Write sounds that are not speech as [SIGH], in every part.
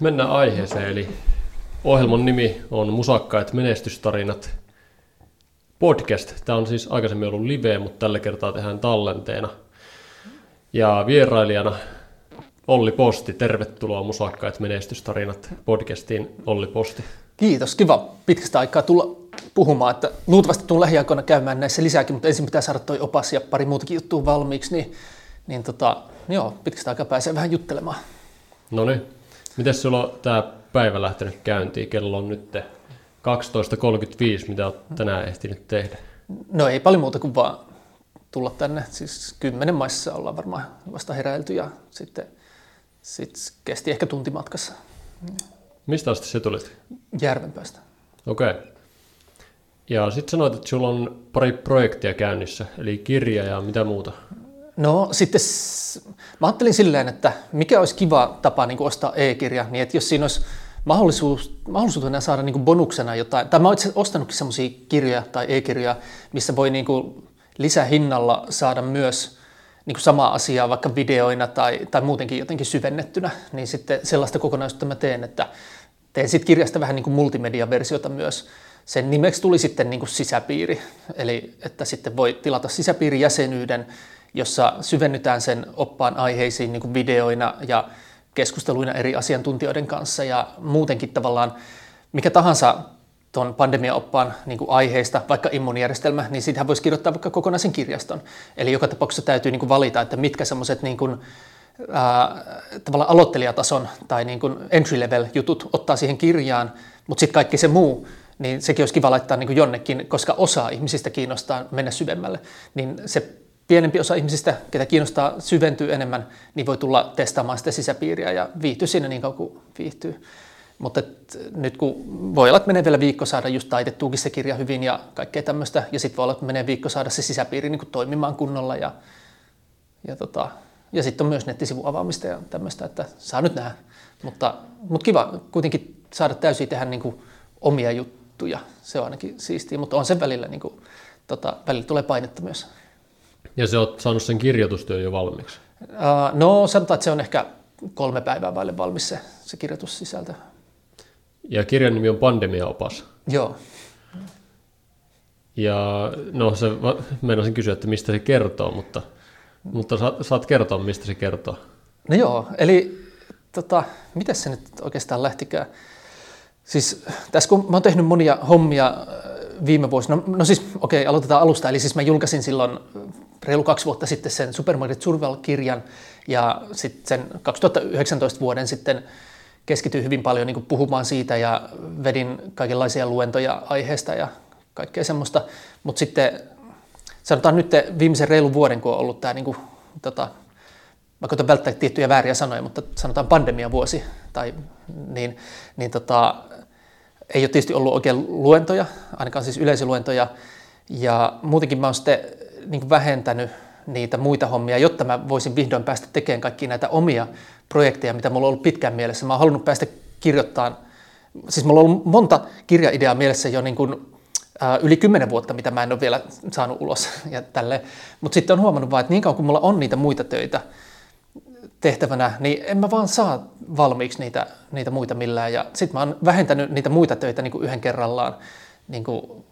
Mennään aiheeseen, eli ohjelman nimi on Musakkaat menestystarinat podcast. Tämä on siis aikaisemmin ollut live, mutta tällä kertaa tehdään tallenteena. Ja vierailijana Olli Posti, tervetuloa Musakkaat menestystarinat podcastiin, Olli Posti. Kiitos, kiva pitkästä aikaa tulla puhumaan, että luultavasti tulen lähiaikoina käymään näissä lisääkin, mutta ensin pitää saada toi opas ja pari muutakin juttua valmiiksi, niin, niin tota, joo, pitkästä aikaa pääsee vähän juttelemaan. No niin, miten sulla on tämä päivä lähtenyt käyntiin? Kello on nyt 12.35, mitä olet tänään ehtinyt tehdä? No ei paljon muuta kuin vaan tulla tänne. Siis kymmenen maissa ollaan varmaan vasta heräilty ja sitten sit kesti ehkä tuntimatkassa. Mistä asti se tulit? Järvenpäästä. Okei. Okay. Ja sitten sanoit, että sulla on pari projektia käynnissä, eli kirja ja mitä muuta? No sitten mä ajattelin silleen, että mikä olisi kiva tapa niin ostaa e-kirja, niin että jos siinä olisi mahdollisuus, mahdollisuutena saada niin bonuksena jotain, tai mä oon itse ostanutkin semmoisia kirjoja tai e-kirjoja, missä voi niin lisähinnalla saada myös niin kuin samaa asiaa vaikka videoina tai, tai muutenkin jotenkin syvennettynä, niin sitten sellaista kokonaisuutta mä teen, että teen sitten kirjasta vähän niin kuin multimediaversiota myös. Sen nimeksi tuli sitten niin kuin sisäpiiri, eli että sitten voi tilata sisäpiirijäsenyyden, jossa syvennytään sen oppaan aiheisiin niin kuin videoina ja keskusteluina eri asiantuntijoiden kanssa ja muutenkin tavallaan mikä tahansa tuon pandemiaoppaan niin kuin aiheista, vaikka immuunijärjestelmä, niin siitähän voisi kirjoittaa vaikka kokonaisen kirjaston. Eli joka tapauksessa täytyy niin kuin valita, että mitkä semmoiset niin tavallaan aloittelijatason tai niin kuin entry-level jutut ottaa siihen kirjaan, mutta sitten kaikki se muu, niin sekin olisi kiva laittaa niin kuin jonnekin, koska osa ihmisistä kiinnostaa mennä syvemmälle. Niin se pienempi osa ihmisistä, ketä kiinnostaa syventyy enemmän, niin voi tulla testaamaan sitä sisäpiiriä ja viihtyä siinä niin kauan kuin viihtyy. Mutta nyt kun voi olla, että menee vielä viikko saada just taitettuukin se kirja hyvin ja kaikkea tämmöistä, ja sitten voi olla, että menee viikko saada se sisäpiiri niin kuin toimimaan kunnolla ja, ja, tota, ja sitten on myös nettisivun avaamista ja tämmöistä, että saa nyt nähdä. Mutta, mutta kiva kuitenkin saada täysin tehdä niin kuin omia juttuja, se on ainakin siistiä, mutta on sen välillä, niin kuin, tota, välillä tulee painetta myös. Ja se oot saanut sen kirjoitustyön jo valmiiksi? Uh, no sanotaan, että se on ehkä kolme päivää vaille valmis se, se kirjoitussisältö. Ja kirjan nimi on Pandemiaopas. Joo. Ja no se, meinasin kysyä, että mistä se kertoo, mutta, mutta saat, saat kertoa, mistä se kertoo. No joo, eli tota, miten se nyt oikeastaan lähtikään? Siis tässä kun mä oon tehnyt monia hommia äh, viime vuosina, no, no siis okei, okay, aloitetaan alusta, eli siis mä julkaisin silloin reilu kaksi vuotta sitten sen Supermarket Survival-kirjan ja sitten sen 2019 vuoden sitten keskityin hyvin paljon niin puhumaan siitä ja vedin kaikenlaisia luentoja aiheesta ja kaikkea semmoista. Mutta sitten sanotaan nyt viimeisen reilun vuoden, kun on ollut tämä, niin kuin, tota, mä koitan välttää tiettyjä vääriä sanoja, mutta sanotaan pandemiavuosi, tai, niin, niin tota, ei ole tietysti ollut oikein luentoja, ainakaan siis yleisöluentoja, ja muutenkin mä oon sitten niin vähentänyt niitä muita hommia, jotta mä voisin vihdoin päästä tekemään kaikki näitä omia projekteja, mitä mulla on ollut pitkään mielessä. Mä oon halunnut päästä kirjoittamaan, siis mulla on ollut monta kirjaideaa mielessä jo niin kuin, ää, yli kymmenen vuotta, mitä mä en ole vielä saanut ulos. [LAUGHS] Ja Mutta sitten on huomannut vaan, että niin kauan kuin mulla on niitä muita töitä tehtävänä, niin en mä vaan saa valmiiksi niitä, niitä muita millään. Ja sitten mä oon vähentänyt niitä muita töitä niin kuin yhden kerrallaan. Niin kuin,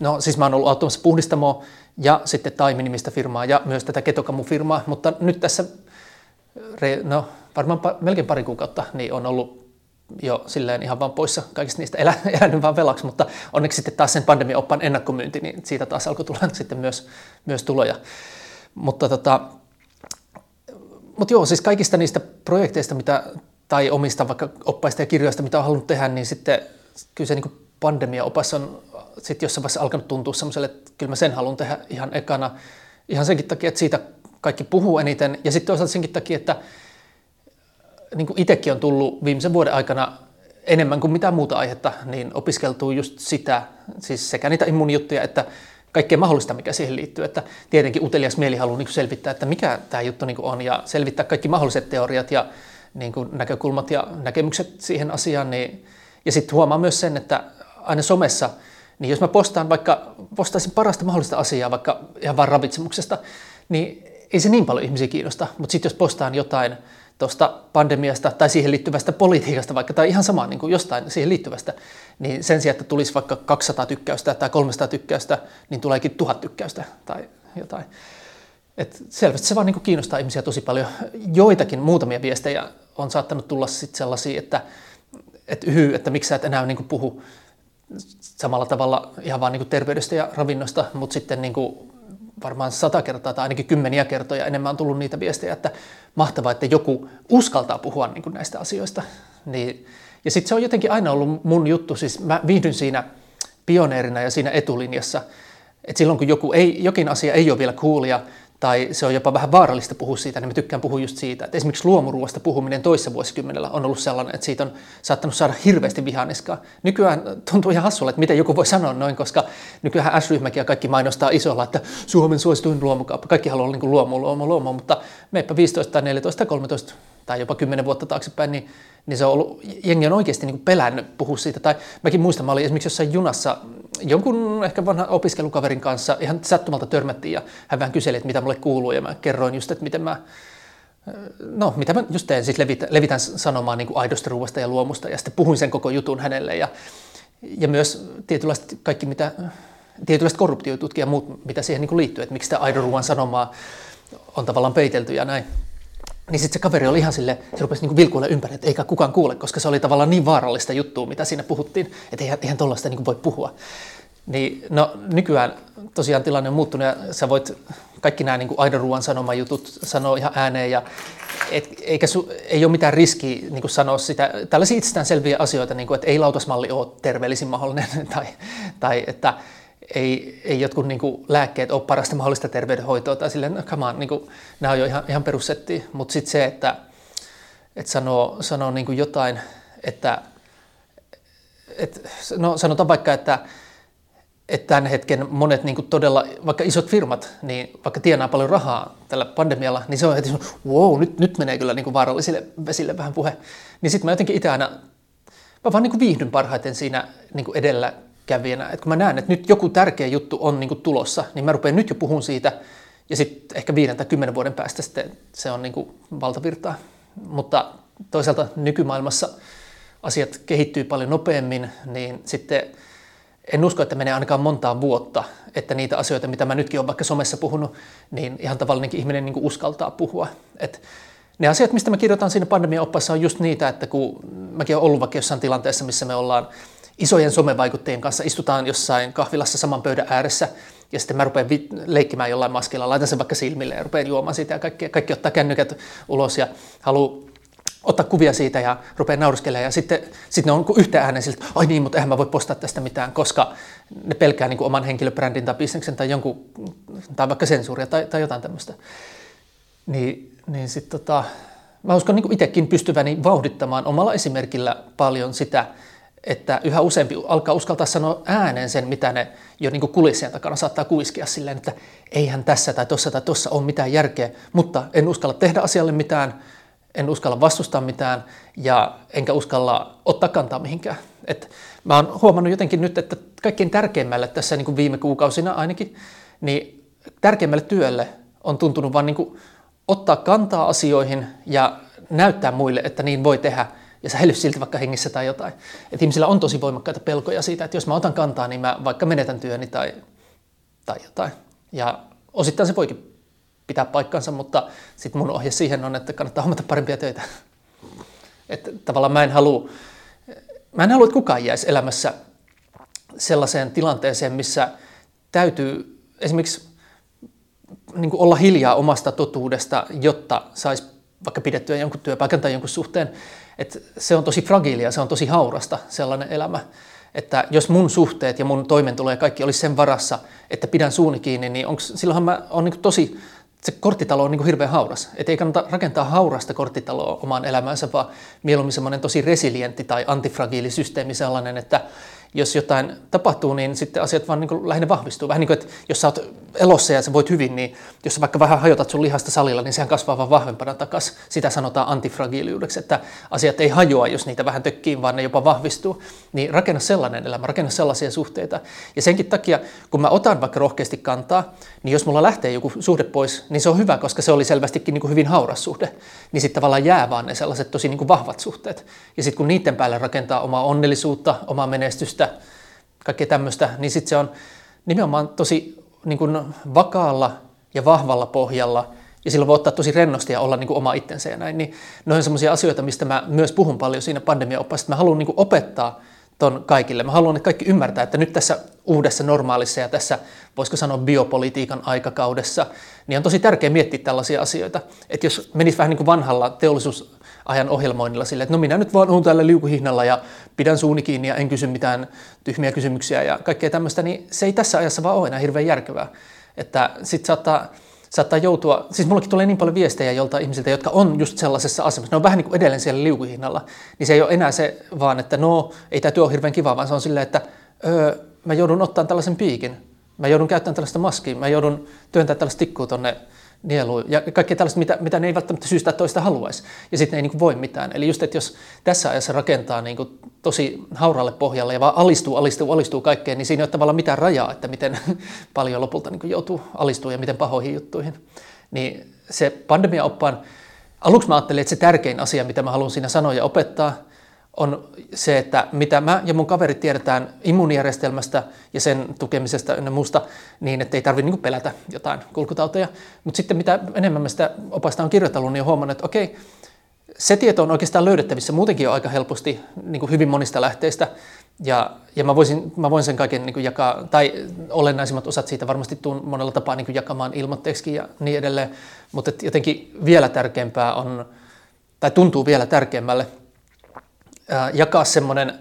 no siis mä oon ollut auttamassa puhdistamoa ja sitten Taimi-nimistä firmaa ja myös tätä Ketokamu-firmaa, mutta nyt tässä no, varmaan pa, melkein pari kuukautta niin on ollut jo silleen ihan vaan poissa kaikista niistä elä, [LAUGHS] elänyt vaan velaksi, mutta onneksi sitten taas sen pandemian oppaan ennakkomyynti, niin siitä taas alkoi tulla [LAUGHS] sitten myös, myös tuloja. Mutta tota, mutta joo, siis kaikista niistä projekteista, mitä, tai omista vaikka oppaista ja kirjoista, mitä on halunnut tehdä, niin sitten kyllä se niin pandemia-opas on sitten jossain vaiheessa alkanut tuntua semmoiselle, että kyllä mä sen haluan tehdä ihan ekana, ihan senkin takia, että siitä kaikki puhuu eniten, ja sitten toisaalta senkin takia, että niin kuin itsekin on tullut viimeisen vuoden aikana enemmän kuin mitään muuta aihetta, niin opiskeltuu just sitä, siis sekä niitä immuunijuttuja että kaikkea mahdollista, mikä siihen liittyy. Että tietenkin utelias mieli haluaa niin selvittää, että mikä tämä juttu niin on ja selvittää kaikki mahdolliset teoriat ja niin kuin näkökulmat ja näkemykset siihen asiaan. Niin, ja sitten huomaa myös sen, että aina somessa, niin jos mä postaan vaikka, postaisin parasta mahdollista asiaa vaikka ihan vain ravitsemuksesta, niin ei se niin paljon ihmisiä kiinnosta, mutta sitten jos postaan jotain tuosta pandemiasta tai siihen liittyvästä politiikasta, vaikka tai ihan sama niin kuin jostain siihen liittyvästä, niin sen sijaan, että tulisi vaikka 200 tykkäystä tai 300 tykkäystä, niin tuleekin 1000 tykkäystä tai jotain. Et selvästi se vaan niin kuin kiinnostaa ihmisiä tosi paljon. Joitakin muutamia viestejä on saattanut tulla sit sellaisia, että, että yhy, että miksi sä et enää niin kuin puhu samalla tavalla ihan vaan niin kuin terveydestä ja ravinnosta, mutta sitten niin kuin varmaan sata kertaa tai ainakin kymmeniä kertoja enemmän on tullut niitä viestejä, että mahtavaa, että joku uskaltaa puhua niin kuin näistä asioista. Niin, ja sitten se on jotenkin aina ollut mun juttu, siis mä viihdyn siinä pioneerina ja siinä etulinjassa, että silloin kun joku ei, jokin asia ei ole vielä coolia, tai se on jopa vähän vaarallista puhua siitä, niin mä tykkään puhua just siitä, että esimerkiksi luomuruoasta puhuminen toissa vuosikymmenellä on ollut sellainen, että siitä on saattanut saada hirveästi vihaniskaa. Nykyään tuntuu ihan hassulla, että miten joku voi sanoa noin, koska nykyään S-ryhmäkin ja kaikki mainostaa isolla, että Suomen suosituin luomukauppa, kaikki haluaa olla niin luomu, luomu, luomu, mutta meipä 15 tai 14 tai 13 tai jopa 10 vuotta taaksepäin, niin niin se on ollut, jengi on oikeasti niin pelännyt puhua siitä. Tai mäkin muistan, mä olin esimerkiksi jossain junassa jonkun ehkä vanhan opiskelukaverin kanssa, ihan sattumalta törmättiin ja hän vähän kyseli, että mitä mulle kuuluu ja mä kerroin just, että miten mä No, mitä mä just teen, siis levitän, levitän sanomaan niin kuin aidosta ruoasta ja luomusta ja sitten puhuin sen koko jutun hänelle ja, ja myös tietynlaiset kaikki, mitä, tietynlaiset korruptiojututkin ja muut, mitä siihen niin kuin liittyy, että miksi sitä aidon ruoan sanomaa on tavallaan peitelty ja näin. Niin sitten se kaveri oli ihan sille, se rupesi niinku vilkuilla ympäri, että eikä kukaan kuule, koska se oli tavallaan niin vaarallista juttua, mitä siinä puhuttiin, että eihän, eihän tuollaista niinku voi puhua. Niin, no nykyään tosiaan tilanne on muuttunut ja sä voit kaikki nämä niin aidon ruoan sanoma jutut sanoa ihan ääneen ja et, eikä su, ei ole mitään riskiä niin sanoa sitä, tällaisia itsestäänselviä asioita, niin kuin, että ei lautasmalli ole terveellisin mahdollinen [LAUGHS] tai, tai että ei, ei jotkut niin kuin, lääkkeet ole parasta mahdollista terveydenhoitoa tai silleen, no, come on, niin kuin, nämä on jo ihan, ihan perussettiä, mutta sitten se, että, että sanoo, sanoo niin kuin jotain, että, että no sanotaan vaikka, että, että tämän hetken monet niin todella, vaikka isot firmat, niin vaikka tienaa paljon rahaa tällä pandemialla, niin se on heti wow, nyt, nyt menee kyllä niin kuin vaarallisille vesille vähän puhe. Niin sitten mä jotenkin itse aina, mä vaan niin kuin viihdyn parhaiten siinä niin kuin edellä kävijänä, että kun mä näen, että nyt joku tärkeä juttu on niin kuin tulossa, niin mä rupean nyt jo puhun siitä, ja sitten ehkä viiden tai kymmenen vuoden päästä sitten se on niin kuin valtavirtaa. Mutta toisaalta nykymaailmassa asiat kehittyy paljon nopeammin, niin sitten en usko, että menee ainakaan montaa vuotta, että niitä asioita, mitä mä nytkin olen vaikka somessa puhunut, niin ihan tavallinenkin ihminen niin kuin uskaltaa puhua. Et ne asiat, mistä mä kirjoitan siinä pandemian oppaassa, on just niitä, että kun mäkin olen ollut vaikka jossain tilanteessa, missä me ollaan isojen somevaikuttajien kanssa istutaan jossain kahvilassa saman pöydän ääressä ja sitten mä rupean leikkimään jollain maskilla, laitan sen vaikka silmille ja rupean juomaan siitä ja kaikki, kaikki ottaa kännykät ulos ja haluaa ottaa kuvia siitä ja rupeaa nauriskelemaan ja sitten, sitten ne on yhtä äänen siltä, ai niin, mutta eihän mä voi postaa tästä mitään, koska ne pelkää niin kuin oman henkilöbrändin tai bisneksen tai jonkun, tai vaikka sensuuria tai, tai jotain tämmöistä. Niin, niin sitten tota, mä uskon niin itsekin pystyväni vauhdittamaan omalla esimerkillä paljon sitä, että yhä useampi alkaa uskaltaa sanoa ääneen sen, mitä ne jo niin kulissien takana saattaa kuiskia silleen, että eihän tässä tai tuossa tai tuossa ole mitään järkeä, mutta en uskalla tehdä asialle mitään, en uskalla vastustaa mitään ja enkä uskalla ottaa kantaa mihinkään. Et mä oon huomannut jotenkin nyt, että kaikkein tärkeimmälle tässä niin kuin viime kuukausina ainakin, niin tärkeimmälle työlle on tuntunut vain niin ottaa kantaa asioihin ja näyttää muille, että niin voi tehdä – ja säily silti vaikka hengissä tai jotain. Et ihmisillä on tosi voimakkaita pelkoja siitä, että jos mä otan kantaa, niin mä vaikka menetän työni tai, tai jotain. Ja osittain se voikin pitää paikkansa, mutta sitten mun ohje siihen on, että kannattaa hommata parempia töitä. Että tavallaan mä en halua, mä en halua, että kukaan jäisi elämässä sellaiseen tilanteeseen, missä täytyy esimerkiksi niin olla hiljaa omasta totuudesta, jotta saisi vaikka pidettyä jonkun työpaikan tai jonkun suhteen, että se on tosi fragiilia, se on tosi haurasta sellainen elämä. Että jos mun suhteet ja mun toimeentulo ja kaikki olisi sen varassa, että pidän suuni kiinni, niin onks, silloinhan mä on niin tosi, se korttitalo on niin hirveän hauras. Että ei kannata rakentaa haurasta korttitaloa omaan elämäänsä, vaan mieluummin semmoinen tosi resilientti tai antifragiili systeemi sellainen, että jos jotain tapahtuu, niin sitten asiat vaan niin kuin lähinnä vahvistuu. Vähän niin kuin, että jos sä oot elossa ja sä voit hyvin, niin jos sä vaikka vähän hajotat sun lihasta salilla, niin sehän kasvaa vaan vahvempana takas. Sitä sanotaan antifragiiliudeksi, että asiat ei hajoa, jos niitä vähän tökkii, vaan ne jopa vahvistuu. Niin rakenna sellainen elämä, rakenna sellaisia suhteita. Ja senkin takia, kun mä otan vaikka rohkeasti kantaa, niin jos mulla lähtee joku suhde pois, niin se on hyvä, koska se oli selvästikin niin kuin hyvin hauras suhde. Niin sitten tavallaan jää vaan ne sellaiset tosi niin kuin vahvat suhteet. Ja sitten kun niiden päälle rakentaa omaa onnellisuutta, omaa menestystä, kaikkea tämmöistä, niin sitten se on nimenomaan tosi niin kuin vakaalla ja vahvalla pohjalla, ja silloin voi ottaa tosi rennosti ja olla niin kuin oma itsensä ja näin. Niin ne on sellaisia asioita, mistä mä myös puhun paljon siinä pandemiaoppaassa, että mä haluan niin kuin opettaa ton kaikille. Mä haluan, että kaikki ymmärtää, että nyt tässä uudessa normaalissa ja tässä, voisiko sanoa biopolitiikan aikakaudessa, niin on tosi tärkeää miettiä tällaisia asioita. Että jos menisi vähän niin kuin vanhalla teollisuus ajan ohjelmoinnilla sille, että no minä nyt vaan olen täällä liukuhihnalla ja pidän suuni kiinni ja en kysy mitään tyhmiä kysymyksiä ja kaikkea tämmöistä, niin se ei tässä ajassa vaan ole enää hirveän järkevää. Että sit saattaa, saattaa joutua, siis mullekin tulee niin paljon viestejä jolta ihmisiltä, jotka on just sellaisessa asemassa, ne on vähän niin kuin edelleen siellä liukuhihnalla, niin se ei ole enää se vaan, että no, ei tämä työ ole hirveän kiva, vaan se on silleen, että öö, mä joudun ottaa tällaisen piikin, mä joudun käyttämään tällaista maskia, mä joudun työntämään tällaista tikkua tonne nielu ja kaikkea tällaista, mitä, mitä ne ei välttämättä syystä toista haluaisi. Ja sitten ne ei niin voi mitään. Eli just, että jos tässä ajassa rakentaa niin kuin tosi hauralle pohjalle ja vaan alistuu, alistuu, alistuu kaikkeen, niin siinä ei ole tavallaan mitään rajaa, että miten [LAUGHS] paljon lopulta niin kuin joutuu alistua ja miten pahoihin juttuihin. Niin se pandemia-oppaan, aluksi mä ajattelin, että se tärkein asia, mitä mä haluan siinä sanoa ja opettaa – on se, että mitä mä ja mun kaverit tiedetään immuunijärjestelmästä ja sen tukemisesta ja muusta, niin että ei tarvitse niin pelätä jotain kulkutauteja. Mutta sitten mitä enemmän mä sitä opasta on kirjoitellut, niin huomannut, että okei, se tieto on oikeastaan löydettävissä muutenkin jo aika helposti niin kuin hyvin monista lähteistä. Ja, ja mä, voisin, mä voin sen kaiken niin kuin jakaa, tai olennaisimmat osat siitä varmasti tuun monella tapaa niin kuin jakamaan ilmoitteeksi ja niin edelleen. Mutta jotenkin vielä tärkeämpää on, tai tuntuu vielä tärkeämmälle – jakaa semmoinen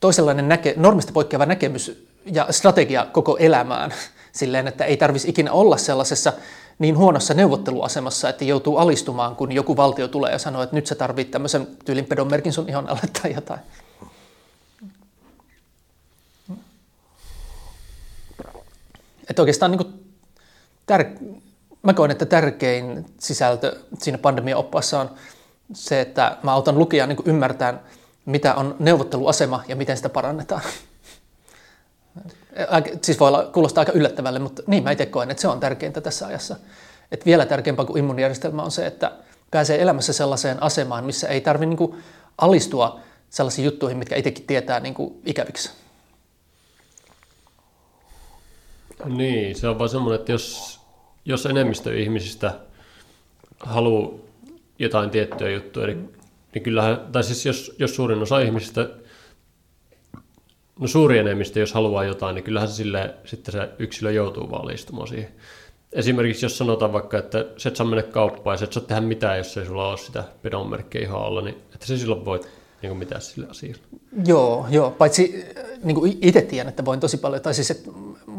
toisenlainen näke, normista poikkeava näkemys ja strategia koko elämään [LAUGHS] silleen, että ei tarvitsisi ikinä olla sellaisessa niin huonossa neuvotteluasemassa, että joutuu alistumaan, kun joku valtio tulee ja sanoo, että nyt sä tarvitset tämmöisen tyylin pedonmerkin sun ihon alle tai jotain. Että oikeastaan niin kuin tär- mä koen, että tärkein sisältö siinä pandemia-oppaassa on se, että mä autan lukijaa niin ymmärtämään, mitä on neuvotteluasema ja miten sitä parannetaan. Siis voi olla, kuulostaa aika yllättävälle, mutta niin mä itse koen, että se on tärkeintä tässä ajassa. Et vielä tärkeämpää kuin immuunijärjestelmä on se, että pääsee elämässä sellaiseen asemaan, missä ei tarvitse niin alistua sellaisiin juttuihin, mitkä itsekin tietää niin kuin ikäviksi. Niin, se on vaan semmoinen, että jos, jos enemmistö ihmisistä haluaa jotain tiettyä juttua, niin, niin kyllähän, tai siis jos, jos suurin osa ihmisistä, no suuri enemmistö, jos haluaa jotain, niin kyllähän se sille, sitten se yksilö joutuu valistumaan siihen. Esimerkiksi jos sanotaan vaikka, että sä et saa mennä kauppaan ja sä et saa tehdä mitään, jos ei sulla ole sitä pedonmerkkiä ihan alla, niin että se silloin voit niin kuin mitään sille asialle. Joo, joo. paitsi niin kuin itse tiedän, että voin tosi paljon, tai siis että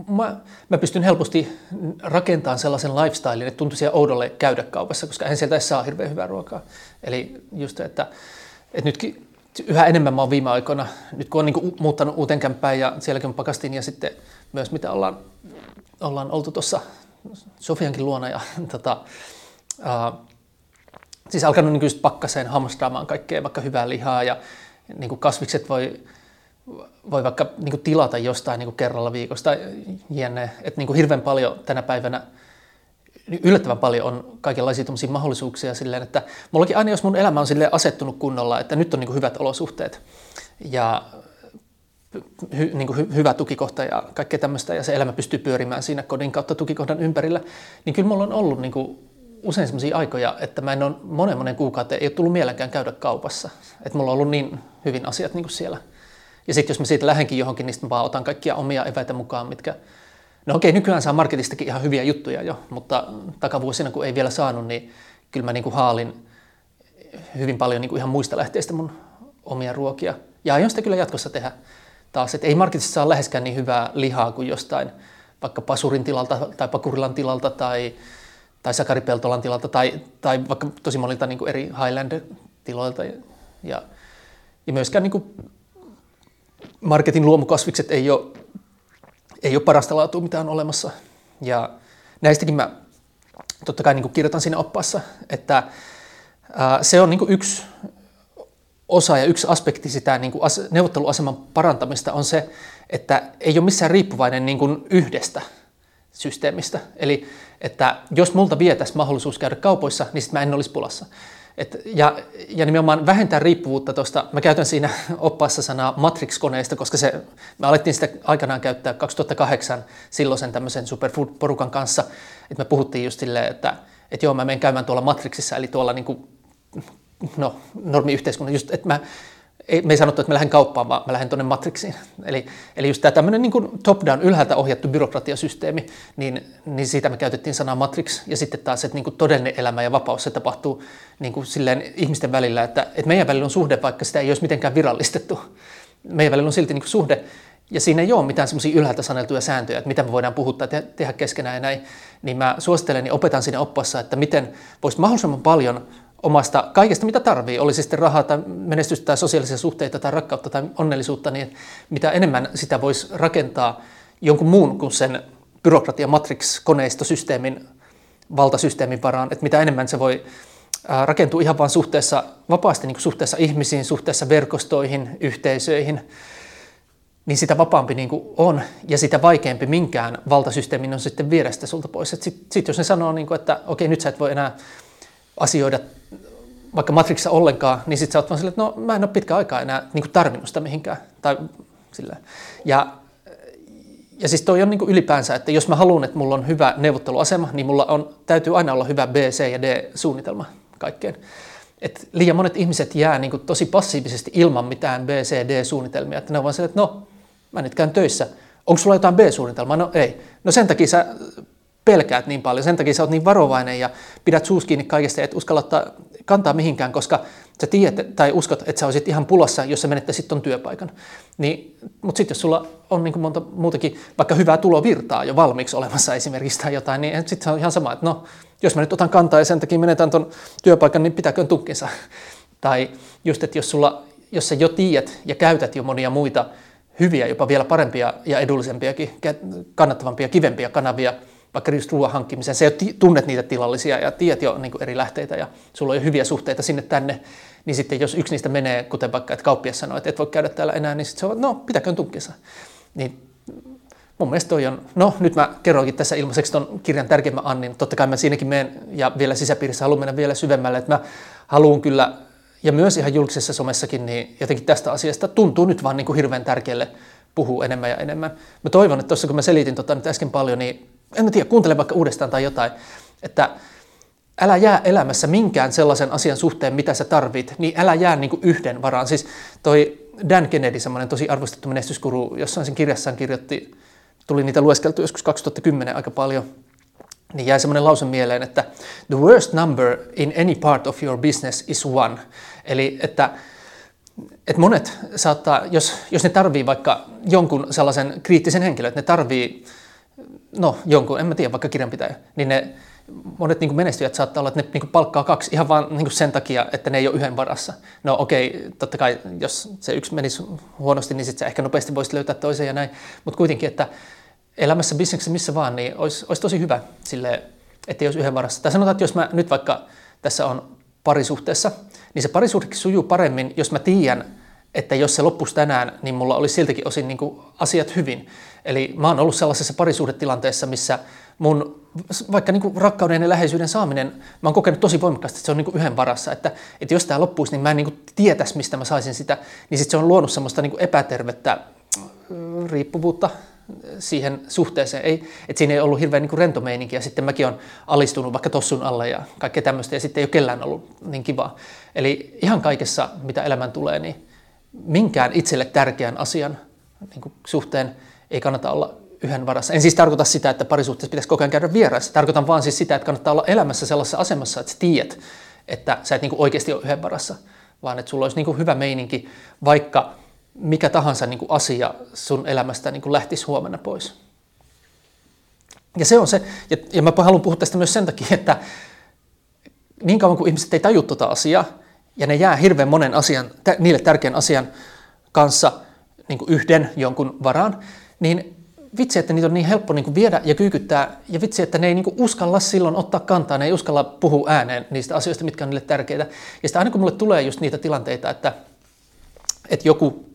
mä, mä pystyn helposti rakentamaan sellaisen lifestylein, että tuntuisi oudolle käydä kaupassa, koska en sieltä edes saa hirveän hyvää ruokaa. Eli just, että, että nytkin yhä enemmän mä oon viime aikoina, nyt kun on niin muuttanut uuteen kämppään ja sielläkin on pakastin ja sitten myös mitä ollaan, ollaan oltu tuossa Sofiankin luona ja [LAUGHS] tota, siis alkanut niin just pakkaseen hamstraamaan kaikkea vaikka hyvää lihaa ja niin kuin kasvikset voi, voi vaikka niin kuin tilata jostain niin kuin kerralla viikosta jne. Että niin kuin hirveän paljon tänä päivänä yllättävän paljon on kaikenlaisia mahdollisuuksia silleen, että mullakin aina jos mun elämä on silleen asettunut kunnolla, että nyt on niin hyvät olosuhteet ja hy, niin hy, hyvä tukikohta ja kaikkea tämmöistä ja se elämä pystyy pyörimään siinä kodin kautta tukikohdan ympärillä, niin kyllä mulla on ollut niin kuin usein sellaisia aikoja, että mä en ole monen monen kuukauden, ei ole tullut mielenkään käydä kaupassa. Että mulla on ollut niin hyvin asiat niin kuin siellä. Ja sitten jos mä siitä lähdenkin johonkin, niin sitten vaan otan kaikkia omia eväitä mukaan, mitkä... No okei, nykyään saa marketistakin ihan hyviä juttuja jo, mutta takavuosina kun ei vielä saanut, niin kyllä mä niin kuin haalin hyvin paljon niin kuin ihan muista lähteistä mun omia ruokia. Ja aion sitä kyllä jatkossa tehdä taas, että ei marketissa saa läheskään niin hyvää lihaa kuin jostain vaikka pasurin tilalta tai pakurilan tilalta tai tai Sakari Peltolan tilalta tai, tai vaikka tosi monilta niin kuin eri Highlander-tiloilta. Ja, ja myöskään niin kuin, marketin luomukasvikset ei ole, ei ole parasta laatua, mitä on olemassa. Ja näistäkin mä totta kai niin kuin kirjoitan siinä oppaassa, että ää, se on niin kuin yksi osa ja yksi aspekti sitä niin kuin neuvotteluaseman parantamista on se, että ei ole missään riippuvainen niin kuin yhdestä systeemistä. Eli että jos multa vietäisi mahdollisuus käydä kaupoissa, niin sitten mä en olisi pulassa. Et, ja, ja nimenomaan vähentää riippuvuutta tuosta, mä käytän siinä [LAUGHS] oppaassa sanaa Matrix-koneista, koska se, me alettiin sitä aikanaan käyttää 2008 silloisen tämmöisen Superfood-porukan kanssa, että me puhuttiin just silleen, että, että joo, mä menen käymään tuolla Matrixissa, eli tuolla niin kuin, no, normiyhteiskunnan, just, että mä ei, me ei sanottu, että mä lähden kauppaan, vaan mä lähden tuonne Matrixiin. Eli, eli just tämä tämmöinen niin top-down, ylhäältä ohjattu byrokratiasysteemi, niin, niin siitä me käytettiin sanaa Matrix. Ja sitten taas, että niin kuin todellinen elämä ja vapaus, se tapahtuu niin kuin silleen ihmisten välillä, että, että meidän välillä on suhde, vaikka sitä ei olisi mitenkään virallistettu. Meidän välillä on silti niin kuin suhde, ja siinä ei ole mitään semmoisia ylhäältä saneltuja sääntöjä, että mitä me voidaan puhuttaa ja tehdä keskenään ja näin. Niin mä suosittelen ja opetan siinä oppassa, että miten voisi mahdollisimman paljon omasta kaikesta, mitä tarvii, olisi sitten rahaa tai menestystä tai sosiaalisia suhteita tai rakkautta tai onnellisuutta, niin mitä enemmän sitä voisi rakentaa jonkun muun kuin sen byrokratia matrix koneistosysteemin valtasysteemin varaan, että mitä enemmän se voi rakentua ihan vain suhteessa, vapaasti niin kuin suhteessa ihmisiin, suhteessa verkostoihin, yhteisöihin, niin sitä vapaampi niin kuin on ja sitä vaikeampi minkään valtasysteemin on sitten viedä sitä sulta pois. Sitten sit jos ne sanoo, niin kuin, että okei, nyt sä et voi enää asioida vaikka Matrixissa ollenkaan, niin sitten sä oot vaan silleen, että no mä en ole pitkä aikaa enää niin kuin tarvinnut sitä mihinkään. Tai sillä. Ja, ja siis toi on niin kuin ylipäänsä, että jos mä haluan, että mulla on hyvä neuvotteluasema, niin mulla on, täytyy aina olla hyvä B, C ja D-suunnitelma kaikkeen. Et liian monet ihmiset jää niin kuin tosi passiivisesti ilman mitään B, C, D-suunnitelmia. Että ne on vaan silleen, että no, mä nyt käyn töissä. Onko sulla jotain B-suunnitelmaa? No ei. No sen takia sä pelkäät niin paljon, sen takia sä oot niin varovainen ja pidät suus kiinni kaikesta, et uskalla ottaa kantaa mihinkään, koska sä tiedät tai uskot, että sä olisit ihan pulassa, jos sä menettäisit ton työpaikan. Niin, mutta sitten jos sulla on niin monta muutakin, vaikka hyvää tulovirtaa jo valmiiksi olemassa esimerkiksi tai jotain, niin sitten se on ihan sama, että no, jos mä nyt otan kantaa ja sen takia menetän ton työpaikan, niin pitääkö tukkinsa. tai just, että jos, sulla, jos sä jo tiedät ja käytät jo monia muita hyviä, jopa vielä parempia ja edullisempiakin, kannattavampia, kivempiä kanavia, vaikka just ruoan hankkimiseen. Se jo tunnet niitä tilallisia ja tiedät jo niin eri lähteitä ja sulla on jo hyviä suhteita sinne tänne, niin sitten jos yksi niistä menee, kuten vaikka, että kauppias sanoo, että et voi käydä täällä enää, niin sitten se on, no pitäköön tukkinsa. Niin mun mielestä toi on, no nyt mä kerroinkin tässä ilmaiseksi ton kirjan tärkeimmän Annin, totta kai mä siinäkin menen ja vielä sisäpiirissä haluan mennä vielä syvemmälle, että mä haluan kyllä, ja myös ihan julkisessa somessakin, niin jotenkin tästä asiasta tuntuu nyt vaan niin kuin hirveän tärkeälle puhua enemmän ja enemmän. Mä toivon, että tuossa kun mä selitin tota nyt äsken paljon, niin en mä tiedä, kuuntele vaikka uudestaan tai jotain, että älä jää elämässä minkään sellaisen asian suhteen, mitä sä tarvit, niin älä jää niin kuin yhden varaan. Siis toi Dan Kennedy, semmoinen tosi arvostettu menestyskuru, jossain sen kirjassaan kirjoitti, tuli niitä lueskeltu joskus 2010 aika paljon, niin jäi semmoinen lause mieleen, että the worst number in any part of your business is one. Eli että, että monet saattaa, jos, jos ne tarvii vaikka jonkun sellaisen kriittisen henkilön, että ne tarvii no jonkun, en mä tiedä, vaikka kirjanpitäjä, niin ne monet niin menestyjät saattaa olla, että ne niin palkkaa kaksi ihan vain niin sen takia, että ne ei ole yhden varassa. No okei, okay, totta kai jos se yksi menisi huonosti, niin sitten ehkä nopeasti voisi löytää toisen ja näin. Mutta kuitenkin, että elämässä, bisneksessä, missä vaan, niin olisi, olisi tosi hyvä sille, että olisi yhden varassa. Tai sanotaan, että jos mä nyt vaikka tässä on parisuhteessa, niin se parisuhdekin sujuu paremmin, jos mä tiedän, että jos se loppuisi tänään, niin mulla olisi siltäkin osin niin kuin asiat hyvin. Eli mä oon ollut sellaisessa parisuhdetilanteessa, missä mun vaikka niin rakkauden ja läheisyyden saaminen, mä oon kokenut tosi voimakkaasti, että se on niin yhden varassa, että, että jos tämä loppuisi, niin mä en niin tietäisi, mistä mä saisin sitä, niin sitten se on luonut semmoista niin epätervettä riippuvuutta siihen suhteeseen. Ei, että siinä ei ollut hirveän niin rento meininki, ja sitten mäkin on alistunut vaikka tossun alle ja kaikkea tämmöistä, ja sitten ei ole kellään ollut niin kivaa. Eli ihan kaikessa, mitä elämään tulee, niin minkään itselle tärkeän asian niin suhteen ei kannata olla yhden varassa. En siis tarkoita sitä, että parisuhteessa pitäisi koko ajan käydä vieraissa. Tarkoitan vaan siis sitä, että kannattaa olla elämässä sellaisessa asemassa, että sä tiedät, että sä et niin kuin oikeasti ole yhden varassa, vaan että sulla olisi niin kuin hyvä meininki, vaikka mikä tahansa niin kuin asia sun elämästä niin kuin lähtisi huomenna pois. Ja se on se, ja, ja mä haluan puhua tästä myös sen takia, että niin kauan kuin ihmiset ei taju tuota asiaa, ja ne jää hirveän monen asian, niille tärkeän asian kanssa niin kuin yhden jonkun varaan, niin vitsi, että niitä on niin helppo niin kuin viedä ja kyykyttää, ja vitsi, että ne ei niin kuin uskalla silloin ottaa kantaa, ne ei uskalla puhua ääneen niistä asioista, mitkä on niille tärkeitä. Ja sitten aina kun mulle tulee just niitä tilanteita, että, että joku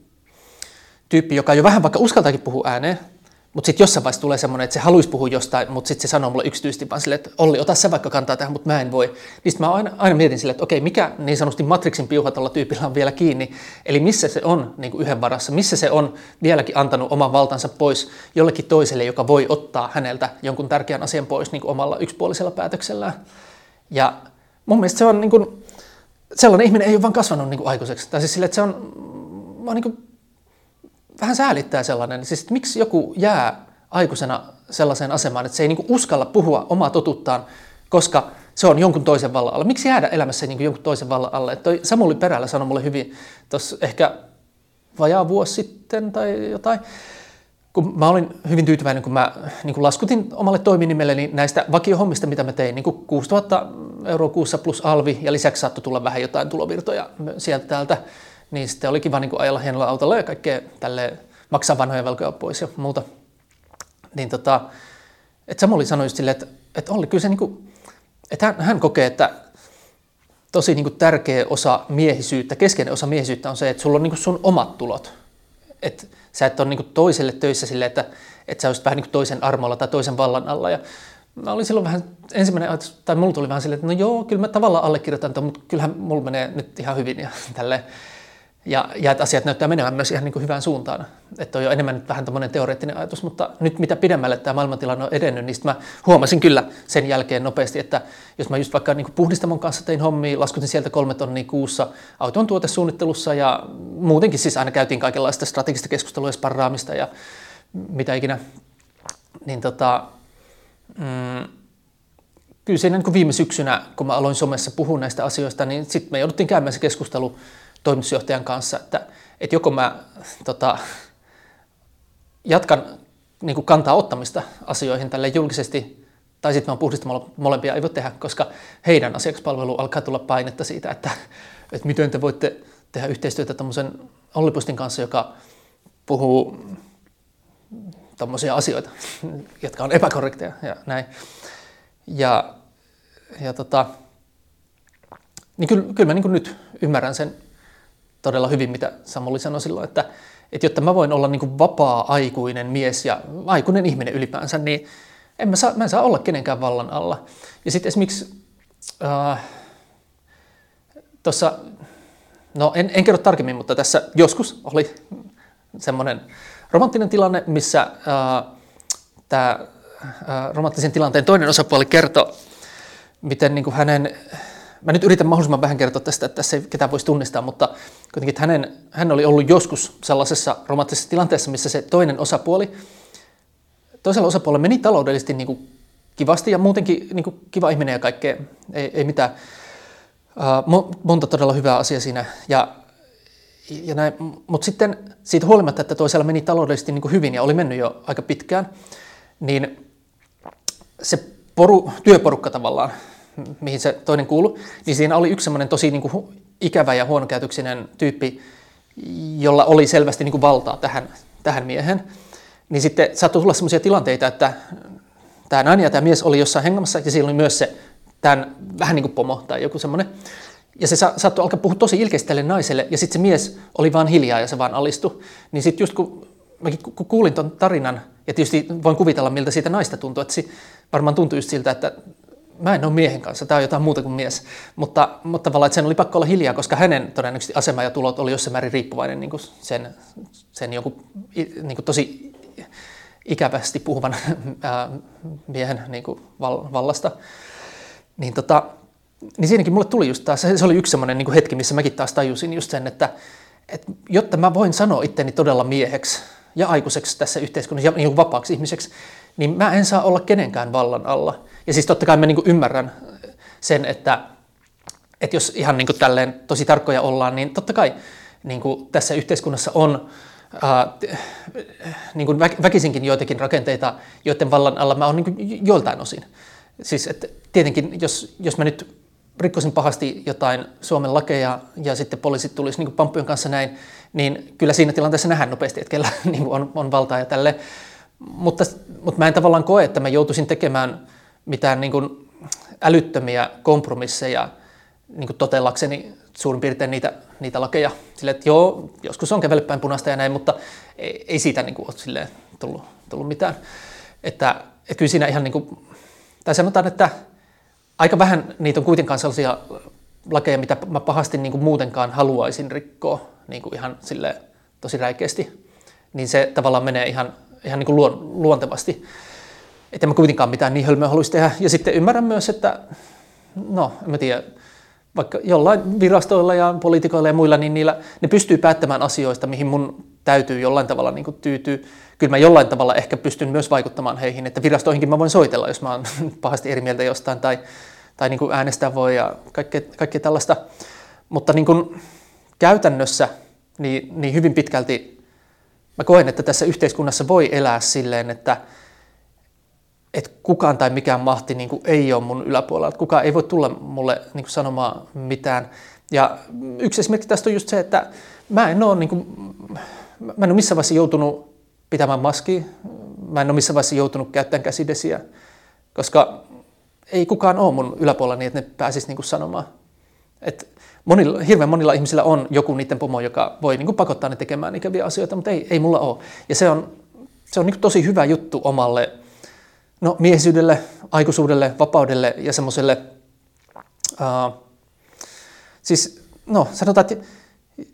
tyyppi, joka jo vähän vaikka uskaltaakin puhua ääneen, mutta sitten jossain vaiheessa tulee semmoinen, että se haluaisi puhua jostain, mutta sitten se sanoo mulle yksityisesti vaan silleen, että Olli, ota sä vaikka kantaa tähän, mutta mä en voi. Niin mä aina, aina mietin silleen, että okei, mikä niin sanotusti Matrixin piuha tuolla tyypillä on vielä kiinni, eli missä se on niin kuin yhden varassa, missä se on vieläkin antanut oman valtansa pois jollekin toiselle, joka voi ottaa häneltä jonkun tärkeän asian pois niin omalla yksipuolisella päätöksellään. Ja mun mielestä se on niin kuin, sellainen ihminen ei ole vaan kasvanut niin kuin aikuiseksi. Tai siis sille, että se on, mä niin kuin vähän säälittää sellainen, siis että miksi joku jää aikuisena sellaiseen asemaan, että se ei niin uskalla puhua omaa totuttaan, koska se on jonkun toisen vallan alla. Miksi jäädä elämässä niin jonkun toisen vallan alle? Toi Samuli Perällä sanoi mulle hyvin tuossa ehkä vajaa vuosi sitten tai jotain, kun mä olin hyvin tyytyväinen, kun mä niin kun laskutin omalle toiminimelleni näistä vakiohommista, mitä mä tein, niin 6000 euroa kuussa plus alvi, ja lisäksi saattoi tulla vähän jotain tulovirtoja sieltä täältä niin sitten oli kiva niin ajella hienolla autolla ja kaikkea tälle maksaa vanhoja velkoja pois ja muuta. Niin tota, että Samuli sanoi just silleen, että, että Olli, kyllä se niin kuin, että hän, hän kokee, että tosi niin kuin tärkeä osa miehisyyttä, keskeinen osa miehisyyttä on se, että sulla on niin kuin sun omat tulot. Että sä et ole niin kuin toiselle töissä silleen, että, että sä olisit vähän niin kuin toisen armolla tai toisen vallan alla. Ja mä olin silloin vähän, ensimmäinen ajatus, tai mulla tuli vähän silleen, että no joo, kyllä mä tavallaan allekirjoitan mutta kyllähän mulla menee nyt ihan hyvin ja [LAUGHS] tälleen. Ja, ja että asiat näyttää menevän myös ihan niin kuin hyvään suuntaan. Että on jo enemmän nyt vähän tämmöinen teoreettinen ajatus, mutta nyt mitä pidemmälle tämä maailmantilanne on edennyt, niin mä huomasin kyllä sen jälkeen nopeasti, että jos mä just vaikka niin kuin puhdistamon kanssa tein hommia, laskutin sieltä kolme tonnia kuussa auton tuotesuunnittelussa ja muutenkin siis aina käytiin kaikenlaista strategista keskustelua ja sparraamista ja mitä ikinä, niin tota, mm, kyllä siinä niin kuin viime syksynä, kun mä aloin somessa puhua näistä asioista, niin sitten me jouduttiin käymään se keskustelu toimitusjohtajan kanssa, että, että joko mä tota, jatkan niin kuin kantaa ottamista asioihin tälle julkisesti, tai sitten mä puhdistamalla molempia ei voi tehdä, koska heidän asiakaspalvelu alkaa tulla painetta siitä, että, että miten te voitte tehdä yhteistyötä tämmöisen Ollipustin kanssa, joka puhuu tämmöisiä asioita, jotka on epäkorrekteja ja näin. Ja, ja tota, niin kyllä, kyllä mä niin nyt ymmärrän sen todella hyvin, mitä Samuli sanoi silloin, että, että jotta mä voin olla niin kuin vapaa-aikuinen mies ja aikuinen ihminen ylipäänsä, niin en mä, saa, mä en saa olla kenenkään vallan alla. Ja sitten esimerkiksi äh, tuossa, no en, en kerro tarkemmin, mutta tässä joskus oli semmoinen romanttinen tilanne, missä äh, tämä äh, romanttisen tilanteen toinen osapuoli kertoi, miten niin hänen mä nyt yritän mahdollisimman vähän kertoa tästä, että tässä ei ketään voisi tunnistaa, mutta kuitenkin hänen, hän oli ollut joskus sellaisessa romanttisessa tilanteessa, missä se toinen osapuoli, toisella osapuolella meni taloudellisesti niin kuin kivasti ja muutenkin niin kuin kiva ihminen ja kaikkea, ei, ei mitään. Uh, monta todella hyvää asiaa siinä. Ja, ja näin. Mutta sitten siitä huolimatta, että toisella meni taloudellisesti niin kuin hyvin ja oli mennyt jo aika pitkään, niin se poru, työporukka tavallaan, mihin se toinen kuului, niin siinä oli yksi semmoinen tosi niin kuin ikävä ja huonokäytöksinen tyyppi, jolla oli selvästi niin kuin valtaa tähän, tähän miehen. Niin sitten saattoi tulla sellaisia tilanteita, että tämä nainen ja tämä mies oli jossain hengamassa ja siellä oli myös se tämän vähän niin kuin pomo tai joku semmoinen. Ja se sa- saattoi alkaa puhua tosi ilkeästi tälle naiselle ja sitten se mies oli vaan hiljaa ja se vaan alistui. Niin sitten just kun mäkin kun kuulin ton tarinan, ja tietysti voin kuvitella miltä siitä naista tuntui, että se varmaan tuntui just siltä, että mä en ole miehen kanssa, tämä on jotain muuta kuin mies. Mutta, mutta tavallaan, että sen oli pakko olla hiljaa, koska hänen todennäköisesti asema ja tulot oli jossain määrin riippuvainen niin kuin sen, sen joku, niin kuin tosi ikävästi puhuvan [LAUGHS] ää, miehen niin kuin vallasta. Niin, tota, niin siinäkin mulle tuli just taas, se oli yksi semmoinen niin hetki, missä mäkin taas tajusin just sen, että, että jotta mä voin sanoa itteni todella mieheksi ja aikuiseksi tässä yhteiskunnassa ja niin vapaaksi ihmiseksi, niin mä en saa olla kenenkään vallan alla. Ja siis totta kai mä niin ymmärrän sen, että, että jos ihan niin tälleen tosi tarkkoja ollaan, niin totta kai niin tässä yhteiskunnassa on äh, niin kuin väkisinkin joitakin rakenteita, joiden vallan alla mä oon niin joiltain osin. Siis että tietenkin, jos, jos mä nyt rikkoisin pahasti jotain Suomen lakeja ja sitten poliisit tulisi niin pamppujen kanssa näin, niin kyllä siinä tilanteessa nähdään nopeasti, että kellä [LAUGHS] niin on, on valtaa ja tälle. Mutta, mutta mä en tavallaan koe, että mä joutuisin tekemään mitään niin kuin älyttömiä kompromisseja niin kuin totellakseni suurin piirtein niitä, niitä lakeja. Sille, että joo, joskus on kävellyt päin punaista ja näin, mutta ei, ei siitä niin kuin, ole silleen tullut, tullut mitään. Että, että kyllä siinä ihan niin kuin, tai sanotaan, että aika vähän niitä on kuitenkaan sellaisia lakeja, mitä mä pahasti niin kuin muutenkaan haluaisin rikkoa niin kuin ihan sille tosi räikeästi. Niin se tavallaan menee ihan, ihan niin kuin luon, luontevasti. Että mä kuitenkaan mitään niin hölmöä haluaisi tehdä. Ja sitten ymmärrän myös, että no, en mä tiedä, vaikka jollain virastoilla ja poliitikoilla ja muilla, niin niillä, ne pystyy päättämään asioista, mihin mun täytyy jollain tavalla niin tyytyä. Kyllä mä jollain tavalla ehkä pystyn myös vaikuttamaan heihin, että virastoihinkin mä voin soitella, jos mä oon [LAUGHS] pahasti eri mieltä jostain tai, tai niin äänestää voi ja kaikkea, kaikkea tällaista. Mutta niin käytännössä niin, niin hyvin pitkälti mä koen, että tässä yhteiskunnassa voi elää silleen, että, että kukaan tai mikään mahti niin kuin ei ole mun yläpuolella, että kukaan ei voi tulla mulle niin kuin sanomaan mitään. Ja yksi esimerkki tästä on just se, että mä en ole, niin kuin, mä en ole missään vaiheessa joutunut pitämään maskia, mä en ole missään vaiheessa joutunut käyttämään käsidesiä, koska ei kukaan ole mun yläpuolella niin, että ne pääsisi niin kuin sanomaan. Et monilla, hirveän monilla ihmisillä on joku niiden pomo, joka voi niin kuin pakottaa ne tekemään ikäviä asioita, mutta ei, ei mulla ole. Ja se on, se on niin kuin tosi hyvä juttu omalle no, miehisyydelle, aikuisuudelle, vapaudelle ja semmoiselle, uh, siis no sanotaan, että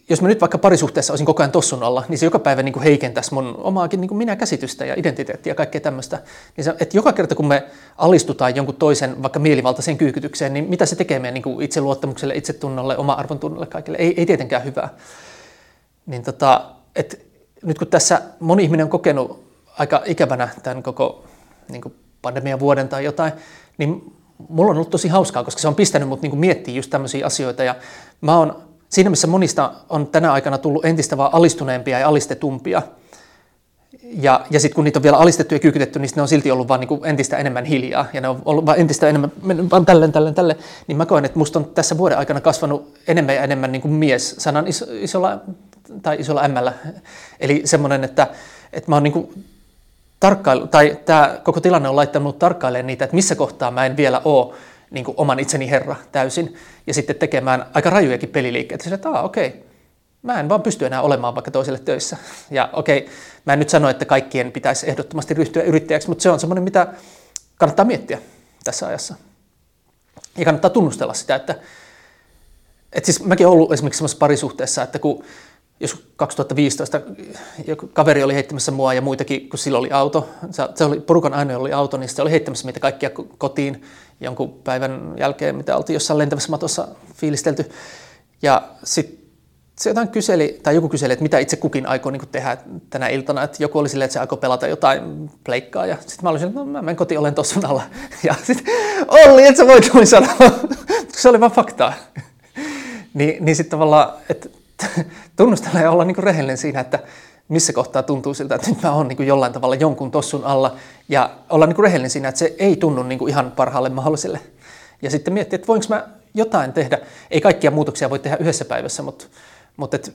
jos mä nyt vaikka parisuhteessa olisin koko ajan tossun alla, niin se joka päivä niin kuin heikentäisi mun omaakin niin kuin minä-käsitystä ja identiteettiä ja kaikkea tämmöistä. Niin se, että joka kerta kun me alistutaan jonkun toisen vaikka mielivaltaiseen kyykytykseen, niin mitä se tekee meidän niin kuin itseluottamukselle, itsetunnolle, oma arvontunnolle kaikille? Ei, ei tietenkään hyvää. Niin tota, et nyt kun tässä moni ihminen on kokenut aika ikävänä tämän koko niin kuin pandemian vuoden tai jotain, niin mulla on ollut tosi hauskaa, koska se on pistänyt mut niin kuin miettimään just tämmöisiä asioita. Ja mä oon siinä missä monista on tänä aikana tullut entistä vaan alistuneempia ja alistetumpia, ja, ja sitten kun niitä on vielä alistettu ja kyykytetty, niin ne on silti ollut vaan niin entistä enemmän hiljaa, ja ne on ollut vaan entistä enemmän, vaan tälleen, tälleen, tälleen, niin mä koen, että musta on tässä vuoden aikana kasvanut enemmän ja enemmän niin kuin mies sanan iso, isolla, tai isolla ämmällä. Eli semmoinen, että, että mä oon niin kuin tarkkailu, tai tämä koko tilanne on laittanut tarkkailemaan niitä, että missä kohtaa mä en vielä ole niin kuin oman itseni herra täysin, ja sitten tekemään aika rajujakin peliliikkeitä. Sillä, että okei, okay, mä en vaan pysty enää olemaan vaikka toiselle töissä. Ja okei, okay, mä en nyt sano, että kaikkien pitäisi ehdottomasti ryhtyä yrittäjäksi, mutta se on semmoinen, mitä kannattaa miettiä tässä ajassa. Ja kannattaa tunnustella sitä, että, että siis mäkin olen ollut esimerkiksi semmoisessa parisuhteessa, että kun jos 2015 joku kaveri oli heittämässä mua ja muitakin, kun sillä oli auto, se oli porukan ainoa oli auto, niin se oli heittämässä meitä kaikkia kotiin jonkun päivän jälkeen, mitä oltiin jossain lentävässä matossa fiilistelty. Ja sitten se jotain kyseli, tai joku kyseli, että mitä itse kukin aikoo niin tehdä tänä iltana. Että joku oli silleen, että se aikoo pelata jotain pleikkaa. Ja sitten mä olisin, että no, mä menen kotiin, olen tuossa alla. [LAUGHS] Ja sitten Olli, että sä voit noin sanoa. se oli vaan faktaa. [LAUGHS] niin, niin sitten tavallaan, että [LAUGHS] tunnustella ja olla niin rehellinen siinä, että missä kohtaa tuntuu siltä, että nyt mä oon niin jollain tavalla jonkun tossun alla ja olla niin rehellinen siinä, että se ei tunnu niin ihan parhaalle mahdolliselle. Ja sitten miettiä, että voinko mä jotain tehdä. Ei kaikkia muutoksia voi tehdä yhdessä päivässä, mutta, mutta et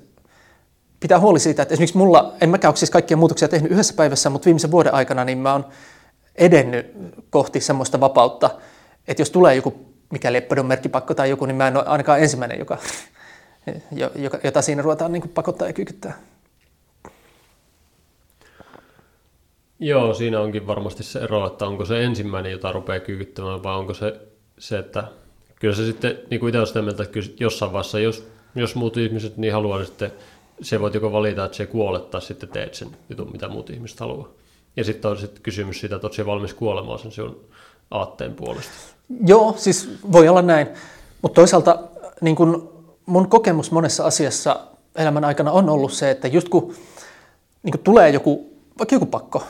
pitää huoli siitä, että esimerkiksi mulla, en mäkään ole siis kaikkia muutoksia tehnyt yhdessä päivässä, mutta viimeisen vuoden aikana niin mä oon edennyt kohti semmoista vapautta, että jos tulee joku mikä leppädon merkkipakko tai joku, niin mä en ole ainakaan ensimmäinen, joka, jota siinä ruvetaan niin pakottaa ja kykyttää. Joo, siinä onkin varmasti se ero, että onko se ensimmäinen, jota rupeaa kyykyttämään, vai onko se se, että kyllä se sitten, niin kuin itse olen sitä mieltä, että kyllä jossain vaiheessa, jos, jos muut ihmiset niin haluaa, niin sitten se voit joko valita, että se kuolet, tai sitten teet sen jutun, mitä muut ihmiset haluaa. Ja sitten on sitten kysymys siitä, että oletko valmis kuolemaan sen sinun aatteen puolesta. Joo, siis voi olla näin. Mutta toisaalta niin kun mun kokemus monessa asiassa elämän aikana on ollut se, että just kun niin kun tulee joku, vaikka joku pakko,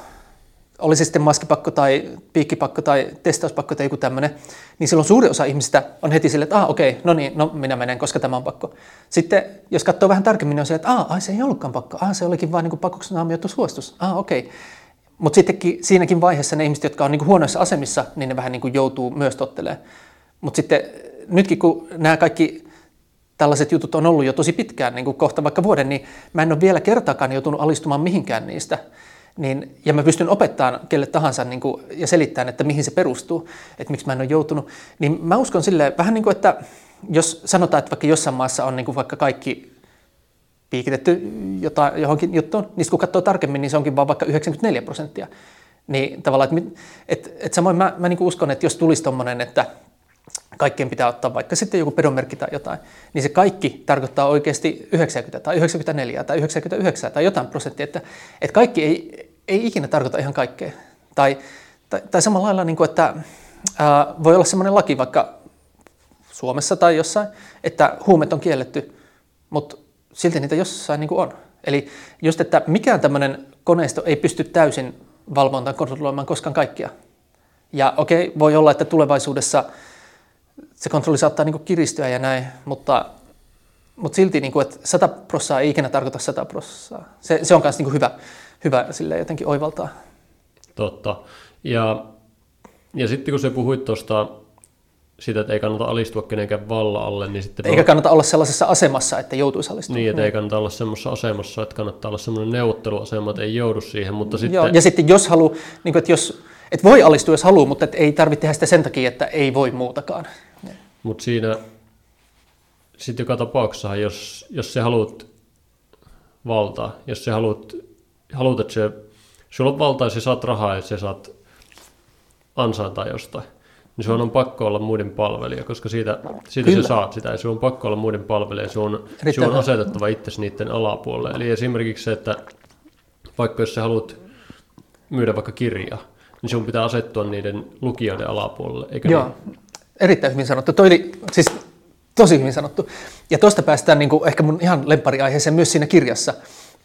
oli se sitten maskipakko tai piikkipakko tai testauspakko tai joku tämmöinen, niin silloin suuri osa ihmisistä on heti silleen, että ah, okei, okay, no niin, no minä menen, koska tämä on pakko. Sitten jos katsoo vähän tarkemmin, niin on se, että ah, ai, se ei ollutkaan pakko, ah, se olikin vain niin pakoksi naamioitu suostus, ah, okei. Okay. Mutta sittenkin siinäkin vaiheessa ne ihmiset, jotka on niin huonoissa asemissa, niin ne vähän niin joutuu myös tottelemaan. Mutta sitten nytkin kun nämä kaikki tällaiset jutut on ollut jo tosi pitkään, niin kuin kohta vaikka vuoden, niin mä en ole vielä kertaakaan joutunut alistumaan mihinkään niistä. Niin, ja mä pystyn opettamaan kelle tahansa niin kuin, ja selittämään, että mihin se perustuu, että miksi mä en ole joutunut. Niin mä uskon silleen, vähän niin kuin, että jos sanotaan, että vaikka jossain maassa on niin kuin vaikka kaikki piikitetty jota, johonkin juttuun, niin kun katsoo tarkemmin, niin se onkin vaan vaikka 94 prosenttia. Niin tavallaan, että et, et samoin mä, mä niin uskon, että jos tulisi tommonen, että kaikkien pitää ottaa vaikka sitten joku pedonmerkki tai jotain, niin se kaikki tarkoittaa oikeasti 90 tai 94 tai 99 tai jotain prosenttia, että, että kaikki ei, ei ikinä tarkoita ihan kaikkea. Tai, tai, tai samalla lailla, niin kuin, että ää, voi olla sellainen laki vaikka Suomessa tai jossain, että huumeet on kielletty, mutta silti niitä jossain niin kuin on. Eli just, että mikään tämmöinen koneisto ei pysty täysin valvontaan kontrolloimaan koskaan kaikkia. Ja okei, okay, voi olla, että tulevaisuudessa se kontrolli saattaa niin kiristyä ja näin, mutta, mutta silti, niin kuin, että 100 prossaa ei ikinä tarkoita 100 prossaa. Se, se on myös niin hyvä, hyvä sille jotenkin oivaltaa. Totta. Ja, ja sitten kun se puhuit tuosta sitä, että ei kannata alistua kenenkään valla alle, niin sitten... Eikä kannata olla sellaisessa asemassa, että joutuisi alistumaan. Niin, että ei kannata olla semmoisessa asemassa, että kannattaa olla semmoinen neuvotteluasema, että ei joudu siihen, mutta sitten... Joo, ja sitten jos halu, niin kuin, että jos, että voi alistua, jos haluaa, mutta että ei tarvitse tehdä sitä sen takia, että ei voi muutakaan. Mutta siinä sitten joka tapauksessa, jos, jos sä haluat valtaa, jos sä haluat, haluat että se, sulla on valtaa ja sä saat rahaa ja sä saat ansaintaa jostain, niin sun on pakko olla muiden palvelija, koska siitä, siitä sä saat sitä ja sun on pakko olla muiden palvelija, sun, sun on asetettava itsesi niiden alapuolelle. Eli esimerkiksi se, että vaikka jos sä haluat myydä vaikka kirjaa, niin sun pitää asettua niiden lukijoiden alapuolelle, eikä Joo. Niin? Erittäin hyvin sanottu. Toi oli siis tosi hyvin sanottu. Ja tuosta päästään niin kuin ehkä mun ihan lempariaiheeseen myös siinä kirjassa.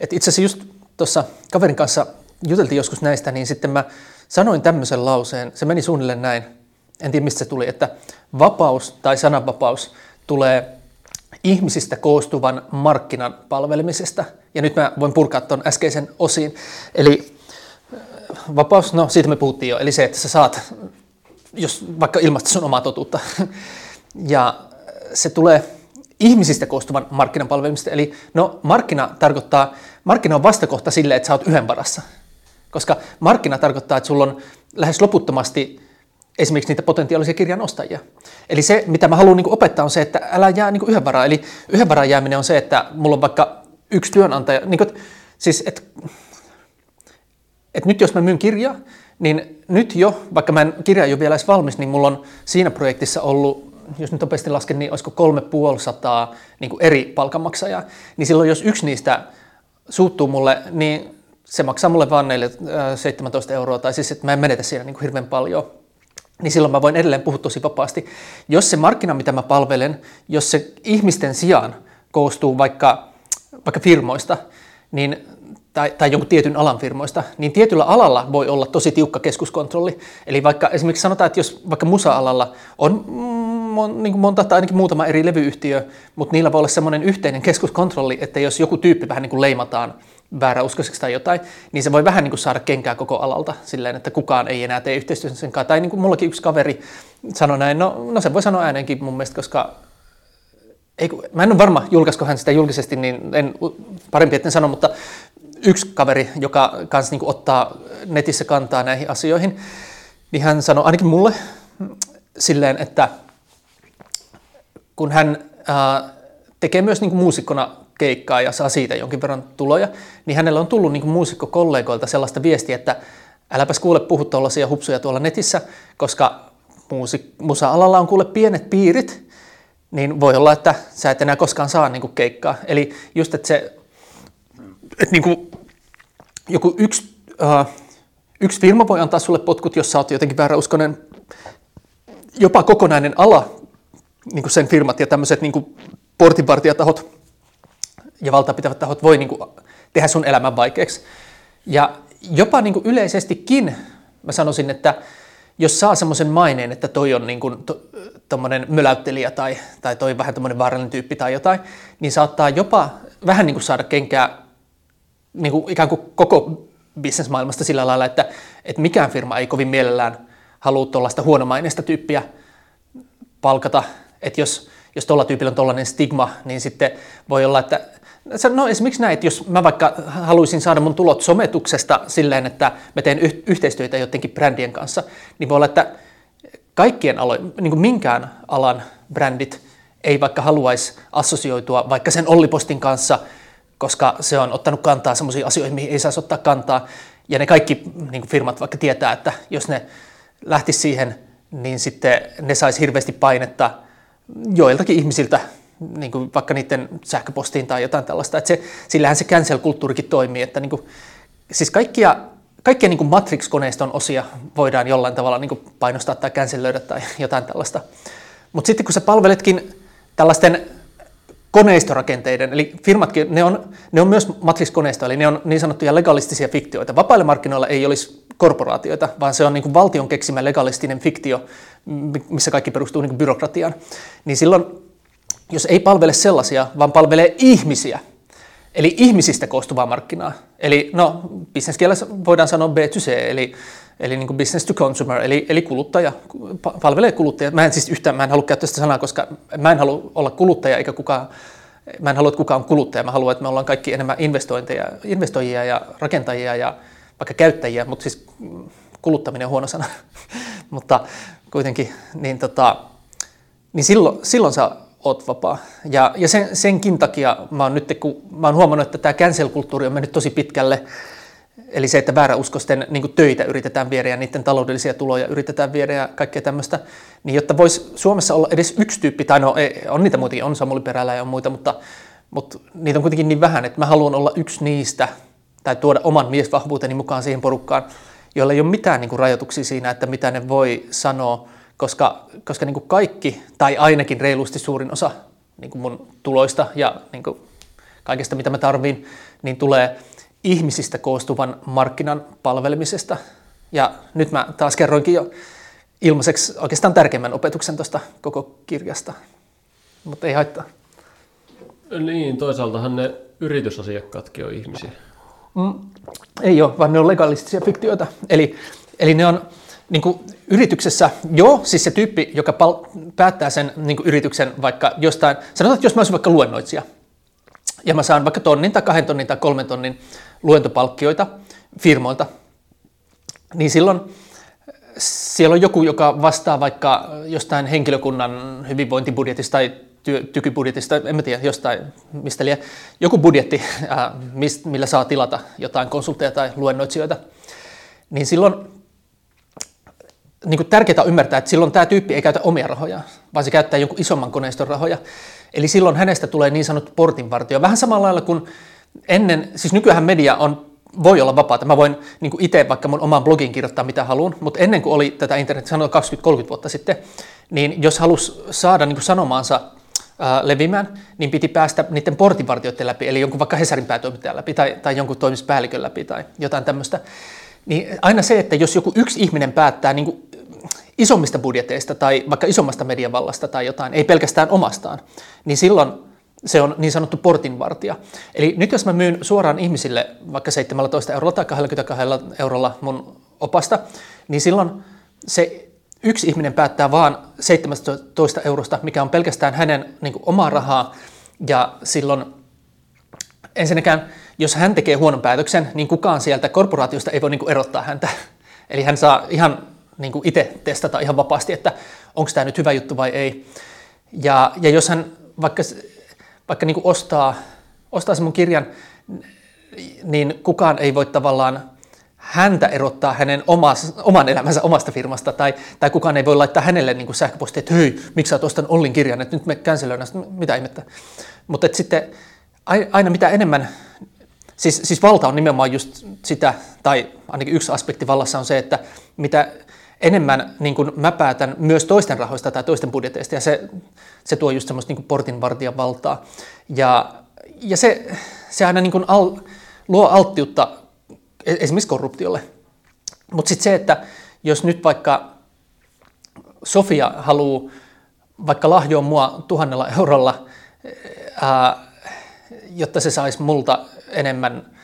Et itse asiassa just tuossa kaverin kanssa juteltiin joskus näistä, niin sitten mä sanoin tämmöisen lauseen. Se meni suunnilleen näin. En tiedä mistä se tuli, että vapaus tai sananvapaus tulee ihmisistä koostuvan markkinan palvelemisesta. Ja nyt mä voin purkaa tuon äskeisen osiin. Eli vapaus, no siitä me puhuttiin jo, eli se, että sä saat jos vaikka ilmaista sun omaa totuutta. Ja se tulee ihmisistä koostuvan markkinan palvelimista. Eli no, markkina tarkoittaa, markkina on vastakohta sille, että sä oot yhden varassa. Koska markkina tarkoittaa, että sulla on lähes loputtomasti esimerkiksi niitä potentiaalisia kirjan ostajia. Eli se, mitä mä haluan niin opettaa, on se, että älä jää niin yhden varaan. Eli yhden varaan jääminen on se, että mulla on vaikka yksi työnantaja. Niin kuin, siis, että, että nyt jos mä myyn kirjaa, niin nyt jo, vaikka mä en kirja ei ole vielä edes valmis, niin mulla on siinä projektissa ollut, jos nyt nopeasti lasken, niin olisiko kolme puolisataa niin eri palkanmaksajaa. Niin silloin jos yksi niistä suuttuu mulle, niin se maksaa mulle vain 17 euroa, tai siis että mä en menetä siinä niin hirveän paljon. Niin silloin mä voin edelleen puhua tosi vapaasti. Jos se markkina, mitä mä palvelen, jos se ihmisten sijaan koostuu vaikka, vaikka firmoista, niin tai, tai jonkun tietyn alan firmoista, niin tietyllä alalla voi olla tosi tiukka keskuskontrolli. Eli vaikka esimerkiksi sanotaan, että jos vaikka musa-alalla on mon, niin kuin monta tai ainakin muutama eri levyyhtiö, mutta niillä voi olla semmoinen yhteinen keskuskontrolli, että jos joku tyyppi vähän niin kuin leimataan vääräuskoiseksi tai jotain, niin se voi vähän niin kuin saada kenkää koko alalta silleen, että kukaan ei enää tee yhteistyötä sen kanssa. Tai niin kuin mullakin yksi kaveri sanoi näin, no, no se voi sanoa ääneenkin mun mielestä, koska ei, mä en ole varma, julkaisiko hän sitä julkisesti, niin en, parempi etten sano, mutta yksi kaveri, joka kanssa niin ottaa netissä kantaa näihin asioihin, niin hän sanoi ainakin mulle silleen, että kun hän ää, tekee myös niin muusikkona keikkaa ja saa siitä jonkin verran tuloja, niin hänellä on tullut niin muusikkokollegoilta sellaista viestiä, että äläpäs kuule puhu tuollaisia hupsuja tuolla netissä, koska muusik- musa-alalla on kuule pienet piirit, niin voi olla, että sä et enää koskaan saa niin keikkaa. Eli just, että se että niin kuin joku yksi, uh, yksi firma voi antaa sulle potkut, jos sä oot jotenkin vääräuskonen, jopa kokonainen ala, niin kuin sen firmat ja tämmöiset niin portinvartijatahot ja valtapitävät tahot voi niin kuin, tehdä sun elämän vaikeaksi. Ja jopa niin kuin yleisestikin mä sanoisin, että jos saa semmoisen maineen, että toi on niin kuin to, möläyttelijä tai, tai toi vähän tämmöinen vaarallinen tyyppi tai jotain, niin saattaa jopa vähän niin kuin saada kenkää niin kuin ikään kuin koko bisnesmaailmasta sillä lailla, että, että mikään firma ei kovin mielellään halua tuollaista huonomaineista tyyppiä palkata. Että jos, jos tuolla tyypillä on tuollainen stigma, niin sitten voi olla, että No esimerkiksi näin, että jos mä vaikka haluaisin saada mun tulot sometuksesta silleen, että mä teen yhteistyötä jotenkin brändien kanssa, niin voi olla, että kaikkien alojen, niin kuin minkään alan brändit ei vaikka haluaisi assosioitua vaikka sen Ollipostin kanssa, koska se on ottanut kantaa sellaisiin asioihin, mihin ei saisi ottaa kantaa. Ja ne kaikki niin kuin firmat vaikka tietää, että jos ne lähtis siihen, niin sitten ne saisi hirveästi painetta joiltakin ihmisiltä, niin kuin vaikka niiden sähköpostiin tai jotain tällaista. Että se, sillähän se cancel-kulttuurikin toimii, että niin kuin, siis kaikkia, kaikkia niin Matrix-koneiston osia voidaan jollain tavalla niin painostaa tai cancelöidä tai jotain tällaista. Mutta sitten kun sä palveletkin tällaisten koneistorakenteiden, eli firmatkin, ne on, ne on myös matrixkoneistoja, eli ne on niin sanottuja legalistisia fiktioita. Vapailla markkinoilla ei olisi korporaatioita, vaan se on niin kuin valtion keksimä legalistinen fiktio, missä kaikki perustuu niin kuin byrokratiaan. Niin silloin, jos ei palvele sellaisia, vaan palvelee ihmisiä, eli ihmisistä koostuvaa markkinaa, eli no, bisneskielessä voidaan sanoa B2C, eli eli niin kuin business to consumer, eli, eli kuluttaja, palvelee kuluttajia. Mä en siis yhtään, mä en halua käyttää sitä sanaa, koska mä en halua olla kuluttaja eikä kukaan, mä en halua, että kukaan on kuluttaja, mä haluan, että me ollaan kaikki enemmän investointeja, investoijia ja rakentajia ja vaikka käyttäjiä, mutta siis kuluttaminen on huono sana, [LAUGHS] mutta kuitenkin, niin, tota, niin silloin, silloin sä oot vapaa. Ja, ja sen, senkin takia mä oon nyt, kun mä oon huomannut, että tämä cancel-kulttuuri on mennyt tosi pitkälle, Eli se, että vääräuskosten niin töitä yritetään viedä ja niiden taloudellisia tuloja yritetään viedä ja kaikkea tämmöistä, niin jotta voisi Suomessa olla edes yksi tyyppi, tai no on niitä muitakin, on Samuli Perälä ja on muita, mutta, mutta niitä on kuitenkin niin vähän, että mä haluan olla yksi niistä tai tuoda oman miesvahvuuteni mukaan siihen porukkaan, joilla ei ole mitään niin kuin, rajoituksia siinä, että mitä ne voi sanoa, koska, koska niin kuin kaikki, tai ainakin reilusti suurin osa niin kuin mun tuloista ja niin kuin kaikesta, mitä mä tarvin, niin tulee ihmisistä koostuvan markkinan palvelemisesta. Ja nyt mä taas kerroinkin jo ilmaiseksi oikeastaan tärkeimmän opetuksen tuosta koko kirjasta, mutta ei haittaa. Niin, toisaaltahan ne yritysasiakkaatkin on ihmisiä. Mm, ei ole, vaan ne on legalistisia fiktioita. Eli, eli ne on niin kuin yrityksessä, joo, siis se tyyppi, joka pal- päättää sen niin kuin yrityksen vaikka jostain, sanotaan, että jos mä olisin vaikka luennoitsija, ja mä saan vaikka tonnin tai kahden tonnin tai kolmen tonnin luentopalkkioita firmoilta, niin silloin siellä on joku, joka vastaa vaikka jostain henkilökunnan hyvinvointibudjetista tai ty- tykybudjetista, en mä tiedä, jostain mistä liian, joku budjetti, ää, mist, millä saa tilata jotain konsultteja tai luennoitsijoita, niin silloin niin tärkeää ymmärtää, että silloin tämä tyyppi ei käytä omia rahoja, vaan se käyttää jonkun isomman koneiston rahoja. Eli silloin hänestä tulee niin sanottu portinvartio. Vähän samalla lailla kuin ennen, siis nykyään media on, voi olla vapaata. Mä voin niin itse vaikka mun omaan blogiin kirjoittaa mitä haluan, mutta ennen kuin oli tätä internet, sanoin 20-30 vuotta sitten, niin jos halus saada niin sanomaansa ää, levimään, niin piti päästä niiden portinvartijoiden läpi, eli jonkun vaikka Hesarin päätoimittajan läpi tai, tai jonkun toimispäällikön läpi tai jotain tämmöistä. Niin aina se, että jos joku yksi ihminen päättää niin isommista budjeteista tai vaikka isommasta mediavallasta tai jotain, ei pelkästään omastaan, niin silloin se on niin sanottu portinvartija. Eli nyt jos mä myyn suoraan ihmisille vaikka 17 eurolla tai 22 eurolla mun opasta, niin silloin se yksi ihminen päättää vaan 17 eurosta, mikä on pelkästään hänen niin kuin, omaa rahaa, ja silloin ensinnäkään, jos hän tekee huonon päätöksen, niin kukaan sieltä korporaatiosta ei voi niin kuin, erottaa häntä. [LAUGHS] Eli hän saa ihan niin kuin itse testata ihan vapaasti, että onko tämä nyt hyvä juttu vai ei. Ja, ja jos hän vaikka, vaikka niin kuin ostaa, ostaa sen mun kirjan, niin kukaan ei voi tavallaan häntä erottaa hänen omas, oman elämänsä omasta firmasta, tai, tai kukaan ei voi laittaa hänelle niin sähköpostia, että hei, miksi sä oot ostanut Ollin kirjan, että nyt me canceloidaan, mitä ihmettä. Mutta sitten aina mitä enemmän, siis, siis valta on nimenomaan just sitä, tai ainakin yksi aspekti vallassa on se, että mitä enemmän niin kuin mä päätän myös toisten rahoista tai toisten budjeteista, ja se, se tuo just semmoista niin portinvartijan valtaa. Ja, ja se, se aina niin kuin al, luo alttiutta e-, esimerkiksi korruptiolle. Mutta sitten se, että jos nyt vaikka Sofia haluaa vaikka lahjoa mua tuhannella eurolla, ää, jotta se saisi multa enemmän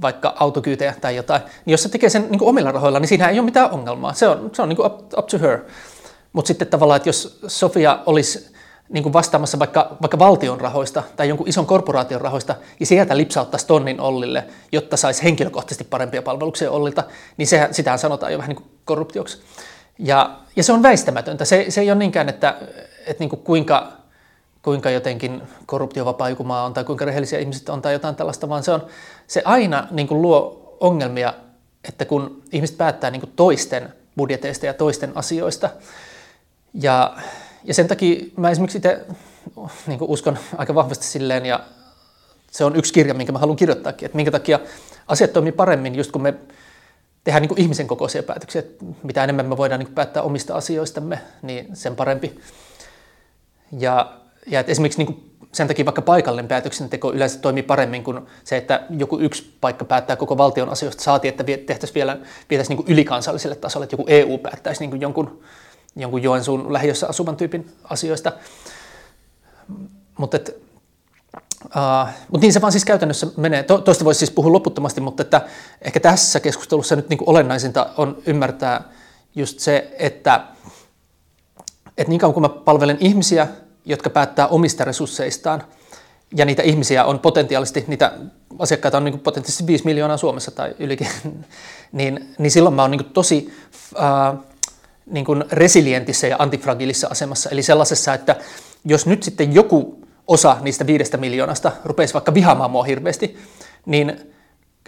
vaikka autokyytejä tai jotain, niin jos se tekee sen niin omilla rahoilla, niin siinä ei ole mitään ongelmaa. Se on, se on niin up, up to her. Mutta sitten tavallaan, että jos Sofia olisi niin kuin vastaamassa vaikka, vaikka valtion rahoista tai jonkun ison korporaation rahoista ja sieltä lipsauttaisi tonnin Ollille, jotta saisi henkilökohtaisesti parempia palveluksia Ollilta, niin se, sitähän sanotaan jo vähän niin korruptioksi. Ja, ja se on väistämätöntä. Se, se ei ole niinkään, että, että niin kuin kuinka, kuinka jotenkin korruptiovapaa joku maa on tai kuinka rehellisiä ihmiset on tai jotain tällaista, vaan se, on, se aina niin kuin luo ongelmia, että kun ihmiset päättää niin kuin toisten budjeteista ja toisten asioista. Ja, ja sen takia mä esimerkiksi itse niin uskon aika vahvasti silleen, ja se on yksi kirja, minkä mä haluan kirjoittaakin, että minkä takia asiat toimii paremmin, just kun me tehdään niin ihmisen kokoisia päätöksiä, että mitä enemmän me voidaan niin päättää omista asioistamme, niin sen parempi. Ja, ja että esimerkiksi niin sen takia vaikka paikallinen päätöksenteko yleensä toimii paremmin kuin se, että joku yksi paikka päättää koko valtion asioista. Saatiin, että tehtäisiin vielä vietäisiin niin ylikansalliselle tasolle, että joku EU päättäisi niin jonkun, jonkun Joensuun lähiössä asuvan tyypin asioista. Mutta Uh, mutta niin se vaan siis käytännössä menee. To, toista voisi siis puhua loputtomasti, mutta että ehkä tässä keskustelussa nyt niin kuin olennaisinta on ymmärtää just se, että, että niin kauan kuin mä palvelen ihmisiä, jotka päättää omista resursseistaan, ja niitä ihmisiä on potentiaalisesti, niitä asiakkaita on niin kuin potentiaalisesti 5 miljoonaa Suomessa tai ylikin, [LAUGHS] niin, niin silloin mä oon niin kuin tosi uh, niin kuin resilientissä ja antifragilissa asemassa. Eli sellaisessa, että jos nyt sitten joku osa niistä viidestä miljoonasta rupeisi vaikka vihaamaan mua hirveästi, niin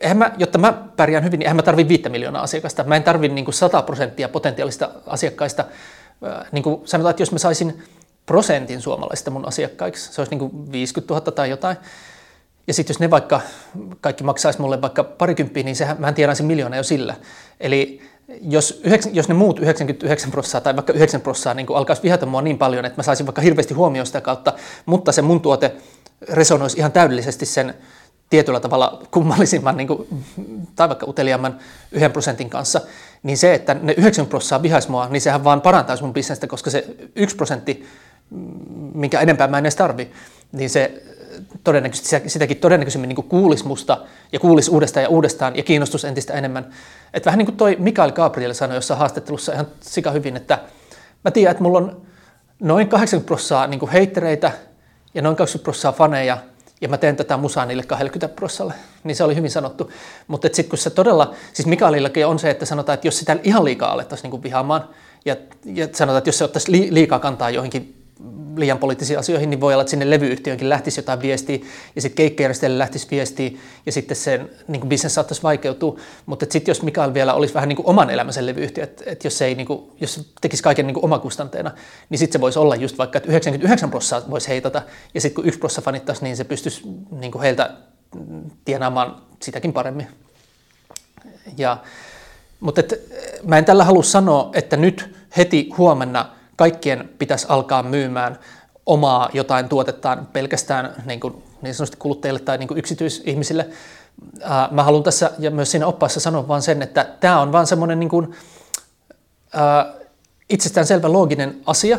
eihän mä, jotta mä pärjään hyvin, niin eihän mä tarvitse viittä miljoonaa asiakasta. Mä en tarvitse niin 100 prosenttia potentiaalista asiakkaista. Niin kuin sanotaan, että jos mä saisin prosentin suomalaisista mun asiakkaiksi, se olisi niin kuin 50 000 tai jotain, ja sitten jos ne vaikka kaikki maksaisi mulle vaikka parikymppiä, niin sehän, mä tienaisin miljoona jo sillä. Eli jos, jos ne muut 99 prosenttia tai vaikka 9 prosenttia niin alkaisi vihata mua niin paljon, että mä saisin vaikka hirveästi huomioon sitä kautta, mutta se mun tuote resonoisi ihan täydellisesti sen tietyllä tavalla kummallisimman niin kuin, tai vaikka uteliaamman yhden prosentin kanssa, niin se, että ne 9 prosenttia vihaisi mua, niin sehän vaan parantaisi mun bisnestä, koska se 1 prosentti, minkä enempää mä en edes tarvi, niin se todennäköisesti, sitäkin todennäköisemmin niin kuulisi musta ja kuulisi uudestaan ja uudestaan ja kiinnostus entistä enemmän. Että vähän niin kuin toi Mikael Gabriel sanoi jossain haastattelussa ihan sika hyvin, että mä tiedän, että mulla on noin 80 prosenttia niin heittereitä ja noin 20 prosenttia faneja ja mä teen tätä musaa niille 20 prossalle. Niin se oli hyvin sanottu. Mutta sitten kun se todella, siis Mikaelillakin on se, että sanotaan, että jos sitä ihan liikaa alettaisiin niin vihaamaan ja, ja sanotaan, että jos se ottaisi liikaa kantaa joihinkin liian poliittisiin asioihin, niin voi olla, että sinne levyyhtiöönkin lähtisi jotain viestiä, ja sitten keikkajärjestäjälle lähtisi viestiä, ja sitten sen niin kuin business saattaisi vaikeutua. Mutta sitten jos Mikael vielä olisi vähän niin kuin oman elämänsä levyyhtiö, että, että jos, ei, niin kuin, jos se tekisi kaiken niin kuin omakustanteena, niin sitten se voisi olla just vaikka, että 99 prosenttia voisi heitata, ja sitten kun yksi prosenttia fanittaisi, niin se pystyisi niin kuin heiltä tienaamaan sitäkin paremmin. Ja, mutta et, mä en tällä halua sanoa, että nyt heti huomenna – kaikkien pitäisi alkaa myymään omaa jotain tuotettaan pelkästään niin, kuin, niin sanotusti kuluttajille tai niin kuin yksityisihmisille. Mä haluan tässä ja myös siinä oppaassa sanoa vain sen, että tämä on vain semmoinen niin kuin, itsestäänselvä looginen asia,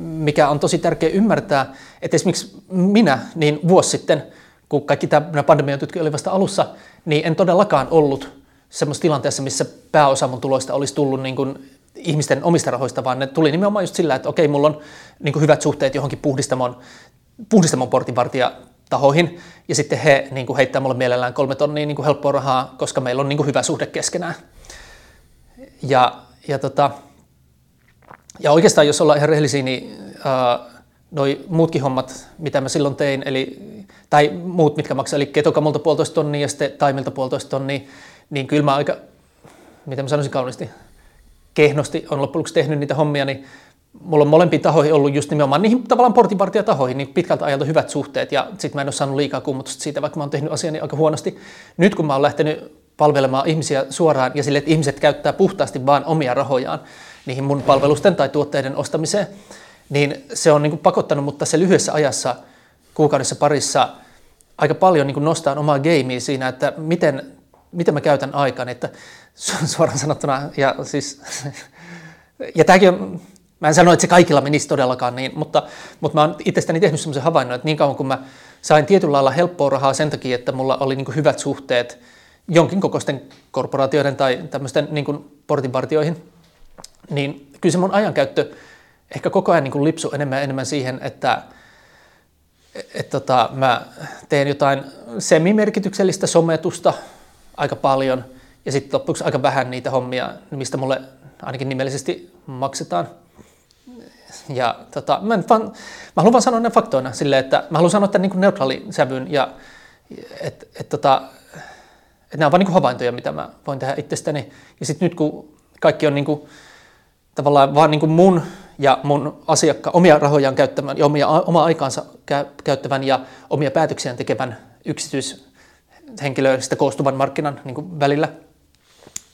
mikä on tosi tärkeä ymmärtää, että esimerkiksi minä niin vuosi sitten, kun kaikki tämä pandemian tutki oli vasta alussa, niin en todellakaan ollut semmoisessa tilanteessa, missä pääosa mun tuloista olisi tullut niin kuin ihmisten omista rahoista, vaan ne tuli nimenomaan just sillä, että okei, mulla on niin hyvät suhteet johonkin puhdistamon, puhdistamon tahoihin, ja sitten he niin heittää mulle mielellään kolme tonnia niin helppoa rahaa, koska meillä on niin hyvä suhde keskenään. Ja, ja, tota, ja oikeastaan, jos ollaan ihan rehellisiä, niin uh, noi muutkin hommat, mitä mä silloin tein, eli, tai muut, mitkä maksaa, eli ketokamolta puolitoista tonnia ja sitten taimilta puolitoista tonnia, niin kyllä mä aika, miten mä sanoisin kauniisti, kehnosti on loppujen lopuksi tehnyt niitä hommia, niin mulla on molempiin tahoihin ollut just nimenomaan niihin tavallaan portinvartijatahoihin niin pitkältä ajalta hyvät suhteet ja sitten mä en ole saanut liikaa kummutusta siitä, vaikka mä oon tehnyt asiani aika huonosti. Nyt kun mä oon lähtenyt palvelemaan ihmisiä suoraan ja sille, että ihmiset käyttää puhtaasti vain omia rahojaan niihin mun palvelusten tai tuotteiden ostamiseen, niin se on niin kuin pakottanut mutta se lyhyessä ajassa, kuukaudessa parissa, aika paljon niin kuin nostaa omaa gamea siinä, että miten, miten mä käytän aikani, että suoraan sanottuna. Ja, siis, ja tämäkin on, mä en sano, että se kaikilla menisi todellakaan niin, mutta, mutta mä oon itsestäni tehnyt semmoisen havainnon, että niin kauan kun mä sain tietyllä lailla helppoa rahaa sen takia, että mulla oli niin hyvät suhteet jonkin kokoisten korporaatioiden tai tämmöisten niin portinvartioihin, niin kyllä se mun ajankäyttö ehkä koko ajan niin lipsu enemmän ja enemmän siihen, että et, tota, mä teen jotain semimerkityksellistä sometusta aika paljon ja sitten loppuksi aika vähän niitä hommia, mistä mulle ainakin nimellisesti maksetaan. Ja tota, mä, vaan, mä haluan vaan sanoa ne faktoina silleen, että mä haluan sanoa tämän niin neutraali sävyn ja että et, tota, et nämä on vaan niin havaintoja, mitä mä voin tehdä itsestäni. Ja sitten nyt kun kaikki on niin kuin, tavallaan vaan niin kuin mun ja mun asiakkaan omia rahojaan käyttävän ja omia, oma aikaansa käyttävän ja omia päätöksiään tekevän yksityishenkilöistä koostuvan markkinan niin kuin välillä,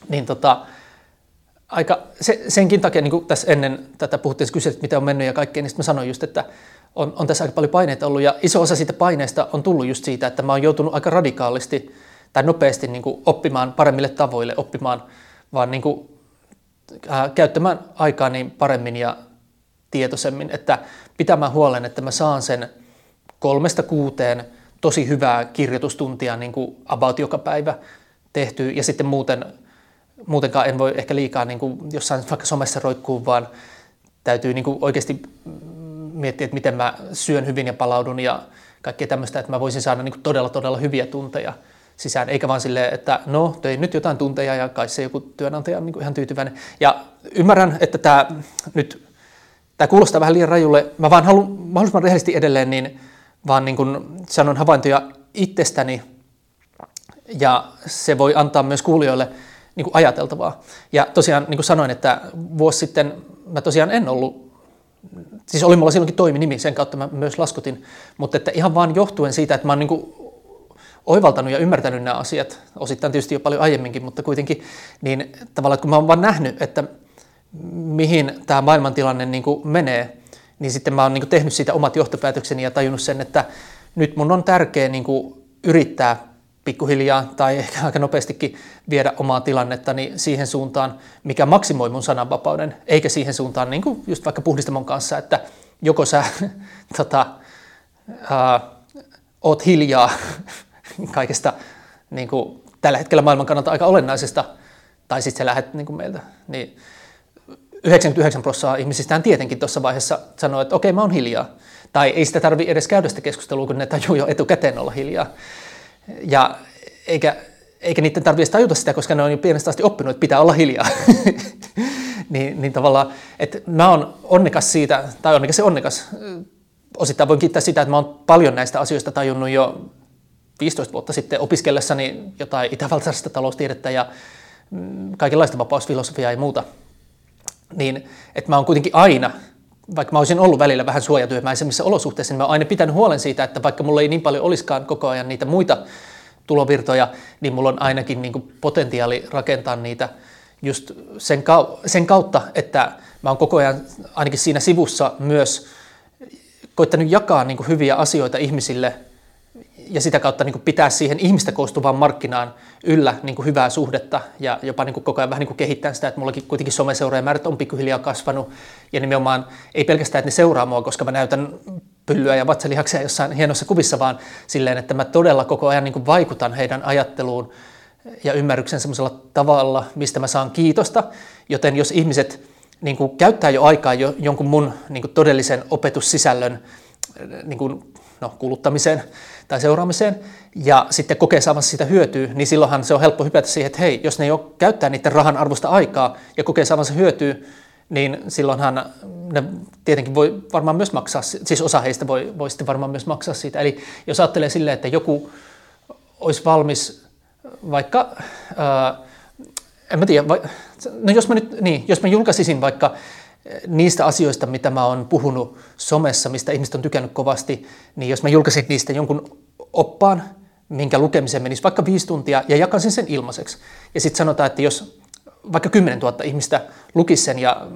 niin tota, aika, se, senkin takia, niin kuin tässä ennen tätä puhuttiin, kysyt, mitä on mennyt ja kaikkea, niin mä sanoin just, että on, on tässä aika paljon paineita ollut. Ja iso osa siitä paineesta on tullut just siitä, että mä oon joutunut aika radikaalisti tai nopeasti niin kuin oppimaan paremmille tavoille, oppimaan vaan niin kuin, äh, käyttämään aikaa niin paremmin ja tietoisemmin, että pitämään huolen, että mä saan sen kolmesta kuuteen tosi hyvää kirjoitustuntia niin kuin about joka päivä tehtyä ja sitten muuten, muutenkaan en voi ehkä liikaa niin kuin jossain vaikka somessa roikkuu, vaan täytyy niin kuin oikeasti miettiä, että miten mä syön hyvin ja palaudun ja kaikkea tämmöistä, että mä voisin saada niin kuin todella todella hyviä tunteja sisään, eikä vaan silleen, että no, tein nyt jotain tunteja ja kai se joku työnantaja on niin kuin ihan tyytyväinen. Ja ymmärrän, että tämä nyt tämä kuulostaa vähän liian rajulle. Mä vaan haluan mahdollisimman rehellisesti edelleen, niin vaan niin kuin sanon havaintoja itsestäni ja se voi antaa myös kuulijoille niin kuin ajateltavaa. Ja tosiaan niin kuin sanoin, että vuosi sitten mä tosiaan en ollut, siis oli mulla silloinkin toiminimi, sen kautta mä myös laskutin, mutta että ihan vaan johtuen siitä, että mä oon niin kuin oivaltanut ja ymmärtänyt nämä asiat, osittain tietysti jo paljon aiemminkin, mutta kuitenkin, niin tavallaan kun mä oon vaan nähnyt, että mihin tämä maailmantilanne niin kuin menee, niin sitten mä oon niin kuin tehnyt siitä omat johtopäätökseni ja tajunnut sen, että nyt mun on tärkeää niin kuin yrittää pikkuhiljaa tai ehkä aika nopeastikin viedä omaa tilannettani siihen suuntaan, mikä maksimoi mun sananvapauden, eikä siihen suuntaan niin kuin just vaikka puhdistamon kanssa, että joko sä [LAUGHS] tota, ää, oot hiljaa [LAUGHS] kaikesta niin kuin tällä hetkellä maailman kannalta aika olennaisesta, tai sitten sä lähdet niin kuin meiltä. Niin 99 prosenttia ihmisistä tietenkin tuossa vaiheessa sanoo, että okei, mä oon hiljaa. Tai ei sitä tarvi edes käydä sitä keskustelua, kun ne tajuu jo etukäteen olla hiljaa. Ja eikä, eikä niiden tarvitse tajuta sitä, koska ne on jo pienestä asti oppinut, että pitää olla hiljaa. [LAUGHS] niin, niin tavallaan, että mä oon onnekas siitä, tai onnekas se onnekas, osittain voin kiittää sitä, että mä oon paljon näistä asioista tajunnut jo 15 vuotta sitten opiskellessani jotain itävaltaisesta taloustiedettä ja mm, kaikenlaista vapausfilosofiaa ja muuta – niin että mä oon kuitenkin aina, vaikka mä olisin ollut välillä vähän suojatyömäisemmissä olosuhteissa, niin mä aina pitänyt huolen siitä, että vaikka mulla ei niin paljon olisikaan koko ajan niitä muita tulovirtoja, niin mulla on ainakin niin kuin potentiaali rakentaa niitä just sen, sen kautta, että mä oon koko ajan ainakin siinä sivussa myös koittanut jakaa niin kuin hyviä asioita ihmisille – ja sitä kautta niin kuin pitää siihen ihmistä koostuvaan markkinaan yllä niin kuin hyvää suhdetta ja jopa niin kuin koko ajan vähän niin kuin kehittää sitä, että mullakin kuitenkin someseuraajamäärät on pikkuhiljaa kasvanut ja nimenomaan ei pelkästään, että ne seuraa mua, koska mä näytän pyllyä ja vatsalihaksia jossain hienossa kuvissa, vaan silleen, että mä todella koko ajan niin kuin vaikutan heidän ajatteluun ja ymmärryksen semmoisella tavalla, mistä mä saan kiitosta, joten jos ihmiset niin kuin käyttää jo aikaa jo, jonkun mun niin kuin todellisen opetussisällön niin kuin, no, kuluttamiseen, tai seuraamiseen ja sitten kokee saavansa siitä hyötyä, niin silloinhan se on helppo hypätä siihen, että hei, jos ne ei ole käyttää niiden rahan arvosta aikaa ja kokee saavansa hyötyä, niin silloinhan ne tietenkin voi varmaan myös maksaa, siis osa heistä voi, voi sitten varmaan myös maksaa siitä. Eli jos ajattelee silleen, että joku olisi valmis vaikka, ää, en mä tiedä, vai, no jos mä nyt, niin, jos mä julkaisisin vaikka niistä asioista, mitä mä oon puhunut somessa, mistä ihmiset on tykännyt kovasti, niin jos mä julkaisin niistä jonkun oppaan, minkä lukemiseen menisi vaikka viisi tuntia ja jakaisin sen ilmaiseksi. Ja sitten sanotaan, että jos vaikka 10 000 ihmistä lukisi sen ja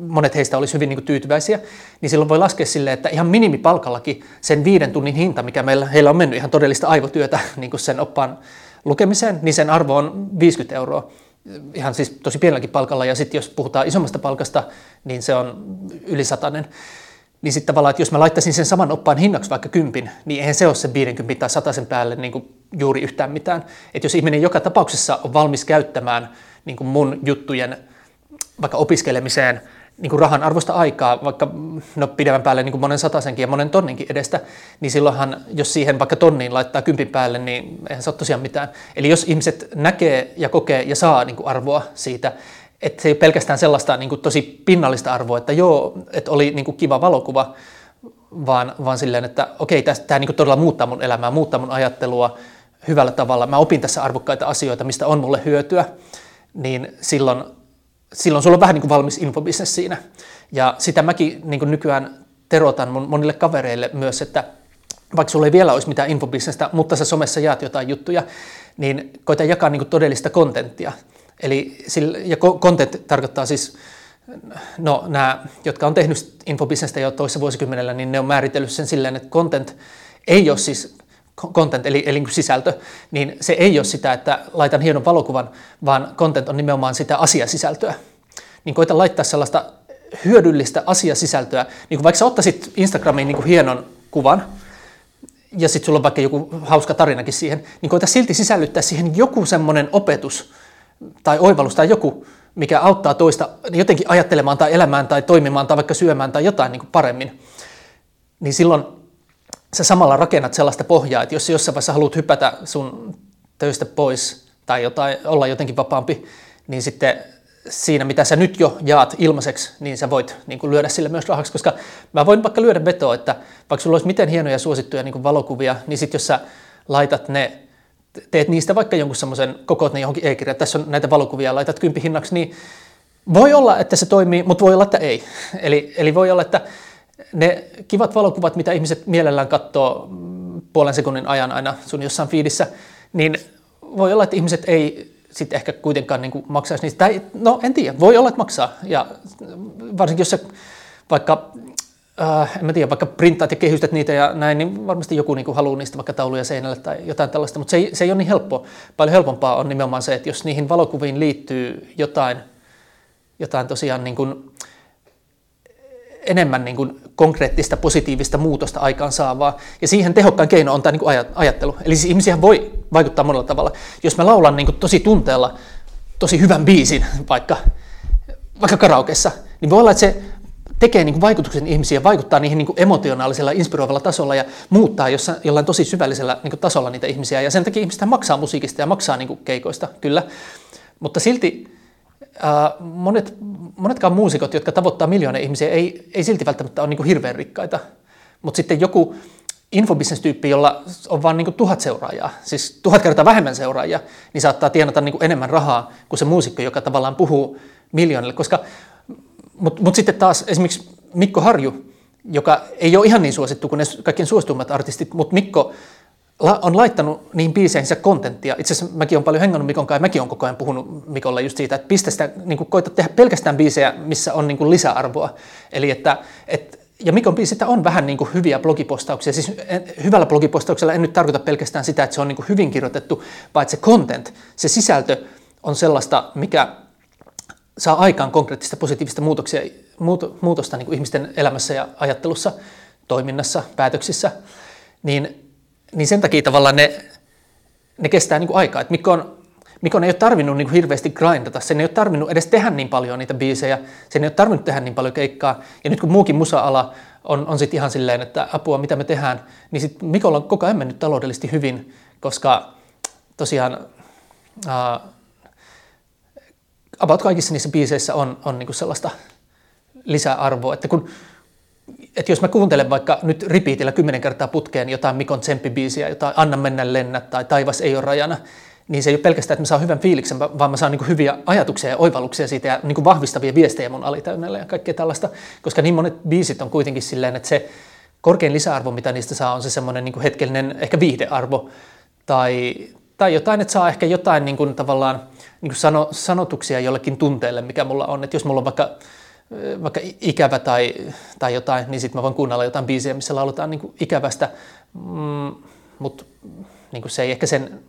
monet heistä olisi hyvin niin kuin tyytyväisiä, niin silloin voi laskea sille, että ihan minimipalkallakin sen viiden tunnin hinta, mikä meillä, heillä on mennyt ihan todellista aivotyötä [LAUGHS] niin kuin sen oppaan lukemiseen, niin sen arvo on 50 euroa ihan siis tosi pienelläkin palkalla, ja sitten jos puhutaan isommasta palkasta, niin se on yli satanen. Niin sitten tavallaan, että jos mä laittaisin sen saman oppaan hinnaksi vaikka kympin, niin eihän se ole sen 50 tai sataisen päälle niin kuin juuri yhtään mitään. Että jos ihminen joka tapauksessa on valmis käyttämään niin kuin mun juttujen vaikka opiskelemiseen niin kuin rahan arvosta aikaa, vaikka no pidemmän päälle niin kuin monen satasenkin ja monen tonninkin edestä, niin silloinhan, jos siihen vaikka tonniin laittaa kympin päälle, niin eihän se ole tosiaan mitään. Eli jos ihmiset näkee ja kokee ja saa niin kuin arvoa siitä, että se ei ole pelkästään sellaista niin kuin tosi pinnallista arvoa, että joo, että oli niin kuin kiva valokuva, vaan, vaan silleen, että okei, tämä niin todella muuttaa mun elämää, muuttaa mun ajattelua hyvällä tavalla. Mä opin tässä arvokkaita asioita, mistä on mulle hyötyä, niin silloin, silloin sulla on vähän niin kuin valmis infobisnes siinä. Ja sitä mäkin niin kuin nykyään terotan mun monille kavereille myös, että vaikka sulla ei vielä olisi mitään infobisnestä, mutta sä somessa jaat jotain juttuja, niin koita jakaa niin kuin todellista kontenttia. Eli ja content tarkoittaa siis, no nämä, jotka on tehnyt infobisnestä jo toisessa vuosikymmenellä, niin ne on määritellyt sen silleen, että content ei ole siis content, eli, eli sisältö, niin se ei ole sitä, että laitan hienon valokuvan, vaan content on nimenomaan sitä asiasisältöä. Niin koita laittaa sellaista hyödyllistä asiasisältöä, niin kuin vaikka sä ottaisit Instagramiin niin kuin hienon kuvan, ja sitten sulla on vaikka joku hauska tarinakin siihen, niin koita silti sisällyttää siihen joku semmoinen opetus tai oivallus tai joku, mikä auttaa toista jotenkin ajattelemaan tai elämään tai toimimaan tai vaikka syömään tai jotain niin kuin paremmin. Niin silloin sä samalla rakennat sellaista pohjaa, että jos jossain vaiheessa haluat hypätä sun töistä pois tai jotain, olla jotenkin vapaampi, niin sitten siinä, mitä sä nyt jo jaat ilmaiseksi, niin sä voit niin kuin lyödä sille myös rahaksi, koska mä voin vaikka lyödä vetoa, että vaikka sulla olisi miten hienoja suosittuja niin kuin valokuvia, niin sitten jos sä laitat ne, teet niistä vaikka jonkun semmoisen, kokoot ne johonkin e-kirjaan, tässä on näitä valokuvia, laitat kympi hinnaksi, niin voi olla, että se toimii, mutta voi olla, että ei. [LAUGHS] Eli, eli voi olla, että ne kivat valokuvat, mitä ihmiset mielellään katsoo puolen sekunnin ajan aina sun jossain fiidissä, niin voi olla, että ihmiset ei sitten ehkä kuitenkaan niin maksaisi niistä. Tai, no en tiedä, voi olla, että maksaa. Ja varsinkin jos se vaikka, äh, en mä tiedä, vaikka printtaat ja kehystät niitä ja näin, niin varmasti joku niin haluaa niistä vaikka tauluja seinälle tai jotain tällaista, mutta se se ei ole niin helppoa. Paljon helpompaa on nimenomaan se, että jos niihin valokuviin liittyy jotain, jotain tosiaan niin kuin, enemmän niin kuin konkreettista positiivista muutosta aikaan saavaa. Ja siihen tehokkain keino on tämä niin kuin ajattelu. Eli siis ihmisiä voi vaikuttaa monella tavalla. Jos mä laulan niin kuin tosi tunteella tosi hyvän biisin vaikka, vaikka karaokessa, niin voi olla, että se tekee niin kuin vaikutuksen ihmisiä, vaikuttaa niihin niin kuin emotionaalisella, inspiroivalla tasolla ja muuttaa jossain, jollain tosi syvällisellä niin kuin tasolla niitä ihmisiä. Ja sen takia ihmistä maksaa musiikista ja maksaa niin kuin keikoista, kyllä. Mutta silti monet, monetkaan muusikot, jotka tavoittaa miljoonia ihmisiä, ei, ei silti välttämättä ole niin kuin hirveän rikkaita. Mutta sitten joku infobisnestyyppi, jolla on vain niin tuhat seuraajaa, siis tuhat kertaa vähemmän seuraajia, niin saattaa tienata niin enemmän rahaa kuin se muusikko, joka tavallaan puhuu miljoonille. Koska, mutta mut sitten taas esimerkiksi Mikko Harju, joka ei ole ihan niin suosittu kuin ne kaikkien suosituimmat artistit, mutta Mikko on laittanut niin biiseihinsä kontenttia. Itse asiassa mäkin olen paljon hengannut Mikon kanssa ja mäkin olen koko ajan puhunut Mikolle just siitä, että pistä sitä, niin kuin koita tehdä pelkästään biisejä, missä on niin kuin lisäarvoa. Eli että, että ja Mikon biisit on vähän niin kuin hyviä blogipostauksia. Siis hyvällä blogipostauksella en nyt tarkoita pelkästään sitä, että se on niin kuin hyvin kirjoitettu, vaan että se content, se sisältö on sellaista, mikä saa aikaan konkreettista positiivista muutoksia, muutosta niin kuin ihmisten elämässä ja ajattelussa, toiminnassa, päätöksissä. Niin niin sen takia tavallaan ne, ne kestää niin kuin aikaa. Et Mikon, Mikon ei ole tarvinnut niin kuin hirveästi grindata, sen ei ole tarvinnut edes tehdä niin paljon niitä biisejä, sen ei ole tarvinnut tehdä niin paljon keikkaa. Ja nyt kun muukin musa-ala on, on sitten ihan silleen, että apua, mitä me tehdään, niin sitten Mikolla on koko ajan mennyt taloudellisesti hyvin, koska tosiaan uh, about kaikissa niissä biiseissä on, on niin kuin sellaista lisäarvoa, että kun että jos mä kuuntelen vaikka nyt ripiitillä kymmenen kertaa putkeen jotain Mikon tsemppibiisiä, jotain Anna mennä lennä tai Taivas ei ole rajana, niin se ei ole pelkästään, että mä saan hyvän fiiliksen, vaan mä saan niin hyviä ajatuksia ja oivalluksia siitä ja niin vahvistavia viestejä mun alitäynnällä ja kaikkea tällaista, koska niin monet biisit on kuitenkin silleen, että se korkein lisäarvo, mitä niistä saa, on se semmoinen niin hetkellinen ehkä viihdearvo tai, tai jotain, että saa ehkä jotain niin kuin tavallaan niin kuin sano, sanotuksia jollekin tunteelle, mikä mulla on. Että jos mulla on vaikka vaikka ikävä tai, tai jotain, niin sitten mä voin kuunnella jotain biisiä, missä lauletaan niin kuin ikävästä, mm, mutta niin se ei ehkä sen,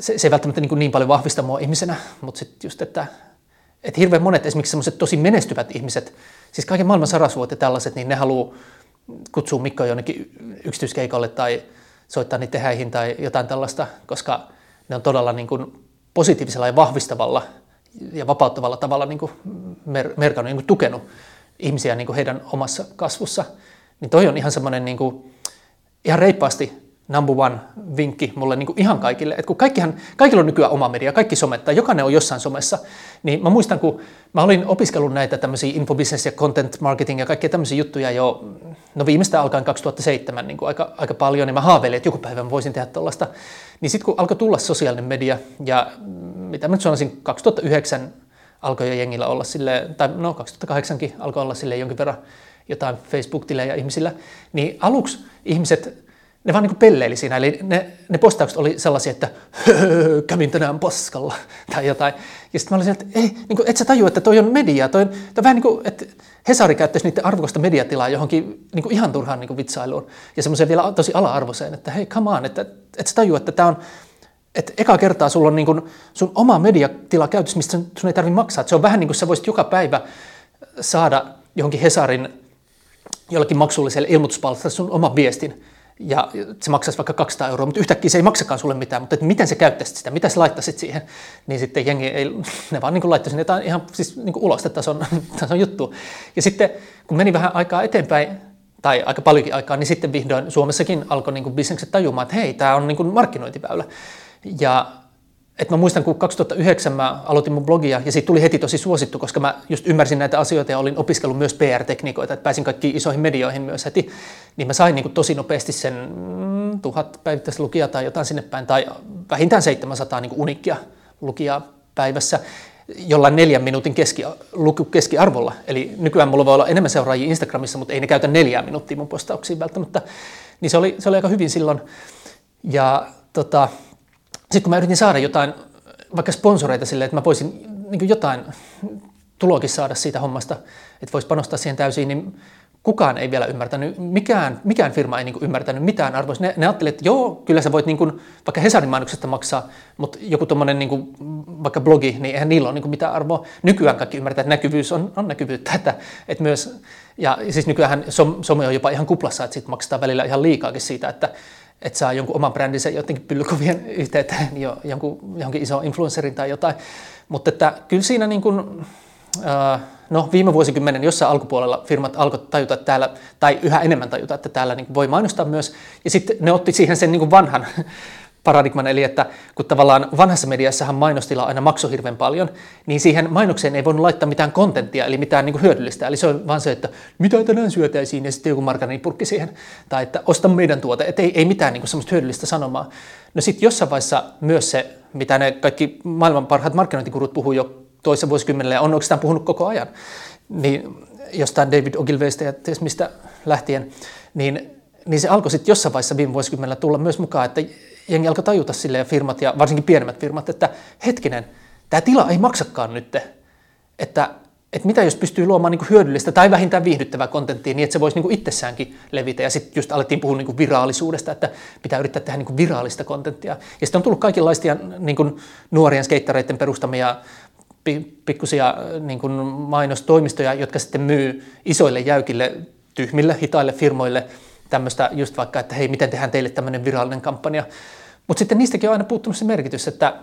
se, se ei välttämättä niin, niin paljon vahvista mua ihmisenä, mutta sitten just, että, että hirveän monet esimerkiksi semmoiset tosi menestyvät ihmiset, siis kaiken maailman sarasvuot ja tällaiset, niin ne haluaa kutsua Mikkoa jonnekin yksityiskeikalle tai soittaa niiden häihin tai jotain tällaista, koska ne on todella niin kuin positiivisella ja vahvistavalla ja vapauttavalla tavalla niin kuin mer- merkannut, niin kuin tukenut ihmisiä niin kuin heidän omassa kasvussa. Niin toi on ihan semmoinen niin ihan reippaasti number one vinkki mulle niin kuin ihan kaikille, että kun kaikkihan, kaikilla on nykyään oma media, kaikki somettaa, jokainen on jossain somessa, niin mä muistan, kun mä olin opiskellut näitä tämmöisiä infobusiness ja content marketing ja kaikkia tämmöisiä juttuja jo, no viimeistä alkaen 2007 niin kuin aika, aika paljon, niin mä haaveilin, että joku päivä mä voisin tehdä tuollaista. Niin sitten kun alkoi tulla sosiaalinen media ja mitä mä nyt sanoisin, 2009 alkoi jo jengillä olla sille, tai no 2008kin alkoi olla sille jonkin verran jotain Facebook-tilejä ihmisillä, niin aluksi ihmiset ne vaan niin pelleili siinä. Eli ne, ne postaukset oli sellaisia, että kävin tänään paskalla [LAUGHS] tai jotain. Ja sitten mä olin että ei, niin kuin, et sä tajua, että toi on media. Toi on, toi on vähän niin kuin, että Hesari käyttäisi niiden arvokasta mediatilaa johonkin niin kuin ihan turhaan niin kuin vitsailuun. Ja semmoiseen vielä tosi ala-arvoiseen, että hei, come on, että et sä tajua, että tämä on, että eka kertaa sulla on niin kuin sun oma mediatila käytössä, mistä sun, ei tarvitse maksaa. Et se on vähän niin kuin sä voisit joka päivä saada johonkin Hesarin jollekin maksulliselle ilmoituspalstalle sun oma viestin ja se maksaisi vaikka 200 euroa, mutta yhtäkkiä se ei maksakaan sulle mitään, mutta että miten sä käyttäisit sitä, mitä sä laittaisit siihen, niin sitten jengi ei, ne vaan niin laittaisi jotain ihan siis niin ulostetason [LAUGHS] tason juttu. Ja sitten kun meni vähän aikaa eteenpäin, tai aika paljonkin aikaa, niin sitten vihdoin Suomessakin alkoi niin bisnekset tajumaan, että hei, tämä on niin markkinointiväylä. Ja et mä muistan, kun 2009 mä aloitin mun blogia ja siitä tuli heti tosi suosittu, koska mä just ymmärsin näitä asioita ja olin opiskellut myös PR-tekniikoita, että pääsin kaikkiin isoihin medioihin myös heti, niin mä sain niin kuin tosi nopeasti sen mm, tuhat päivittäistä lukijaa tai jotain sinne päin, tai vähintään 700 niin kuin unikkia lukijaa päivässä jollain neljän minuutin keski, luku, keskiarvolla. Eli nykyään mulla voi olla enemmän seuraajia Instagramissa, mutta ei ne käytä neljää minuuttia mun postauksiin välttämättä. Niin se oli, se oli aika hyvin silloin. Ja tota, sitten kun mä yritin saada jotain, vaikka sponsoreita silleen, että mä voisin niin jotain tulokin saada siitä hommasta, että voisi panostaa siihen täysin, niin kukaan ei vielä ymmärtänyt, mikään, mikään firma ei niin ymmärtänyt mitään arvoista. Ne, ne ajattelivat, että joo, kyllä sä voit niin kuin, vaikka Hesarin mainoksesta maksaa, mutta joku tuommoinen niin vaikka blogi, niin eihän niillä ole niin mitään arvoa. Nykyään kaikki ymmärtää, että näkyvyys on, on näkyvyyttä. Että, että myös, ja siis nykyään some on jopa ihan kuplassa, että siitä maksetaan välillä ihan liikaakin siitä, että että saa jonkun oman brändinsä jotenkin pyllykovien yhteyteen jo, jonkun, johonkin iso influencerin tai jotain. Mutta että kyllä siinä niin kuin, no viime vuosikymmenen jossain alkupuolella firmat alkoivat tajuta että täällä, tai yhä enemmän tajuta, että täällä niin voi mainostaa myös. Ja sitten ne otti siihen sen niin kuin vanhan paradigman, eli että kun tavallaan vanhassa mediassahan mainostila aina maksoi hirveän paljon, niin siihen mainokseen ei voinut laittaa mitään kontenttia, eli mitään niin kuin hyödyllistä. Eli se on vaan se, että mitä tänään syötäisiin, ja sitten joku margarinipurkki siihen, tai että osta meidän tuote, että ei, ei mitään niin kuin semmoista hyödyllistä sanomaa. No sitten jossain vaiheessa myös se, mitä ne kaikki maailman parhaat markkinointikurut puhuu jo toisessa vuosikymmenellä, ja on oikeastaan puhunut koko ajan, niin jostain David Ogilvystä ja ties mistä lähtien, niin niin se alkoi sitten jossain vaiheessa viime vuosikymmenellä tulla myös mukaan, että jengi alkoi tajuta sille firmat ja varsinkin pienemmät firmat, että hetkinen, tämä tila ei maksakaan nyt, että, että mitä jos pystyy luomaan niin hyödyllistä tai vähintään viihdyttävää kontenttia niin, että se voisi niin itsessäänkin levitä. Ja sitten just alettiin puhua niin viraalisuudesta, että pitää yrittää tehdä niin viraalista kontenttia. Ja sitten on tullut kaikenlaisia niin nuorien skeittareiden perustamia pikkusia niin kuin mainostoimistoja, jotka sitten myy isoille jäykille, tyhmille, hitaille firmoille – tämmöistä just vaikka, että hei, miten tehdään teille tämmöinen virallinen kampanja. Mutta sitten niistäkin on aina puuttunut se merkitys, että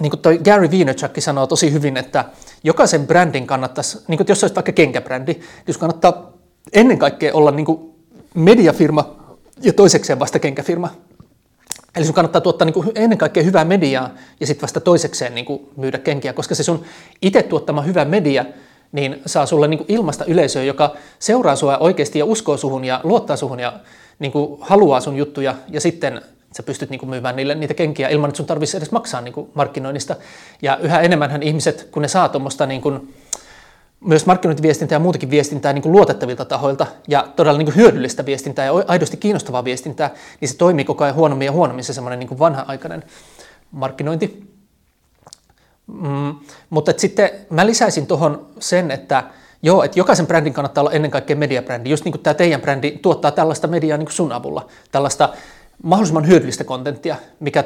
niin kuin toi Gary Vaynerchuk sanoo tosi hyvin, että jokaisen brändin kannattaisi, niin kuin jos olisi vaikka kenkäbrändi, niin jos kannattaa ennen kaikkea olla niin kuin mediafirma ja toisekseen vasta kenkäfirma. Eli sun kannattaa tuottaa niin kuin ennen kaikkea hyvää mediaa ja sitten vasta toisekseen niin kuin myydä kenkiä, koska se sun itse tuottama hyvä media niin saa sulle niin kuin ilmasta yleisöä, joka seuraa sua oikeasti ja uskoo suhun ja luottaa suhun ja niin kuin haluaa sun juttuja ja sitten sä pystyt niin kuin myymään niille niitä kenkiä ilman, että sun tarvitsisi edes maksaa niin kuin markkinoinnista. Ja yhä enemmän ihmiset, kun ne saa tuommoista niin kuin, myös markkinointiviestintää ja muutakin viestintää niin kuin luotettavilta tahoilta ja todella niin kuin hyödyllistä viestintää ja aidosti kiinnostavaa viestintää, niin se toimii koko ajan huonommin ja huonommin se semmoinen niin vanha-aikainen markkinointi. Mm, mutta sitten mä lisäisin tuohon sen, että joo, että jokaisen brändin kannattaa olla ennen kaikkea mediabrändi. Just niin kuin tämä teidän brändi tuottaa tällaista mediaa niin kuin sun avulla. Tällaista mahdollisimman hyödyllistä kontenttia, mikä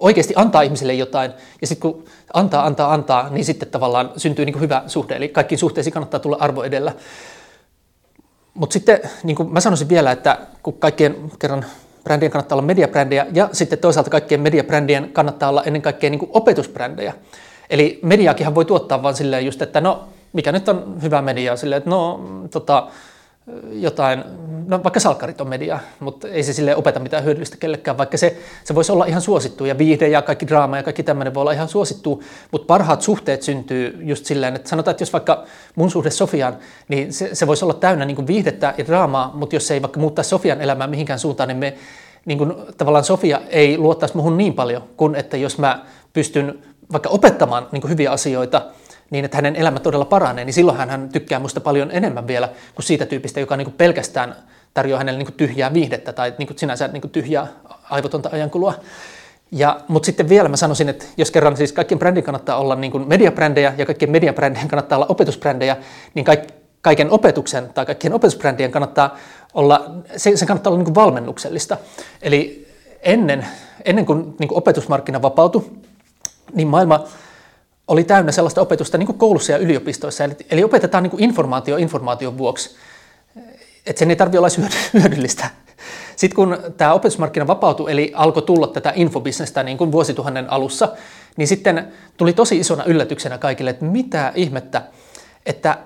oikeasti antaa ihmisille jotain. Ja sitten kun antaa, antaa, antaa, niin sitten tavallaan syntyy niin hyvä suhde. Eli kaikkiin suhteisiin kannattaa tulla arvo edellä. Mutta sitten niin kuin mä sanoisin vielä, että kun kaikkien kerran brändien kannattaa olla mediabrändejä ja sitten toisaalta kaikkien mediabrändien kannattaa olla ennen kaikkea niin opetusbrändejä. Eli mediaakinhan voi tuottaa vaan silleen just, että no mikä nyt on hyvä media, silleen, että no tota, jotain, no vaikka salkkarit on media, mutta ei se sille opeta mitään hyödyllistä kellekään, vaikka se, se voisi olla ihan suosittu ja viihde ja kaikki draama ja kaikki tämmöinen voi olla ihan suosittu, mutta parhaat suhteet syntyy just silleen, että sanotaan, että jos vaikka mun suhde Sofiaan, niin se, se voisi olla täynnä niin kuin viihdettä ja draamaa, mutta jos se ei vaikka muuttaa Sofian elämää mihinkään suuntaan, niin me niin kuin, tavallaan Sofia ei luottaisi muhun niin paljon, kuin että jos mä pystyn vaikka opettamaan niin kuin hyviä asioita, niin että hänen elämä todella paranee, niin silloin hän tykkää musta paljon enemmän vielä kuin siitä tyypistä, joka niin kuin pelkästään tarjoaa hänelle niin kuin tyhjää viihdettä tai niin kuin sinänsä niin kuin tyhjää aivotonta ajankulua. Ja, mutta sitten vielä mä sanoisin, että jos kerran siis kaikkien brändin kannattaa olla niin kuin mediabrändejä ja kaikkien mediabrändien kannattaa olla opetusbrändejä, niin kaik, kaiken opetuksen tai kaikkien opetusbrändien kannattaa olla, se, se kannattaa olla niin kuin valmennuksellista. Eli ennen, ennen kuin, niin kuin opetusmarkkina vapautui, niin maailma oli täynnä sellaista opetusta niin kuin koulussa ja yliopistoissa. Eli, eli opetetaan niin kuin informaatio informaation vuoksi. Että sen ei tarvitse olla [LAUGHS] hyödyllistä. Sitten kun tämä opetusmarkkina vapautui, eli alkoi tulla tätä infobisnestä niin kuin vuosituhannen alussa, niin sitten tuli tosi isona yllätyksenä kaikille, että mitä ihmettä, että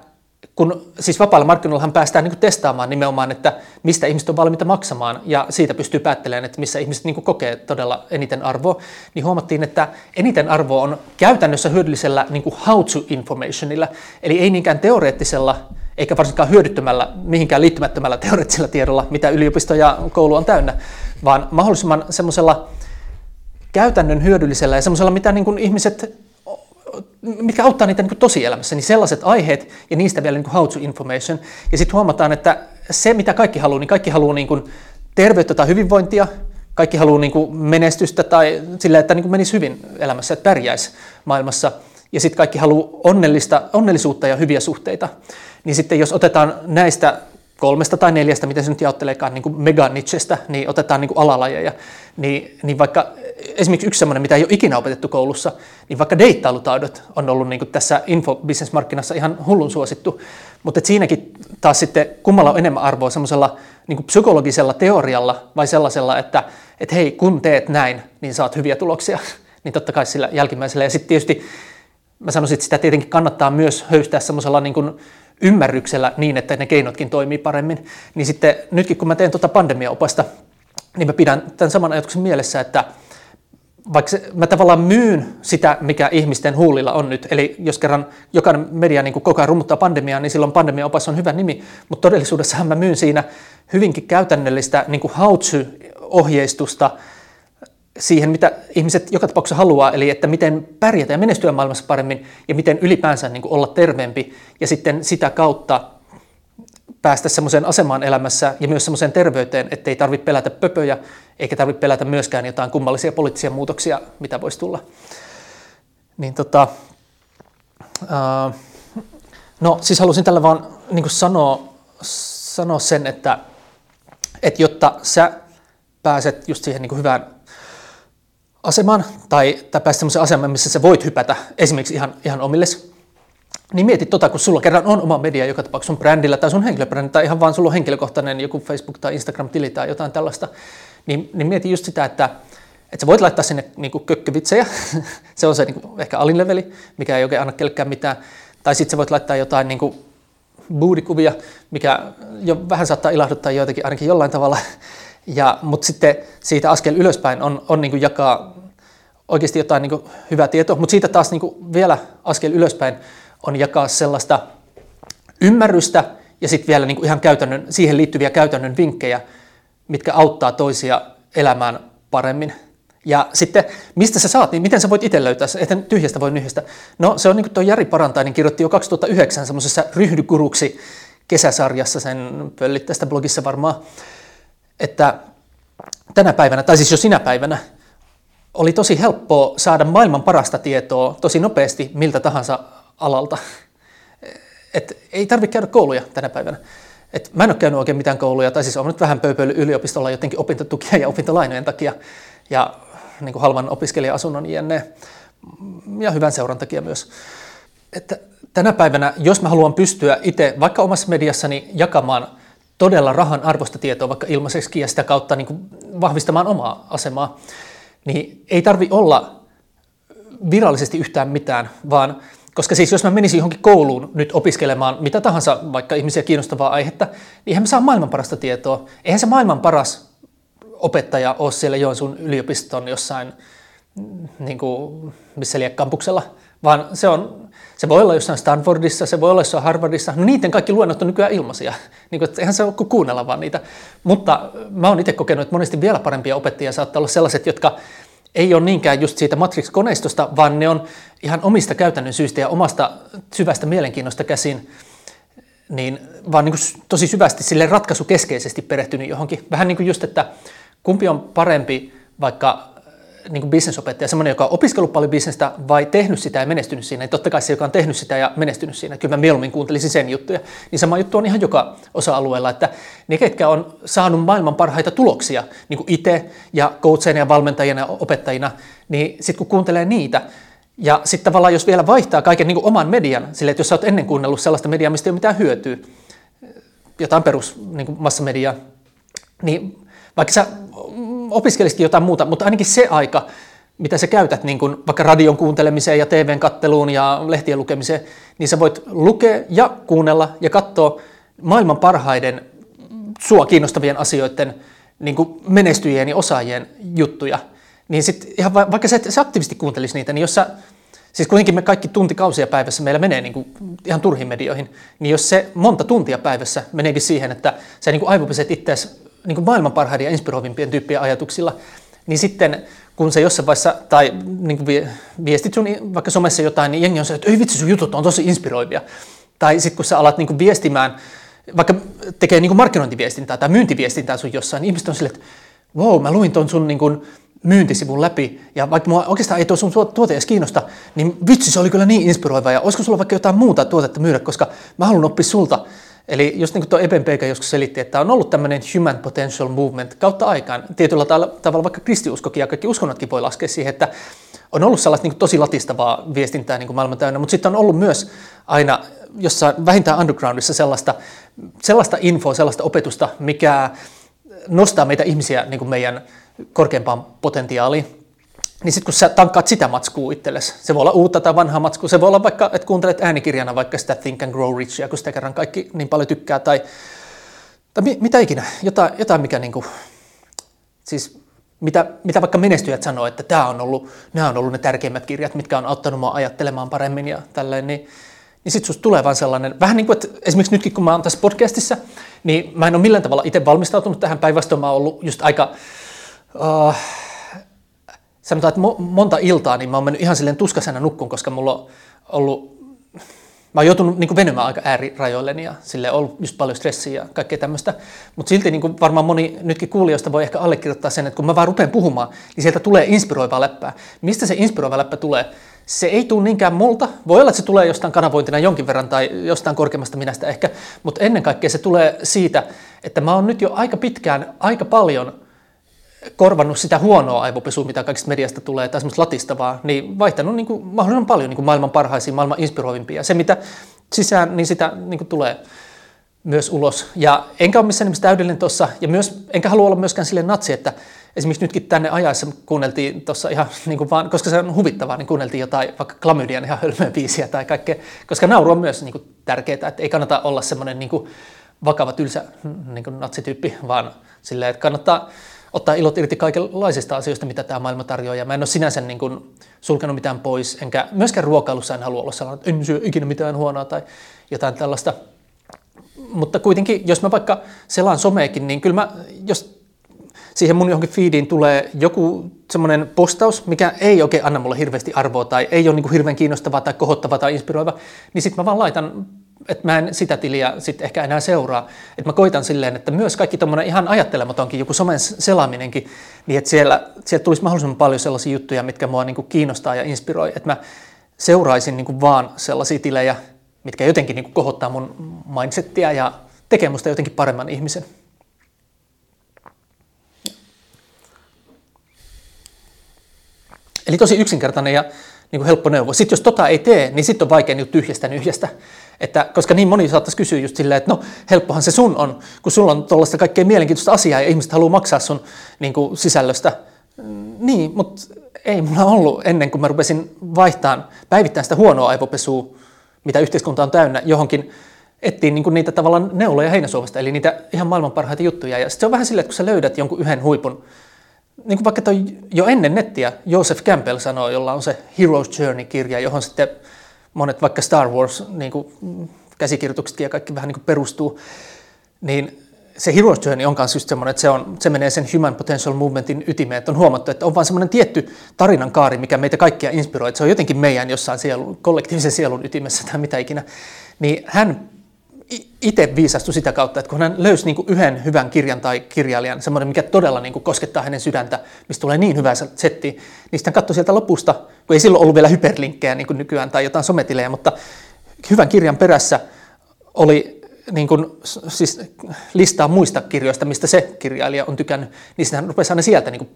kun siis vapaalla markkinoillahan päästään niin testaamaan nimenomaan, että mistä ihmiset on valmiita maksamaan ja siitä pystyy päättelemään, että missä ihmiset niin kokee todella eniten arvoa, niin huomattiin, että eniten arvoa on käytännössä hyödyllisellä niin how to informationilla, eli ei niinkään teoreettisella eikä varsinkaan hyödyttömällä, mihinkään liittymättömällä teoreettisella tiedolla, mitä yliopisto ja koulu on täynnä, vaan mahdollisimman semmoisella käytännön hyödyllisellä ja semmoisella, mitä niin ihmiset mitkä auttaa niitä niin tosielämässä, niin sellaiset aiheet ja niistä vielä niin how to information. Ja sitten huomataan, että se mitä kaikki haluaa, niin kaikki haluaa niin kuin terveyttä tai hyvinvointia, kaikki haluaa niin kuin menestystä tai sillä, että niin kuin menisi hyvin elämässä, että pärjäisi maailmassa. Ja sitten kaikki haluaa onnellista, onnellisuutta ja hyviä suhteita. Niin sitten jos otetaan näistä kolmesta tai neljästä, miten se nyt jaotteleekaan, niin meganichestä, niin otetaan niin kuin alalajeja. Niin, niin vaikka esimerkiksi yksi sellainen, mitä ei ole ikinä opetettu koulussa, niin vaikka deittailutaidot on ollut niin kuin tässä infobisnesmarkkinassa ihan hullun suosittu, mutta siinäkin taas sitten kummalla on enemmän arvoa semmoisella niin psykologisella teorialla vai sellaisella, että, että hei, kun teet näin, niin saat hyviä tuloksia, [LAUGHS] niin totta kai sillä jälkimmäisellä. Ja sitten tietysti mä sanoisin, että sitä tietenkin kannattaa myös höystää semmoisella niin ymmärryksellä niin, että ne keinotkin toimii paremmin. Niin sitten nytkin kun mä teen tuota pandemiaopasta, niin mä pidän tämän saman ajatuksen mielessä, että vaikka se, mä tavallaan myyn sitä, mikä ihmisten huulilla on nyt, eli jos kerran jokainen media niin koko ajan rummuttaa pandemiaa, niin silloin pandemiaopas on hyvä nimi, mutta todellisuudessahan mä myyn siinä hyvinkin käytännöllistä niin how-to-ohjeistusta siihen, mitä ihmiset joka tapauksessa haluaa, eli että miten pärjätä ja menestyä maailmassa paremmin ja miten ylipäänsä niin olla terveempi ja sitten sitä kautta päästä semmoiseen asemaan elämässä ja myös semmoiseen terveyteen, ettei tarvitse pelätä pöpöjä, eikä tarvitse pelätä myöskään jotain kummallisia poliittisia muutoksia, mitä voisi tulla. Niin tota, ää, no siis halusin tällä vaan niin sanoa, sanoa sen, että, että jotta sä pääset just siihen niin hyvään asemaan tai, tai pääset semmoiseen asemaan, missä sä voit hypätä esimerkiksi ihan, ihan omilles, niin mieti tota, kun sulla kerran on oma media joka tapauksessa sun brändillä tai sun henkilöbrändi tai ihan vaan sulla on henkilökohtainen joku Facebook- tai Instagram-tili tai jotain tällaista, niin, niin mieti just sitä, että, että sä voit laittaa sinne niin kuin kökkövitsejä, [LAUGHS] se on se niin kuin ehkä alin leveli, mikä ei oikein anna kellekään mitään, tai sitten sä voit laittaa jotain niin kuin boodikuvia, mikä jo vähän saattaa ilahduttaa joitakin ainakin jollain tavalla, ja, mutta sitten siitä askel ylöspäin on, on niin kuin jakaa oikeasti jotain niin hyvää tietoa, mutta siitä taas niin vielä askel ylöspäin on jakaa sellaista ymmärrystä ja sitten vielä niin ihan käytännön, siihen liittyviä käytännön vinkkejä, mitkä auttaa toisia elämään paremmin. Ja sitten, mistä sä saat, niin miten sä voit itse löytää, että tyhjästä voi nyhjästä. No se on niin kuin tuo Jari Parantainen kirjoitti jo 2009 semmoisessa ryhdykuruksi kesäsarjassa, sen pöllit tästä blogissa varmaan, että tänä päivänä, tai siis jo sinä päivänä, oli tosi helppoa saada maailman parasta tietoa tosi nopeasti miltä tahansa alalta. Et ei tarvitse käydä kouluja tänä päivänä. Et mä en ole käynyt oikein mitään kouluja, tai siis olen nyt vähän pööpöily yliopistolla jotenkin opintotukia ja opintolainojen takia, ja niin kuin halvan opiskelija-asunnon jne. Ja hyvän seuran takia myös. Että tänä päivänä, jos mä haluan pystyä itse vaikka omassa mediassani jakamaan todella rahan arvosta tietoa vaikka ilmaiseksi ja sitä kautta niin kuin vahvistamaan omaa asemaa, niin ei tarvi olla virallisesti yhtään mitään, vaan koska siis jos mä menisin johonkin kouluun nyt opiskelemaan mitä tahansa vaikka ihmisiä kiinnostavaa aihetta, niin eihän mä saa maailman parasta tietoa. Eihän se maailman paras opettaja ole siellä Joensuun yliopiston jossain, niin kuin, missä liian kampuksella, vaan se, on, se voi olla jossain Stanfordissa, se voi olla jossain Harvardissa. No niiden kaikki luennot on nykyään ilmaisia. Niin kuin, eihän se ole kuin kuunnella vaan niitä. Mutta mä oon itse kokenut, että monesti vielä parempia opettajia saattaa olla sellaiset, jotka ei ole niinkään just siitä Matrix-koneistosta, vaan ne on ihan omista käytännön syistä ja omasta syvästä mielenkiinnosta käsin, niin vaan niin kuin tosi syvästi sille ratkaisukeskeisesti perehtynyt johonkin. Vähän niin kuin just, että kumpi on parempi vaikka niin kuin bisnesopettaja, semmoinen, joka on opiskellut paljon bisnestä vai tehnyt sitä ja menestynyt siinä. Ja totta kai se, joka on tehnyt sitä ja menestynyt siinä. Kyllä mä mieluummin kuuntelisin sen juttuja. Niin sama juttu on ihan joka osa-alueella, että ne, ketkä on saanut maailman parhaita tuloksia, niin kuin itse ja coachina ja valmentajina ja opettajina, niin sitten kun kuuntelee niitä, ja sitten tavallaan jos vielä vaihtaa kaiken niin kuin oman median, sille, että jos sä oot ennen kuunnellut sellaista mediaa, mistä ei ole mitään hyötyä, jotain perus niin kuin niin vaikka sä opiskelisitkin jotain muuta, mutta ainakin se aika, mitä sä käytät niin kun vaikka radion kuuntelemiseen ja TVn katteluun ja lehtien lukemiseen, niin sä voit lukea ja kuunnella ja katsoa maailman parhaiden sua kiinnostavien asioiden niin menestyjien ja osaajien juttuja. Niin sit ihan va- vaikka sä et sä aktiivisesti kuuntelisi niitä, niin jos sä, siis kuitenkin me kaikki tuntikausia päivässä meillä menee niin ihan turhiin medioihin, niin jos se monta tuntia päivässä meneekin siihen, että sä niin kuin aivopeset itseäsi niin kuin maailman parhaiden ja inspiroivimpien tyyppien ajatuksilla, niin sitten kun se jossain vaiheessa, tai niin kuin viestit sun vaikka somessa jotain, niin jengi on se, että ei vitsi sun jutut on tosi inspiroivia. Tai sitten kun sä alat niin kuin viestimään, vaikka tekee niin kuin markkinointiviestintää tai myyntiviestintää sun jossain, niin ihmiset on silleen, että wow, mä luin ton sun niin kuin myyntisivun läpi, ja vaikka mua oikeastaan ei tuo sun tuote edes kiinnosta, niin vitsi, se oli kyllä niin inspiroiva, ja olisiko sulla vaikka jotain muuta tuotetta myydä, koska mä haluan oppia sulta Eli just niin kuin tuo Eben joskus selitti, että on ollut tämmöinen human potential movement kautta aikaan. Tietyllä tavalla vaikka kristiuskokin ja kaikki uskonnotkin voi laskea siihen, että on ollut sellaista niin kuin tosi latistavaa viestintää niin kuin maailman täynnä, mutta sitten on ollut myös aina jossain vähintään undergroundissa sellaista, sellaista infoa, sellaista opetusta, mikä nostaa meitä ihmisiä niin kuin meidän korkeampaan potentiaaliin. Niin sitten kun sä tankkaat sitä matskua itsellesi, se voi olla uutta tai vanhaa matskua, se voi olla vaikka, että kuuntelet äänikirjana vaikka sitä Think and Grow Richia, kun sitä kerran kaikki niin paljon tykkää, tai, tai mi, mitä ikinä, jotain, jotain mikä niinku, siis mitä, mitä vaikka menestyjät sanoo, että tämä on ollut, nämä on ollut ne tärkeimmät kirjat, mitkä on auttanut mua ajattelemaan paremmin ja tälleen, niin, niin sitten susta tulee vaan sellainen, vähän niin kuin, että esimerkiksi nytkin kun mä oon tässä podcastissa, niin mä en ole millään tavalla itse valmistautunut tähän. Päinvastoin, mä oon ollut just aika, uh, sanotaan, että monta iltaa niin mä oon mennyt ihan silleen tuskasena nukkuun, koska mulla on ollut, mä oon joutunut niin venymään aika äärirajoilleni ja sille ollut just paljon stressiä ja kaikkea tämmöistä. Mutta silti niin kuin varmaan moni nytkin kuulijoista voi ehkä allekirjoittaa sen, että kun mä vaan rupean puhumaan, niin sieltä tulee inspiroivaa läppää. Mistä se inspiroiva läppä tulee? Se ei tule niinkään multa. Voi olla, että se tulee jostain kanavointina jonkin verran tai jostain korkeammasta minästä ehkä, mutta ennen kaikkea se tulee siitä, että mä oon nyt jo aika pitkään, aika paljon – korvannut sitä huonoa aivopesua, mitä kaikista mediasta tulee, tai semmoista latistavaa, niin vaihtanut niin kuin mahdollisimman paljon niin kuin maailman parhaisiin, maailman inspiroivimpia. Se, mitä sisään, niin sitä niin kuin tulee myös ulos. Ja enkä ole missään nimessä täydellinen tuossa, ja myös, enkä halua olla myöskään sille natsi, että esimerkiksi nytkin tänne ajaessa kuunneltiin tuossa ihan niin kuin vaan, koska se on huvittavaa, niin kuunneltiin jotain vaikka klamydian ihan hölmöä biisiä tai kaikkea, koska nauru on myös niin kuin tärkeää, että ei kannata olla semmoinen niin kuin vakava, tylsä niin kuin natsityyppi, vaan silleen, että kannattaa ottaa ilot irti kaikenlaisista asioista, mitä tämä maailma tarjoaa. Ja mä en ole sinänsä niin kuin sulkenut mitään pois, enkä myöskään ruokailussa en halua olla sellainen, että en syö ikinä mitään huonoa tai jotain tällaista. Mutta kuitenkin, jos mä vaikka selaan someekin, niin kyllä mä, jos siihen mun johonkin feediin tulee joku semmoinen postaus, mikä ei oikein anna mulle hirveästi arvoa tai ei ole niin kuin hirveän kiinnostavaa tai kohottavaa tai inspiroiva, niin sitten mä vaan laitan että mä en sitä tiliä sitten ehkä enää seuraa. Että mä koitan silleen, että myös kaikki tuommoinen ihan ajattelematonkin, joku somen selaaminenkin, niin että siellä, sieltä tulisi mahdollisimman paljon sellaisia juttuja, mitkä mua niin kuin kiinnostaa ja inspiroi. Että mä seuraisin niin kuin vaan sellaisia tilejä, mitkä jotenkin niin kuin kohottaa mun mindsettiä ja tekee musta jotenkin paremman ihmisen. Eli tosi yksinkertainen ja niin kuin helppo neuvo. Sitten jos tota ei tee, niin sitten on vaikea niin tyhjästä nyhjästä. Että, koska niin moni saattaisi kysyä just silleen, että no helppohan se sun on, kun sulla on tuollaista kaikkein mielenkiintoista asiaa ja ihmiset haluaa maksaa sun niin kuin, sisällöstä. Niin, mutta ei mulla ollut ennen kuin mä rupesin vaihtamaan, päivittämään sitä huonoa aivopesua, mitä yhteiskunta on täynnä, johonkin etsiin niin niitä tavallaan neuloja heinäsuovasta, eli niitä ihan maailman parhaita juttuja. Ja se on vähän silleen, että kun sä löydät jonkun yhden huipun, niin kuin vaikka toi jo ennen nettiä Joseph Campbell sanoi, jolla on se Hero's Journey-kirja, johon sitten monet vaikka Star Wars niin kuin käsikirjoitukset ja kaikki vähän niin kuin perustuu, niin se Hero's Journey on myös just semmoinen, että se, on, se menee sen Human Potential Movementin ytimeen, että on huomattu, että on vaan semmoinen tietty tarinan kaari, mikä meitä kaikkia inspiroi, että se on jotenkin meidän jossain sielun, kollektiivisen sielun ytimessä tai mitä ikinä, niin hän itse viisastui sitä kautta, että kun hän löysi niin yhden hyvän kirjan tai kirjailijan, semmoinen, mikä todella niin koskettaa hänen sydäntä, mistä tulee niin hyvä setti, niin sitten katsoi sieltä lopusta, kun ei silloin ollut vielä hyperlinkkejä niin kuin nykyään tai jotain sometilejä, mutta hyvän kirjan perässä oli niin kuin, siis listaa muista kirjoista, mistä se kirjailija on tykännyt, niin sitten hän rupesi aina sieltä niin kuin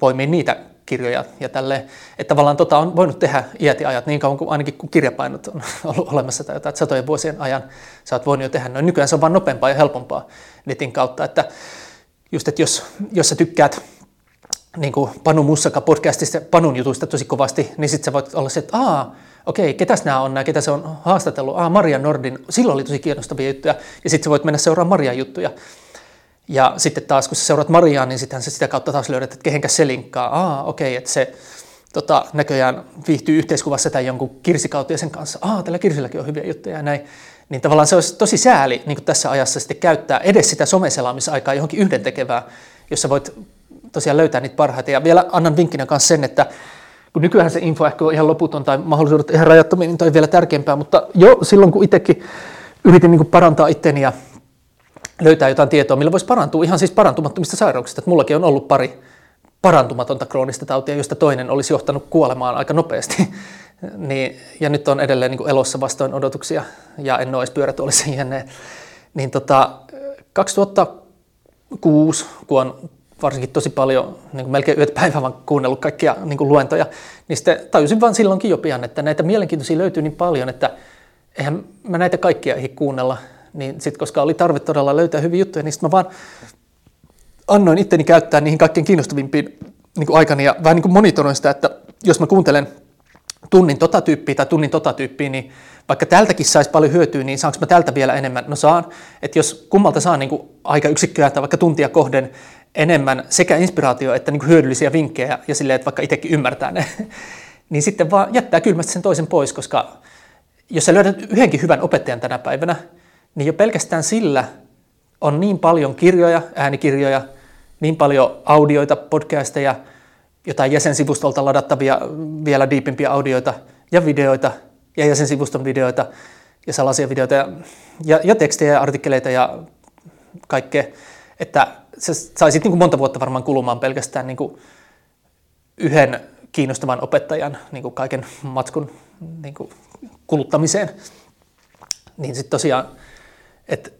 poimii niitä kirjoja ja tälleen. Että tavallaan tota on voinut tehdä iät ja ajat niin kauan kuin ainakin kun kirjapainot on [LAUGHS] ollut olemassa tai jotain satojen vuosien ajan sä oot voinut jo tehdä. No nykyään se on vaan nopeampaa ja helpompaa netin kautta, että just, että jos, jos sä tykkäät niin kuin Panu Mussaka podcastista Panun jutuista tosi kovasti, niin sitten sä voit olla se, että aa, okei, ketäs nämä on nämä, ketä se on haastatellut, aa, Maria Nordin, silloin oli tosi kiinnostavia juttuja, ja sitten sä voit mennä seuraamaan Marian juttuja. Ja sitten taas, kun sä seuraat Mariaa, niin sitten sä sitä kautta taas löydät, että kehenkä se linkkaa. Aa, okei, että se tota, näköjään viihtyy yhteiskuvassa tai jonkun kirsikautiaisen kanssa. Aa, tällä kirsilläkin on hyviä juttuja ja näin. Niin tavallaan se olisi tosi sääli niin tässä ajassa sitten käyttää edes sitä someselaamisaikaa johonkin yhdentekevää, jossa voit tosiaan löytää niitä parhaita. Ja vielä annan vinkkinä kanssa sen, että kun nykyään se info ehkä on ihan loputon tai mahdollisuudet ihan rajattomia, niin toi vielä tärkeämpää, mutta jo silloin kun itsekin yritin niin parantaa itteni ja löytää jotain tietoa, millä voisi parantua ihan siis parantumattomista sairauksista. Että mullakin on ollut pari parantumatonta kroonista tautia, josta toinen olisi johtanut kuolemaan aika nopeasti. [LAUGHS] niin, ja nyt on edelleen niin elossa vastoin odotuksia ja en ole edes pyörätuolissa jänne. Niin tota, 2006, kun on varsinkin tosi paljon, niin kuin melkein yöt päivän vaan kuunnellut kaikkia niin kuin luentoja, niin sitten tajusin vaan silloinkin jo pian, että näitä mielenkiintoisia löytyy niin paljon, että eihän mä näitä kaikkia ehdi kuunnella niin sit, koska oli tarve todella löytää hyviä juttuja, niin mä vaan annoin itteni käyttää niihin kaikkein kiinnostavimpiin niin kuin aikani ja vähän niin kuin monitoroin sitä, että jos mä kuuntelen tunnin tota tyyppiä tai tunnin tota tyyppiä, niin vaikka tältäkin saisi paljon hyötyä, niin saanko mä tältä vielä enemmän? No saan, että jos kummalta saa niin kuin yksikköä tai vaikka tuntia kohden enemmän sekä inspiraatio että niin kuin hyödyllisiä vinkkejä ja silleen, että vaikka itsekin ymmärtää ne, [LAUGHS] niin sitten vaan jättää kylmästi sen toisen pois, koska jos sä löydät yhdenkin hyvän opettajan tänä päivänä, niin jo pelkästään sillä on niin paljon kirjoja, äänikirjoja, niin paljon audioita, podcasteja, jotain jäsensivustolta ladattavia vielä diipimpiä audioita ja videoita ja jäsensivuston videoita ja salaisia videoita ja, ja, ja tekstejä ja artikkeleita ja kaikkea, että se saisit niin kuin monta vuotta varmaan kulumaan pelkästään niin kuin yhden kiinnostavan opettajan niin kuin kaiken matskun niin kuin kuluttamiseen. Niin sitten tosiaan että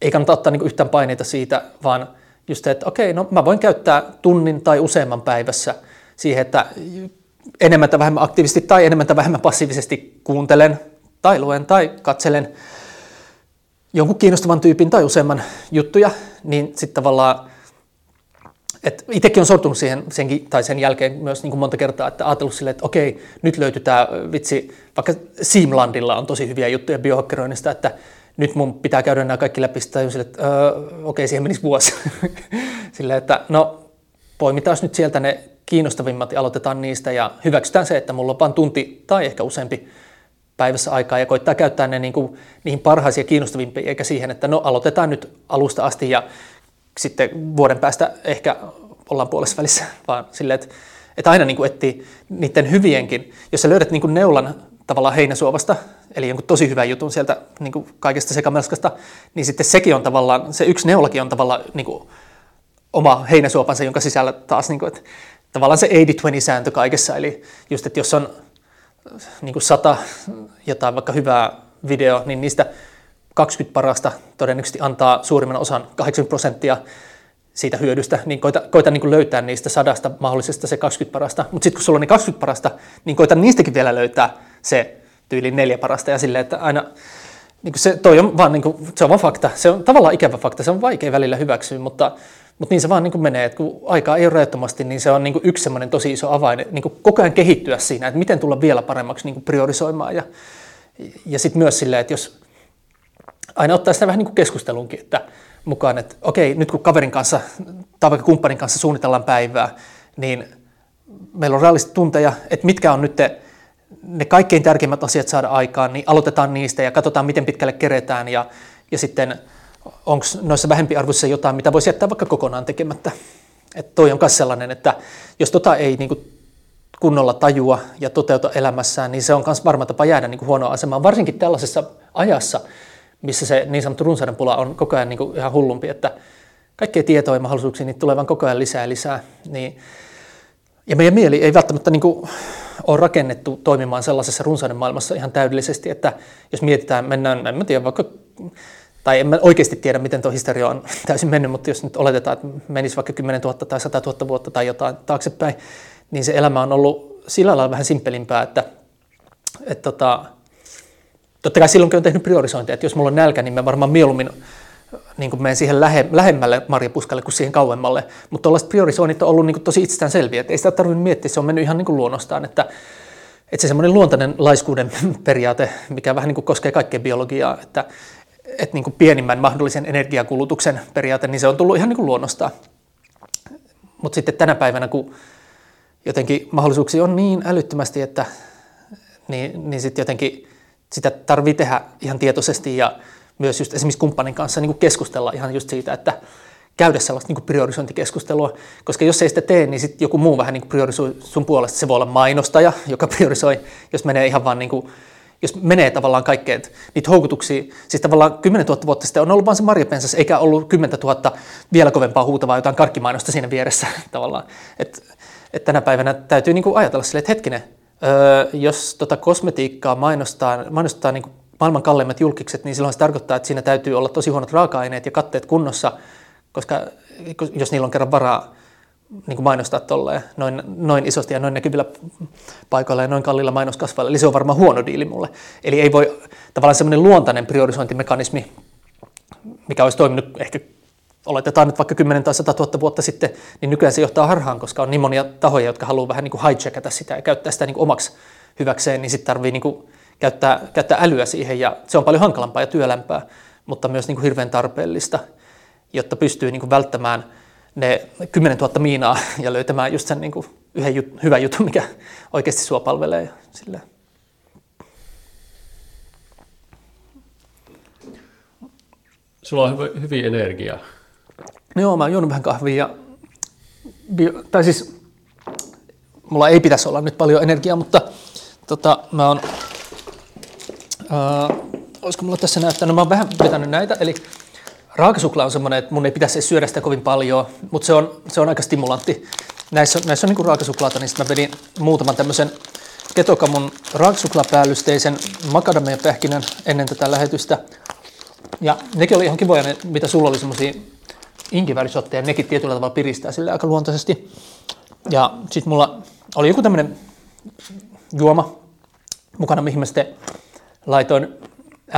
ei kannata ottaa niin yhtään paineita siitä, vaan just se, että okei, no mä voin käyttää tunnin tai useamman päivässä siihen, että enemmän tai vähemmän aktiivisesti tai enemmän tai vähemmän passiivisesti kuuntelen tai luen tai katselen jonkun kiinnostavan tyypin tai useamman juttuja, niin sitten tavallaan, että itsekin on sortunut siihen senkin, tai sen jälkeen myös niin kuin monta kertaa, että ajatellut silleen, että okei, nyt löytyy tämä vitsi, vaikka Seamlandilla on tosi hyviä juttuja biohakkeroinnista, että nyt mun pitää käydä nämä kaikki läpi, sitten sille, että öö, okei, okay, siihen menisi vuosi. [LAUGHS] Silleen, että no poimitaan nyt sieltä ne kiinnostavimmat ja aloitetaan niistä ja hyväksytään se, että mulla on vain tunti tai ehkä useampi päivässä aikaa ja koittaa käyttää ne niin kuin, niihin parhaisiin ja kiinnostavimpiin, eikä siihen, että no aloitetaan nyt alusta asti ja sitten vuoden päästä ehkä ollaan puolessa välissä, vaan silleen, että, että aina niin kuin etsii niiden hyvienkin. Jos sä löydät niin kuin neulan tavallaan heinäsuovasta, eli jonkun tosi hyvän jutun sieltä niin kuin kaikesta sekamelskasta, niin sitten sekin on tavallaan, se yksi neulakin on tavallaan niin kuin oma heinäsuopansa, jonka sisällä taas, niin kuin, että tavallaan se 80-20-sääntö kaikessa, eli just, että jos on niin kuin sata jotain vaikka hyvää video, niin niistä 20 parasta todennäköisesti antaa suurimman osan, 80 prosenttia siitä hyödystä, niin koita, koita niin löytää niistä sadasta mahdollisesta se 20 parasta. Mutta sitten kun sulla on ne 20 parasta, niin koita niistäkin vielä löytää se tyyli neljä parasta ja silleen, että aina niin se, toi on vaan, niin kuin, se on vaan fakta. Se on tavallaan ikävä fakta, se on vaikea välillä hyväksyä, mutta Mutta niin se vaan niin menee, että kun aikaa ei ole rajattomasti, niin se on niin yksi semmoinen tosi iso avain, niin koko ajan kehittyä siinä, että miten tulla vielä paremmaksi niin priorisoimaan. Ja, ja sitten myös silleen, että jos aina ottaa sitä vähän niin kuin keskustelunkin että mukaan, että okei, nyt kun kaverin kanssa tai vaikka kumppanin kanssa suunnitellaan päivää, niin meillä on reaalisesti tunteja, että mitkä on nyt te, ne kaikkein tärkeimmät asiat saada aikaan, niin aloitetaan niistä ja katsotaan, miten pitkälle keretään ja, ja sitten onko noissa vähempiarvoisissa jotain, mitä voisi jättää vaikka kokonaan tekemättä. Että toi on myös sellainen, että jos tota ei niin kuin kunnolla tajua ja toteuta elämässään, niin se on myös varma tapa jäädä niin kuin huonoa asemaan, varsinkin tällaisessa ajassa, missä se niin sanottu runsauden pula on koko ajan niin kuin ihan hullumpi, että kaikkea tietoa ja mahdollisuuksia niin tulee vaan koko ajan lisää ja lisää. Niin, ja meidän mieli ei välttämättä niin kuin ole rakennettu toimimaan sellaisessa runsauden maailmassa ihan täydellisesti, että jos mietitään, mennään, en mä tiedä, vaikka tai en mä oikeasti tiedä, miten tuo historia on [LAUGHS] täysin mennyt, mutta jos nyt oletetaan, että menisi vaikka 10 000 tai 100 000 vuotta tai jotain taaksepäin, niin se elämä on ollut sillä lailla vähän simppelimpää, että, että tota, totta kai silloinkin on tehnyt priorisointia, että jos mulla on nälkä, niin mä varmaan mieluummin niin kuin menen siihen lähe, lähemmälle marjapuskalle kuin siihen kauemmalle. Mutta tuollaiset priorisoinnit on ollut niin kuin tosi itsestään selviä, että ei sitä tarvitse miettiä, se on mennyt ihan niin kuin luonnostaan, että, että se semmoinen luontainen laiskuuden [LAUGHS] periaate, mikä vähän niin kuin koskee kaikkea biologiaa, että, että niin kuin pienimmän mahdollisen energiakulutuksen periaate, niin se on tullut ihan niin kuin luonnostaan. Mutta sitten tänä päivänä, kun jotenkin mahdollisuuksia on niin älyttömästi, että niin, niin sitten jotenkin sitä tarvii tehdä ihan tietoisesti ja myös just esimerkiksi kumppanin kanssa niin kuin keskustella ihan just siitä, että käydä sellaista niin kuin priorisointikeskustelua, koska jos ei sitä tee, niin sitten joku muu vähän niin kuin priorisoi sun puolesta. Se voi olla mainostaja, joka [LAUGHS] priorisoi, jos menee ihan vaan niin kuin jos menee tavallaan kaikkea, niitä houkutuksia, siis tavallaan 10 000 vuotta sitten on ollut vain se marjapensas, eikä ollut 10 000 vielä kovempaa huutavaa jotain karkkimainosta siinä vieressä [LAUGHS] tavallaan. Et, et tänä päivänä täytyy niinku ajatella silleen, että hetkinen, jos tota kosmetiikkaa mainostaa, mainostaa niinku maailman kalleimmat julkikset, niin silloin se tarkoittaa, että siinä täytyy olla tosi huonot raaka-aineet ja katteet kunnossa, koska jos niillä on kerran varaa niin kuin mainostaa tolleen noin, noin isosti ja noin näkyvillä paikoilla ja noin kalliilla mainoskasvailla. Eli se on varmaan huono diili mulle. Eli ei voi tavallaan semmoinen luontainen priorisointimekanismi, mikä olisi toiminut ehkä oletetaan nyt vaikka 10 tai 100 000 vuotta sitten, niin nykyään se johtaa harhaan, koska on niin monia tahoja, jotka haluaa vähän niin kuin hijackata sitä ja käyttää sitä niin kuin omaksi hyväkseen, niin sitten tarvii niin kuin käyttää, käyttää älyä siihen ja se on paljon hankalampaa ja työlämpää, mutta myös niin kuin hirveän tarpeellista, jotta pystyy niin kuin välttämään – ne 10 000 miinaa ja löytämään just sen niin kuin yhden jut, hyvän jutun, mikä oikeasti sua palvelee. Sillä. Sulla on hyvin energiaa. Joo, mä oon vähän kahvia. Ja, tai siis, mulla ei pitäisi olla nyt paljon energiaa, mutta tota, mä oon, äh, olisiko mulla tässä näyttänyt, mä oon vähän vetänyt näitä, eli Raakasuklaa on semmoinen, että mun ei pitäisi syödä sitä kovin paljon, mutta se on, se on aika stimulantti. Näissä, näissä on niin raakasuklaata, niin mä vedin muutaman tämmöisen ketokamun raakasuklaapäällysteisen makadamia pähkinän ennen tätä lähetystä. Ja nekin oli ihan kivoja, ne, mitä sulla oli semmoisia inkiväärisotteja, nekin tietyllä tavalla piristää sille aika luontaisesti. Ja sitten mulla oli joku tämmöinen juoma mukana, mihin mä sitten laitoin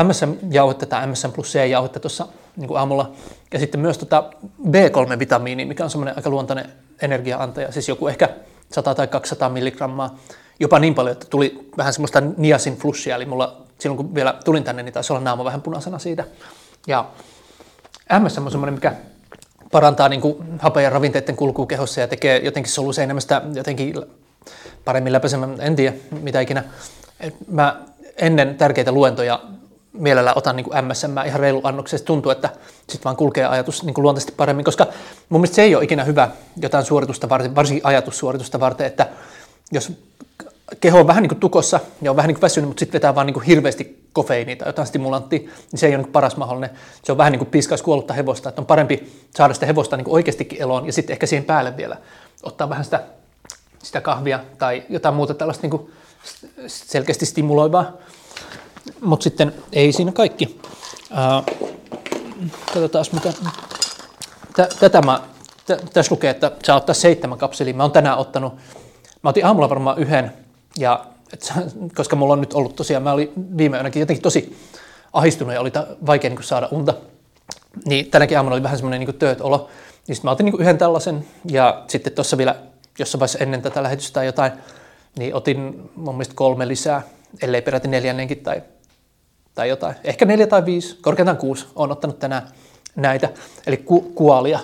MSM-jauhetta tai MSM plus C-jauhetta tuossa niin aamulla. Ja sitten myös tota B3-vitamiini, mikä on semmoinen aika luontainen energiaantaja, siis joku ehkä 100 tai 200 milligrammaa, jopa niin paljon, että tuli vähän semmoista niasin flussia, eli mulla silloin kun vielä tulin tänne, niin taisi olla naama vähän punaisena siitä. Ja MSM on semmoinen, mikä parantaa niin kuin hapen ja ravinteiden kulkua kehossa ja tekee jotenkin soluseinämästä jotenkin paremmin läpäisemään, en tiedä mitä ikinä. Mä ennen tärkeitä luentoja mielellä otan niin kuin MSM ihan reilu annoksesta. Tuntuu, että sitten vaan kulkee ajatus niin kuin luontaisesti paremmin, koska mun mielestä se ei ole ikinä hyvä jotain suoritusta varten, varsinkin ajatussuoritusta varten, että jos keho on vähän niin kuin tukossa ja on vähän niin kuin väsynyt, mutta sitten vetää vaan niin kuin hirveästi kofeiiniä tai jotain stimulanttia, niin se ei ole niin paras mahdollinen. Se on vähän niin kuin piskaisi kuollutta hevosta, että on parempi saada sitä hevosta niin oikeastikin eloon ja sitten ehkä siihen päälle vielä ottaa vähän sitä, sitä kahvia tai jotain muuta tällaista niin selkeästi stimuloivaa. Mutta sitten ei siinä kaikki. Katsotaan mitä. Tätä mä, tässä lukee, että saa ottaa seitsemän kapselia. Mä oon tänään ottanut, mä otin aamulla varmaan yhden, ja, et, koska mulla on nyt ollut tosiaan, mä olin viime yönäkin jotenkin tosi ahistunut ja oli vaikea niin saada unta. Niin tänäkin aamuna oli vähän semmoinen niin tööt olo. Niin sitten mä otin niin yhden tällaisen ja sitten tuossa vielä jossain vaiheessa ennen tätä lähetystä tai jotain, niin otin mun mielestä kolme lisää, ellei peräti neljännenkin tai, tai jotain. Ehkä neljä tai viisi, korkeintaan kuusi on ottanut tänään näitä, eli ku, kuolia.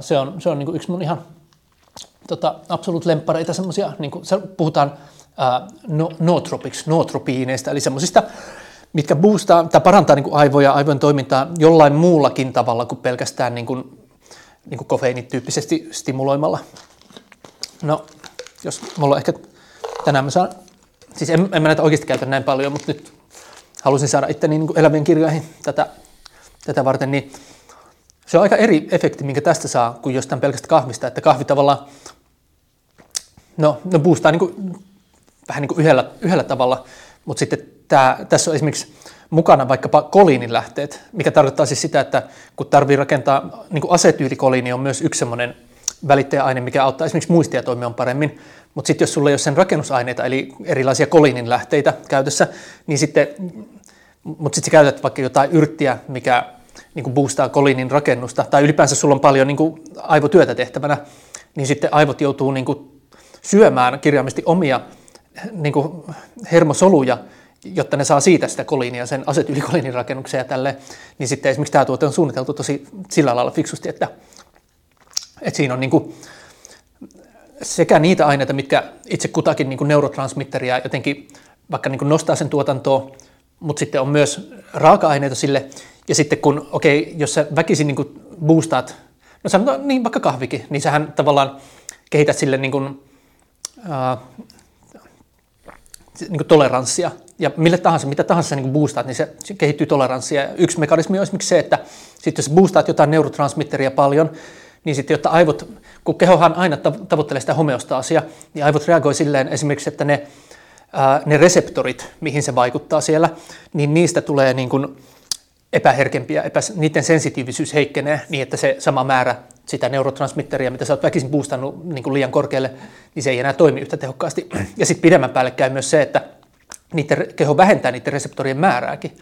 Se on, se on niin yksi mun ihan tota, absoluut lemppareita, semmoisia, niin kuin, puhutaan no, nootropics, nootropiineista, eli semmoisista, mitkä boostaa tai parantaa niin kuin aivoja, aivojen toimintaa jollain muullakin tavalla kuin pelkästään niin kuin, niin kuin kofeiinityyppisesti stimuloimalla. No, jos mulla ehkä tänään mä saan, siis en, en mä näitä oikeasti käytä näin paljon, mutta nyt halusin saada itteni niin elävien kirjoihin tätä, tätä varten, niin se on aika eri efekti, minkä tästä saa kuin jostain pelkästä kahvista, että kahvi tavallaan, no, no boostaa niin kuin, vähän niin kuin yhdellä, yhdellä tavalla, mutta sitten tämä, tässä on esimerkiksi mukana vaikkapa koliinilähteet, mikä tarkoittaa siis sitä, että kun tarvii rakentaa, niin kuin asetyylikoliini on myös yksi semmoinen välittäjäaine, mikä auttaa. Esimerkiksi muistia toimimaan paremmin, mutta sitten jos sulla ei ole sen rakennusaineita, eli erilaisia koliinin lähteitä käytössä, niin sitten, mutta sitten sä käytät vaikka jotain yrttiä, mikä niin kuin boostaa koliinin rakennusta, tai ylipäänsä sulla on paljon niin kuin aivotyötä tehtävänä, niin sitten aivot joutuu niin kuin syömään kirjaimisesti omia niin kuin hermosoluja, jotta ne saa siitä sitä koliinia sen asetylikoliinin rakennukseen ja tälle, niin sitten esimerkiksi tämä tuote on suunniteltu tosi sillä lailla fiksusti, että, että siinä on niin kuin sekä niitä aineita, mitkä itse kutakin niin kuin neurotransmitteria jotenkin vaikka niin kuin nostaa sen tuotantoa, mutta sitten on myös raaka-aineita sille, ja sitten kun, okei, okay, jos sä väkisin niin kuin boostaat, no sanotaan niin vaikka kahvikin, niin sähän tavallaan kehität sille niin kuin, äh, niin toleranssia, ja mille tahansa, mitä tahansa niin boostaat, niin se, se kehittyy toleranssia. Yksi mekanismi on esimerkiksi se, että sitten jos boostaat jotain neurotransmitteria paljon, niin sitten jotta aivot, kun kehohan aina tavoittelee sitä homeostaasia, niin aivot reagoi silleen esimerkiksi, että ne, ää, ne reseptorit, mihin se vaikuttaa siellä, niin niistä tulee niin kuin epäherkempiä, epä, niiden sensitiivisyys heikkenee niin, että se sama määrä sitä neurotransmitteria, mitä sä oot väkisin boostannut niin kuin liian korkealle, niin se ei enää toimi yhtä tehokkaasti. Ja sitten pidemmän päälle käy myös se, että niiden, keho vähentää niiden reseptorien määrääkin.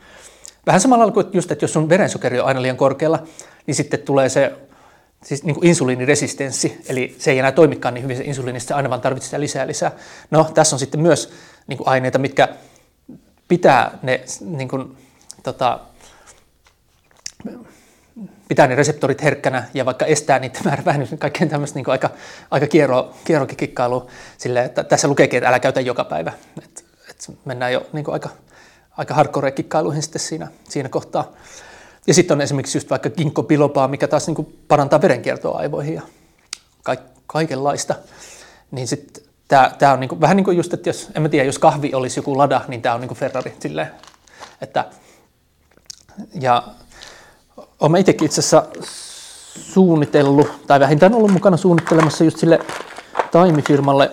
Vähän samalla kuin just, että jos sun verensokeri on aina liian korkealla, niin sitten tulee se siis niin kuin insuliiniresistenssi, eli se ei enää toimikaan niin hyvin se insuliini, se aina vaan tarvitsee lisää lisää. No, tässä on sitten myös niin kuin aineita, mitkä pitää ne, niin kuin, tota, pitää ne reseptorit herkkänä ja vaikka estää niitä määrä vähennys, niin kaikkeen tämmöistä niin aika, aika kiero, kierrokikkailu sille, että tässä lukeekin, että älä käytä joka päivä. Et, et mennään jo niin aika, aika hardcore kikkailuihin sitten siinä, siinä kohtaa. Ja sitten on esimerkiksi just vaikka kinkkopilopaa, mikä taas niin parantaa verenkiertoa aivoihin ja kaikenlaista. Niin sitten tämä on niin kuin, vähän niin kuin just, että jos, en mä tiedä, jos kahvi olisi joku Lada, niin tämä on niin kuin Ferrari silleen, että ja olen itsekin itse asiassa suunnitellut, tai vähintään ollut mukana suunnittelemassa just sille taimifirmalle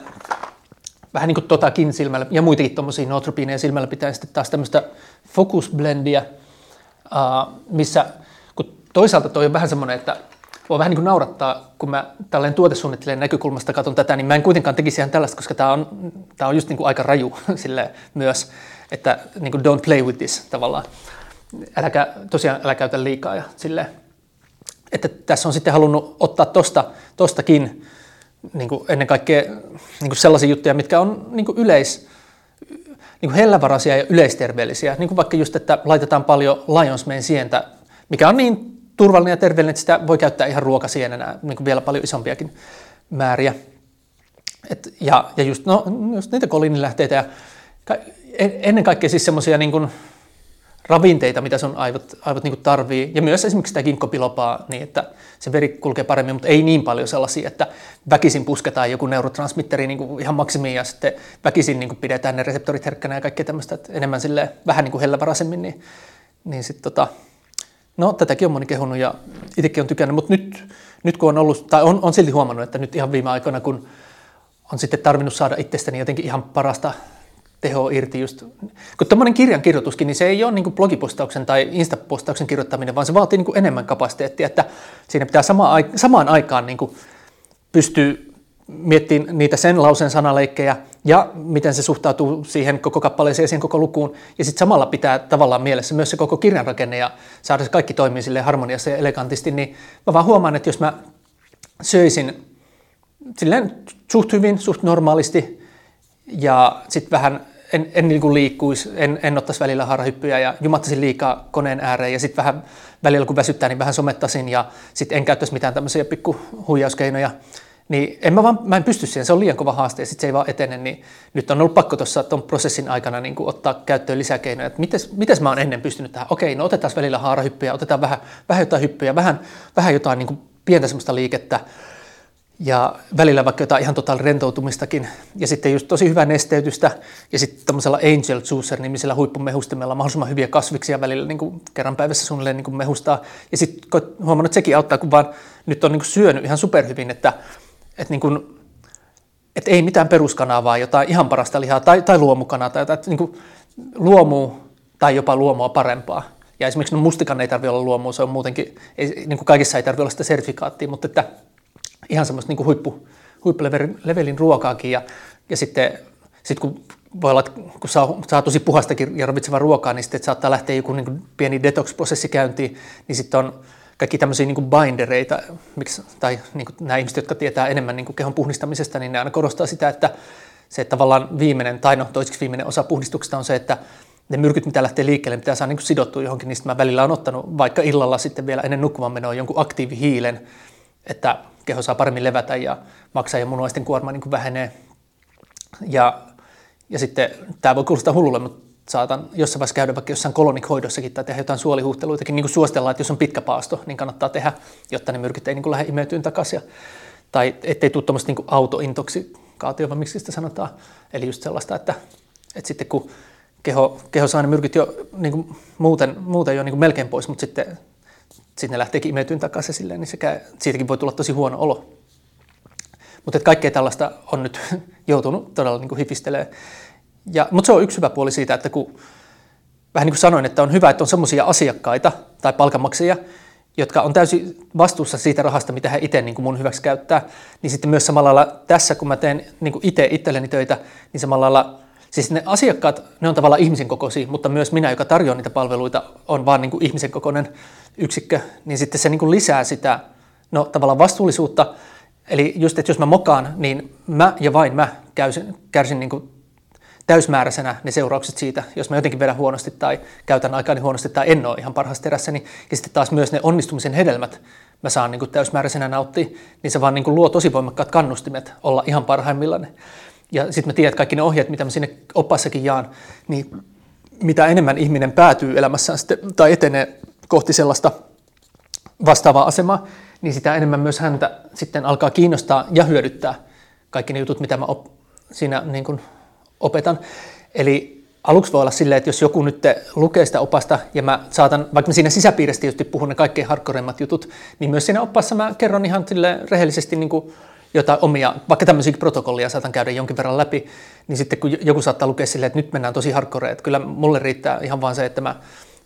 vähän niin kuin totakin silmällä, ja muitakin tuommoisia nootropiineja silmällä pitää sitten taas tämmöistä focus missä kun toisaalta toi on vähän semmoinen, että voi vähän niin kuin naurattaa, kun mä tällainen tuotesuunnittelijan näkökulmasta katson tätä, niin mä en kuitenkaan tekisi ihan tällaista, koska tämä on, tämä on just niin kuin aika raju [LAUGHS] sille myös, että niin kuin don't play with this tavallaan. Äläkä, tosiaan älä käytä liikaa ja sille, että tässä on sitten halunnut ottaa tosta, tostakin niin kuin ennen kaikkea niin kuin sellaisia juttuja, mitkä on niin kuin yleis, niin kuin hellävaraisia ja yleisterveellisiä, niin kuin vaikka just, että laitetaan paljon Lions Mane sientä, mikä on niin turvallinen ja terveellinen, että sitä voi käyttää ihan ruokasienenä niin kuin vielä paljon isompiakin määriä. Et, ja, ja just, no, just niitä koliinilähteitä ja ennen kaikkea siis semmoisia niin kuin, ravinteita, mitä sun aivot, aivot niin tarvii, ja myös esimerkiksi sitä kinkkopilopaa, niin että se veri kulkee paremmin, mutta ei niin paljon sellaisia, että väkisin pusketaan joku neurotransmitteri niin kuin ihan maksimiin ja sitten väkisin niin kuin pidetään ne reseptorit herkkänä ja kaikkea tämmöistä, että enemmän sille vähän niin kuin hellävaraisemmin, niin, niin sitten tota, no tätäkin on moni kehunut ja itsekin on tykännyt, mutta nyt, nyt kun on ollut, tai on, on silti huomannut, että nyt ihan viime aikoina, kun on sitten tarvinnut saada itsestäni jotenkin ihan parasta teho irti just. Kun tämmöinen kirjan kirjoituskin, niin se ei ole niin blogipostauksen tai instapostauksen kirjoittaminen, vaan se vaatii niin enemmän kapasiteettia, että siinä pitää sama, samaan aikaan niin pystyä miettiä niitä sen lauseen sanaleikkejä ja miten se suhtautuu siihen koko kappaleeseen ja siihen koko lukuun. Ja sitten samalla pitää tavallaan mielessä myös se koko kirjan rakenne ja saada se kaikki toimii sille harmoniassa ja elegantisti. Niin mä vaan huomaan, että jos mä söisin silleen suht hyvin, suht normaalisti ja sitten vähän en, en niin kuin liikkuisi, en, en ottaisi välillä harhahyppyjä ja jumattaisin liikaa koneen ääreen. Ja sitten vähän välillä kun väsyttää, niin vähän somettaisin ja sitten en käyttäisi mitään tämmöisiä pikku huijauskeinoja. Niin en mä, vaan, mä en pysty siihen, se on liian kova haaste ja sitten se ei vaan etene, niin nyt on ollut pakko tuossa tuon prosessin aikana niin kuin ottaa käyttöön lisäkeinoja, että mites mä oon ennen pystynyt tähän, okei, no otetaan välillä haarahyppyjä, otetaan vähän, vähän jotain hyppyjä, vähän, vähän jotain niin kuin pientä semmoista liikettä, ja välillä vaikka jotain ihan totaali rentoutumistakin. Ja sitten just tosi hyvää nesteytystä ja sitten tämmöisellä Angel Juicer-nimisellä huippumehustimella mahdollisimman hyviä kasviksia välillä niin kuin kerran päivässä suunnilleen niin kuin mehustaa. Ja sitten huomannut, että sekin auttaa, kun vaan nyt on niin kuin syönyt ihan superhyvin, että, että, niin kuin, että ei mitään peruskanaa, vaan jotain ihan parasta lihaa tai, tai luomukanaa tai jotain, niin kuin luomu tai jopa luomua parempaa. Ja esimerkiksi no mustikan ei tarvitse olla luomua, se on muutenkin, ei, niin kuin kaikissa ei tarvitse olla sitä sertifikaattia, mutta että ihan semmoista niin huippu, huippulevelin ruokaakin ja, ja sitten sit kun voi olla, kun saa, saa tosi puhastakin ja ravitsevaa ruokaa, niin sitten saattaa lähteä joku niin pieni detox-prosessi käyntiin, niin sitten on kaikki tämmöisiä niin kuin bindereita, miksi, tai niin kuin nämä ihmiset, jotka tietää enemmän niin kuin kehon puhdistamisesta, niin ne aina korostaa sitä, että se tavallaan viimeinen, tai no toiseksi viimeinen osa puhdistuksesta on se, että ne myrkyt, mitä lähtee liikkeelle, pitää saa niin sidottua johonkin, niin mä välillä on ottanut vaikka illalla sitten vielä ennen nukkumaan menoa jonkun aktiivihiilen, että keho saa paremmin levätä ja maksaa ja munuaisten kuorma niin kuin vähenee. Ja, ja sitten tämä voi kuulostaa hullulle, mutta saatan jossain vaiheessa käydä vaikka jossain kolonikhoidossakin tai tehdä jotain suolihuhteluitakin, niin kuin suositellaan, että jos on pitkä paasto, niin kannattaa tehdä, jotta ne myrkyt ei niin kuin lähde imeytyyn takaisin. Tai ettei tule tuommoista niin autointoksikaatio, vai miksi sitä sanotaan. Eli just sellaista, että, että sitten kun keho, keho saa ne myrkyt jo niin kuin muuten, muuten jo niin kuin melkein pois, mutta sitten sitten ne lähteekin imeytyyn takaisin silleen, niin sekä, siitäkin voi tulla tosi huono olo. Mutta kaikkea tällaista on nyt [LAUGHS] joutunut todella niin hifistelemään. Mutta se on yksi hyvä puoli siitä, että kun vähän niin kuin sanoin, että on hyvä, että on sellaisia asiakkaita tai palkanmaksajia, jotka on täysin vastuussa siitä rahasta, mitä he itse niin kuin mun hyväksi käyttää, niin sitten myös samalla lailla tässä, kun mä teen niin kuin itse itselleni töitä, niin samalla lailla Siis ne asiakkaat, ne on tavallaan ihmisen kokoisia, mutta myös minä, joka tarjoaa niitä palveluita, on vaan niin kuin ihmisen kokoinen yksikkö, niin sitten se niin kuin lisää sitä no, tavallaan vastuullisuutta. Eli just, että jos mä mokaan, niin mä ja vain mä kärsin, kärsin niin kuin täysmääräisenä ne seuraukset siitä, jos mä jotenkin vedän huonosti tai käytän aikaani huonosti tai en ole ihan parhaassa terässäni. Ja sitten taas myös ne onnistumisen hedelmät mä saan niin kuin täysmääräisenä nauttia, niin se vaan niin kuin luo tosi voimakkaat kannustimet olla ihan parhaimmillaan. Ja sitten mä tiedän, että kaikki ne ohjeet, mitä mä sinne opassakin jaan, niin mitä enemmän ihminen päätyy elämässään sitten, tai etenee kohti sellaista vastaavaa asemaa, niin sitä enemmän myös häntä sitten alkaa kiinnostaa ja hyödyttää kaikki ne jutut, mitä mä op, siinä niin kuin opetan. Eli aluksi voi olla silleen, että jos joku nyt lukee sitä opasta ja mä saatan, vaikka mä siinä sisäpiiristä tietysti puhun ne kaikkein hardcoreimmat jutut, niin myös siinä opassa mä kerron ihan rehellisesti niin kuin jotain omia, vaikka tämmöisiä protokollia saatan käydä jonkin verran läpi, niin sitten kun joku saattaa lukea silleen, että nyt mennään tosi hardcore, että kyllä mulle riittää ihan vaan se, että mä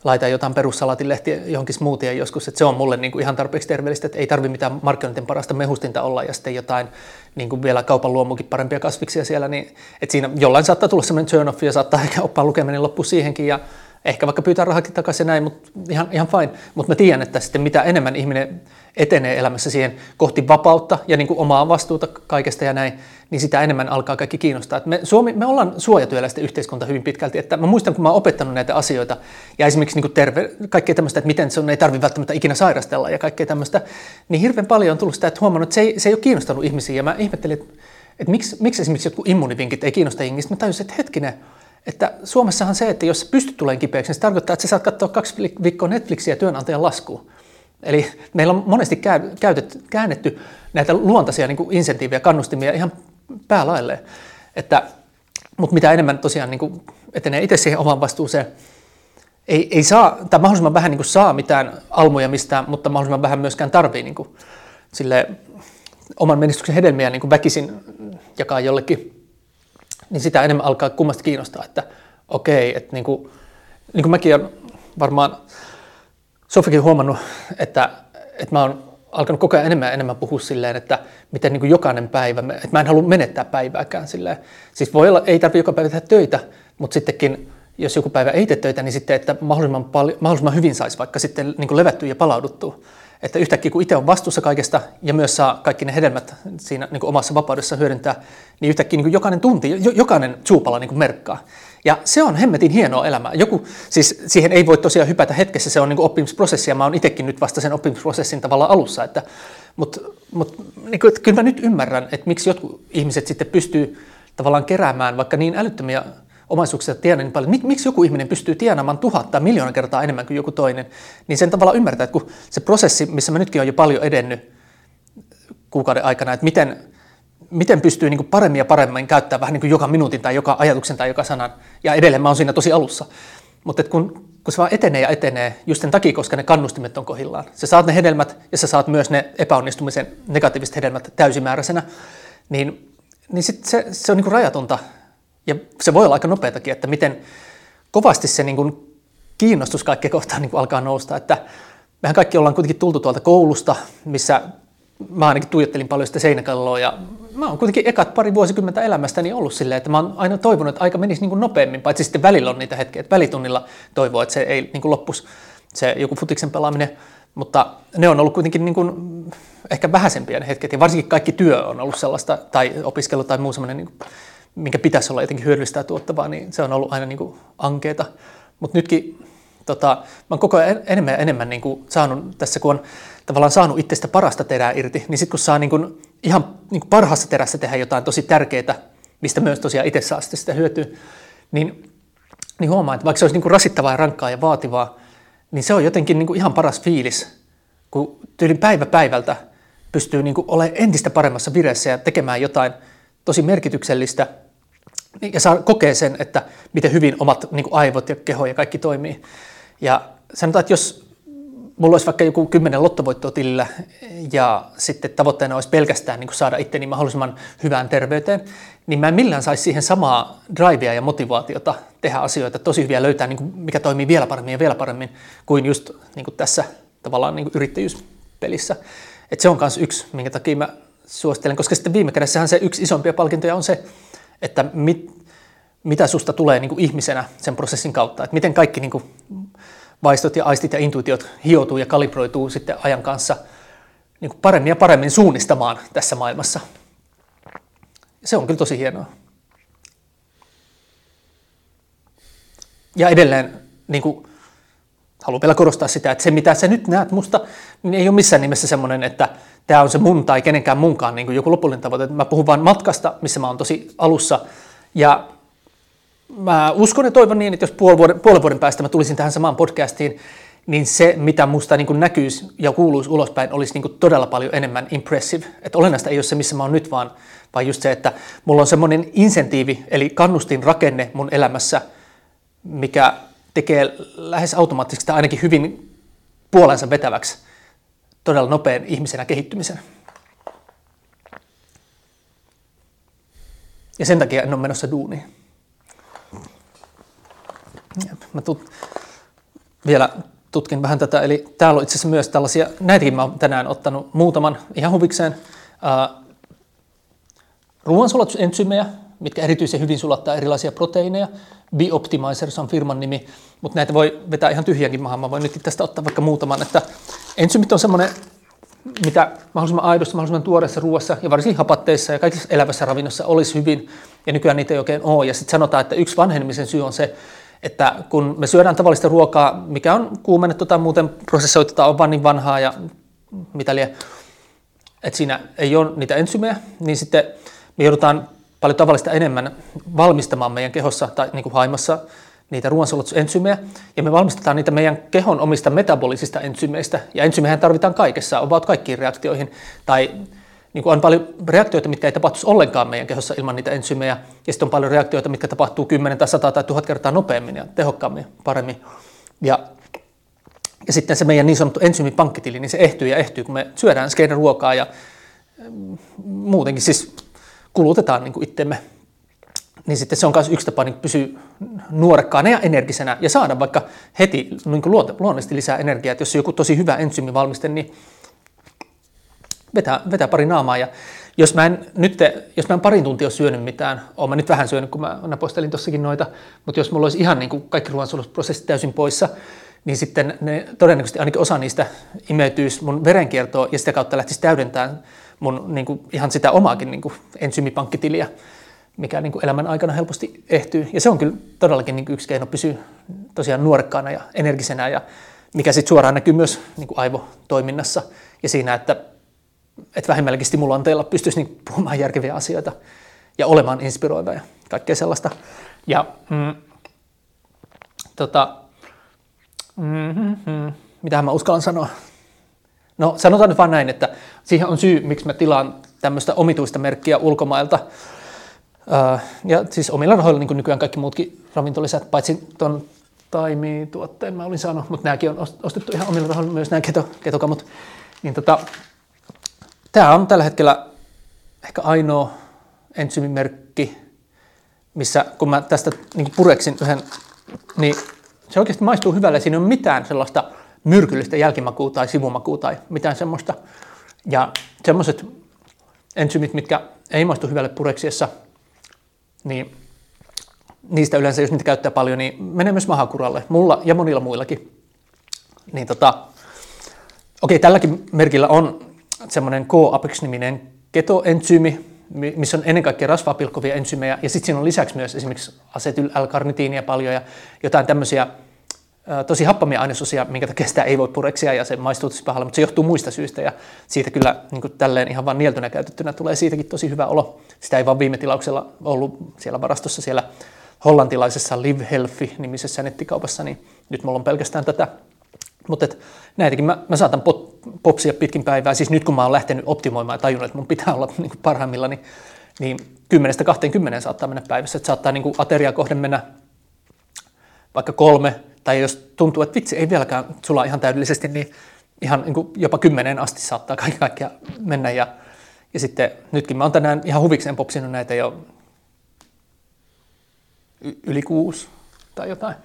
laitan jotain perussalatinlehtiä johonkin smoothien joskus, että se on mulle niin kuin ihan tarpeeksi terveellistä, että ei tarvi mitään markkinointin parasta mehustinta olla ja sitten jotain niin kuin vielä kaupan luomukin parempia kasviksia siellä, niin että siinä jollain saattaa tulla semmoinen turn off ja saattaa ehkä oppaa lukeminen loppu siihenkin. Ja ehkä vaikka pyytää rahakin takaisin näin, mutta ihan, ihan fine. Mutta mä tiedän, että sitten mitä enemmän ihminen etenee elämässä siihen kohti vapautta ja niin kuin omaa vastuuta kaikesta ja näin, niin sitä enemmän alkaa kaikki kiinnostaa. Et me, Suomi, me ollaan suojatyöläisten yhteiskunta hyvin pitkälti. Että mä muistan, kun mä oon opettanut näitä asioita ja esimerkiksi niin kuin terve, kaikkea tämmöistä, että miten sun ei tarvitse välttämättä ikinä sairastella ja kaikkea tämmöistä, niin hirveän paljon on tullut sitä, että huomannut, että se ei, se ei ole kiinnostanut ihmisiä. Ja mä ihmettelin, että, että miksi, miksi esimerkiksi jotkut immunivinkit ei kiinnosta ihmisiä. Mä tajusin, että hetkinen, että Suomessahan se, että jos pystyt tulemaan kipeäksi, niin se tarkoittaa, että sä saat katsoa kaksi viikkoa Netflixiä työnantajan laskuun. Eli meillä on monesti käytetty, käännetty näitä luontaisia niin insentiivejä, kannustimia ihan päälailleen. Että, mutta mitä enemmän tosiaan niin kuin etenee itse siihen omaan vastuuseen, ei, ei saa, tai mahdollisimman vähän niin kuin saa mitään almuja mistään, mutta mahdollisimman vähän myöskään tarvii niin kuin, sille, oman menestyksen hedelmiä niin kuin väkisin jakaa jollekin, niin sitä enemmän alkaa kummasti kiinnostaa, että okei, että niin kuin, niin kuin mäkin olen varmaan Sofikin huomannut, että, että mä oon alkanut koko ajan enemmän ja enemmän puhua silleen, että miten niin kuin jokainen päivä, että mä en halua menettää päivääkään silleen. Siis voi olla, ei tarvitse joka päivä tehdä töitä, mutta sittenkin jos joku päivä ei tee töitä, niin sitten, että mahdollisimman, paljon, mahdollisimman hyvin saisi vaikka sitten niin kuin levättyä ja palauduttua. Että yhtäkkiä kun itse on vastuussa kaikesta ja myös saa kaikki ne hedelmät siinä niin omassa vapaudessa hyödyntää, niin yhtäkkiä niin jokainen tunti, jokainen suupala niin merkkaa. Ja se on hemmetin hienoa elämää. Joku, siis siihen ei voi tosiaan hypätä hetkessä, se on niin oppimisprosessi ja mä oon itsekin nyt vasta sen oppimisprosessin tavalla alussa. Että, mutta mutta niin kuin, että kyllä mä nyt ymmärrän, että miksi jotkut ihmiset sitten pystyy tavallaan keräämään vaikka niin älyttömiä omaisuuksia tienaa niin paljon. Miksi joku ihminen pystyy tienaamaan tuhatta miljoona kertaa enemmän kuin joku toinen, niin sen tavalla ymmärtää, että kun se prosessi, missä mä nytkin olen jo paljon edennyt kuukauden aikana, että miten, miten pystyy niin paremmin ja paremmin käyttämään vähän niin kuin joka minuutin tai joka ajatuksen tai joka sanan, ja edelleen mä oon siinä tosi alussa. Mutta kun, kun se vaan etenee ja etenee just sen takia, koska ne kannustimet on kohillaan. Sä saat ne hedelmät ja sä saat myös ne epäonnistumisen negatiiviset hedelmät täysimääräisenä, niin, niin sit se, se on niin kuin rajatonta ja se voi olla aika nopeatakin, että miten kovasti se niin kuin kiinnostus kaikkea kohtaan niin kuin alkaa nousta. Että mehän kaikki ollaan kuitenkin tultu tuolta koulusta, missä mä ainakin tuijottelin paljon sitä seinäkalloa ja mä oon kuitenkin ekat pari vuosikymmentä elämästäni ollut silleen, että mä oon aina toivonut, että aika menisi niin kuin nopeammin, paitsi sitten välillä on niitä hetkiä, että välitunnilla toivoo, että se ei niin kuin loppus se joku futiksen pelaaminen, mutta ne on ollut kuitenkin niin kuin ehkä vähäisempiä ne hetket ja varsinkin kaikki työ on ollut sellaista tai opiskelu tai muu semmoinen niin minkä pitäisi olla jotenkin hyödyllistä ja tuottavaa, niin se on ollut aina niin kuin ankeeta. Mutta nytkin tota, mä oon koko ajan enemmän ja enemmän niin kuin saanut tässä, kun on tavallaan saanut itsestä parasta terää irti, niin sitten kun saa niin kuin ihan niin kuin parhaassa terässä tehdä jotain tosi tärkeää, mistä myös tosiaan itse saa sitä hyötyä, niin, niin huomaa, että vaikka se olisi niin kuin rasittavaa ja rankkaa ja vaativaa, niin se on jotenkin niin kuin ihan paras fiilis, kun tyylin päivä päivältä pystyy niin kuin olemaan entistä paremmassa vireessä ja tekemään jotain tosi merkityksellistä – ja saa kokea sen, että miten hyvin omat niin kuin aivot ja keho ja kaikki toimii. Ja sanotaan, että jos mulla olisi vaikka joku kymmenen lottovoittoa tilillä ja sitten tavoitteena olisi pelkästään niin saada itteni mahdollisimman hyvään terveyteen, niin mä en millään saisi siihen samaa drivea ja motivaatiota tehdä asioita tosi hyviä löytää, niin kuin mikä toimii vielä paremmin ja vielä paremmin kuin just niin kuin tässä tavallaan niin kuin yrittäjyyspelissä. Et se on myös yksi, minkä takia mä suosittelen, koska sitten viime kädessähän se yksi isompia palkintoja on se, että mit, mitä susta tulee niin kuin ihmisenä sen prosessin kautta, että miten kaikki niin kuin vaistot ja aistit ja intuitiot hioutuu ja kalibroituu sitten ajan kanssa niin kuin paremmin ja paremmin suunnistamaan tässä maailmassa. Se on kyllä tosi hienoa. Ja edelleen niin kuin, haluan vielä korostaa sitä, että se mitä sä nyt näet musta, niin ei ole missään nimessä semmoinen, että tämä on se mun tai kenenkään munkaan niin kuin joku lopullinen tavoite. Mä puhun vain matkasta, missä mä oon tosi alussa. Ja mä uskon ja toivon niin, että jos puolen vuoden, puolen vuoden päästä mä tulisin tähän samaan podcastiin, niin se, mitä musta niin näkyisi ja kuuluisi ulospäin, olisi niin todella paljon enemmän impressive. Että olennaista ei ole se, missä mä oon nyt, vaan, vaan just se, että mulla on semmoinen insentiivi, eli kannustin rakenne mun elämässä, mikä tekee lähes automaattisesti tai ainakin hyvin puolensa vetäväksi todella nopean ihmisenä kehittymisen. Ja sen takia en ole menossa duuniin. Mä tut, vielä tutkin vähän tätä, eli täällä on itse asiassa myös tällaisia, näitäkin mä oon tänään ottanut muutaman ihan huvikseen. Uh, ruoansulatusentsyymejä, mitkä erityisen hyvin sulattaa erilaisia proteiineja. Bioptimizers on firman nimi, mutta näitä voi vetää ihan tyhjänkin maahan. Mä voin nyt tästä ottaa vaikka muutaman. Että ensyymit on semmoinen, mitä mahdollisimman aidossa, mahdollisimman tuoreessa ruoassa ja varsinkin hapatteissa ja kaikissa elävässä ravinnossa olisi hyvin, ja nykyään niitä ei oikein ole. Ja sitten sanotaan, että yksi vanhenemisen syy on se, että kun me syödään tavallista ruokaa, mikä on kuumennettu tai muuten prosessoitu tai on vaan niin vanhaa ja mitä liian, että siinä ei ole niitä ensymejä, niin sitten me joudutaan paljon tavallista enemmän valmistamaan meidän kehossa tai niin kuin haimassa niitä ruoansulatusentsyymejä, ja me valmistetaan niitä meidän kehon omista metabolisista entsyymeistä, ja entsyymehän tarvitaan kaikessa, ovat kaikkiin reaktioihin, tai niin kuin on paljon reaktioita, mitkä ei tapahtuisi ollenkaan meidän kehossa ilman niitä ensyymejä, ja sitten on paljon reaktioita, mitkä tapahtuu 10 tai 100 tai 1000 kertaa nopeammin ja tehokkaammin, paremmin. Ja, ja sitten se meidän niin sanottu ensyymipankkitili, niin se ehtyy ja ehtyy, kun me syödään skeiden ruokaa ja mm, muutenkin. Siis kulutetaan niin kuin itsemme, niin sitten se on myös yksi tapa niin pysyä nuorekkaana ja energisenä ja saada vaikka heti niin kuin luonnollisesti lisää energiaa. Että jos on joku tosi hyvä ensyymivalmiste, niin vetää, vetää pari naamaa. Ja jos mä en, nyt, jos mä en parin tuntia ole syönyt mitään, oon mä nyt vähän syönyt, kun mä napostelin tossakin noita, mutta jos mulla olisi ihan niin kuin kaikki ruoansulutusprosessit täysin poissa, niin sitten ne todennäköisesti ainakin osa niistä imeytyisi mun verenkiertoon ja sitä kautta lähtisi täydentämään mun niin kuin, ihan sitä omaakin niin kuin, ensyymipankkitiliä, mikä niin kuin, elämän aikana helposti ehtyy. Ja se on kyllä todellakin niin kuin, yksi keino pysyä tosiaan nuorekkaana ja energisenä ja mikä sitten suoraan näkyy myös niin kuin aivotoiminnassa ja siinä, että, että vähemmälläkin stimulanteilla pystyisi niin puhumaan järkeviä asioita ja olemaan inspiroiva ja kaikkea sellaista. Ja mm, tota, mm-hmm, mitä mä uskallan sanoa? No sanotaan nyt vaan näin, että siihen on syy, miksi mä tilaan tämmöistä omituista merkkiä ulkomailta. ja siis omilla rahoilla, niin kuin nykyään kaikki muutkin ravintolisät, paitsi tuon taimituotteen mä olin saanut, mutta nämäkin on ostettu ihan omilla rahoilla, myös nämä keto, ketokamut. Niin tota, tämä on tällä hetkellä ehkä ainoa entsyymimerkki, missä kun mä tästä niin pureksin yhden, niin se oikeasti maistuu hyvälle. Siinä ei ole mitään sellaista myrkyllistä jälkimakua tai sivumakua tai mitään semmoista. Ja semmoiset entsymit, mitkä ei maistu hyvälle pureksiessa, niin niistä yleensä, jos niitä käyttää paljon, niin menee myös mahakuralle, mulla ja monilla muillakin. Niin tota, okei, tälläkin merkillä on semmoinen K-Apex-niminen ketoentsyymi, missä on ennen kaikkea rasvaa pilkkovia ensyymejä, ja sitten siinä on lisäksi myös esimerkiksi asetyl l paljon ja jotain tämmöisiä tosi happamia ainesosia, minkä takia sitä ei voi pureksia ja se maistuu tosi pahalle, mutta se johtuu muista syistä ja siitä kyllä niin kuin tälleen ihan vain nieltynä käytettynä tulee siitäkin tosi hyvä olo. Sitä ei vaan viime tilauksella ollut siellä varastossa siellä hollantilaisessa Live Healthy-nimisessä nettikaupassa, niin nyt mulla on pelkästään tätä. Mutta näitäkin mä, mä saatan pot, popsia pitkin päivää, siis nyt kun mä oon lähtenyt optimoimaan ja tajunnut, että mun pitää olla niin parhaimmilla, niin, niin 10-20 saattaa mennä päivässä, että saattaa niin ateria kohden mennä vaikka kolme, tai jos tuntuu, että vitsi ei vieläkään sulla ihan täydellisesti, niin ihan niin jopa kymmeneen asti saattaa kaikki kaikkia mennä. Ja, ja sitten nytkin mä oon tänään ihan huvikseen popsinut näitä jo yli kuusi tai jotain.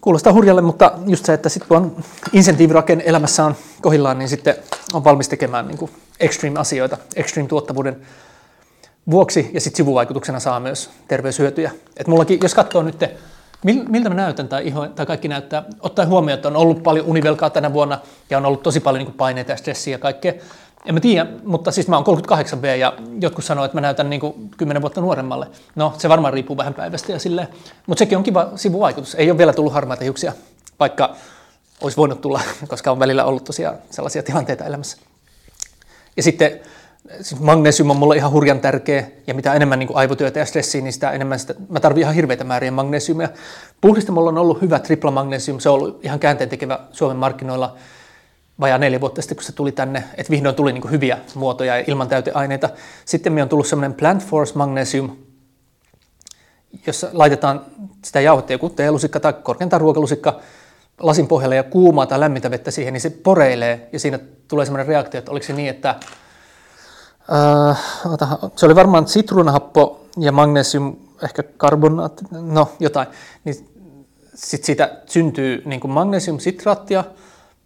Kuulostaa hurjalle, mutta just se, että sitten kun insentiivirakenne elämässä on kohillaan, niin sitten on valmis tekemään niin extreme-asioita, extreme-tuottavuuden vuoksi ja sitten sivuvaikutuksena saa myös terveyshyötyjä. Et mullakin, jos katsoo nyt miltä mä näytän tai, iho, tai kaikki näyttää, ottaen huomioon, että on ollut paljon univelkaa tänä vuonna ja on ollut tosi paljon niin paineita ja stressiä ja kaikkea. En mä tiedä, mutta siis mä oon 38 V ja jotkut sanoo, että mä näytän niin kuin 10 vuotta nuoremmalle. No, se varmaan riippuu vähän päivästä ja silleen. Mutta sekin on kiva sivuvaikutus. Ei ole vielä tullut harmaita hiuksia, vaikka olisi voinut tulla, [LAUGHS] koska on välillä ollut tosiaan sellaisia tilanteita elämässä. Ja sitten siis magnesium on mulle ihan hurjan tärkeä, ja mitä enemmän niin aivotyötä ja stressiä, niin sitä enemmän sitä, mä tarvitsen ihan hirveitä määriä magnesiumia. Puhdistamolla on ollut hyvä tripla magnesium, se on ollut ihan käänteen tekevä Suomen markkinoilla vajaa neljä vuotta sitten, kun se tuli tänne, että vihdoin tuli niin hyviä muotoja ja ilman täyteaineita. Sitten me on tullut semmoinen Plant Force Magnesium, jossa laitetaan sitä jauhettia, joku teelusikka tai korkeintaan ruokalusikka lasin pohjalle ja kuumaa tai lämmintä vettä siihen, niin se poreilee ja siinä tulee semmoinen reaktio, että oliko se niin, että Äh, se oli varmaan sitruunahappo ja magnesium, ehkä karbonaatti, no jotain. Niin sitten siitä syntyy niin magnesiumsitraattia,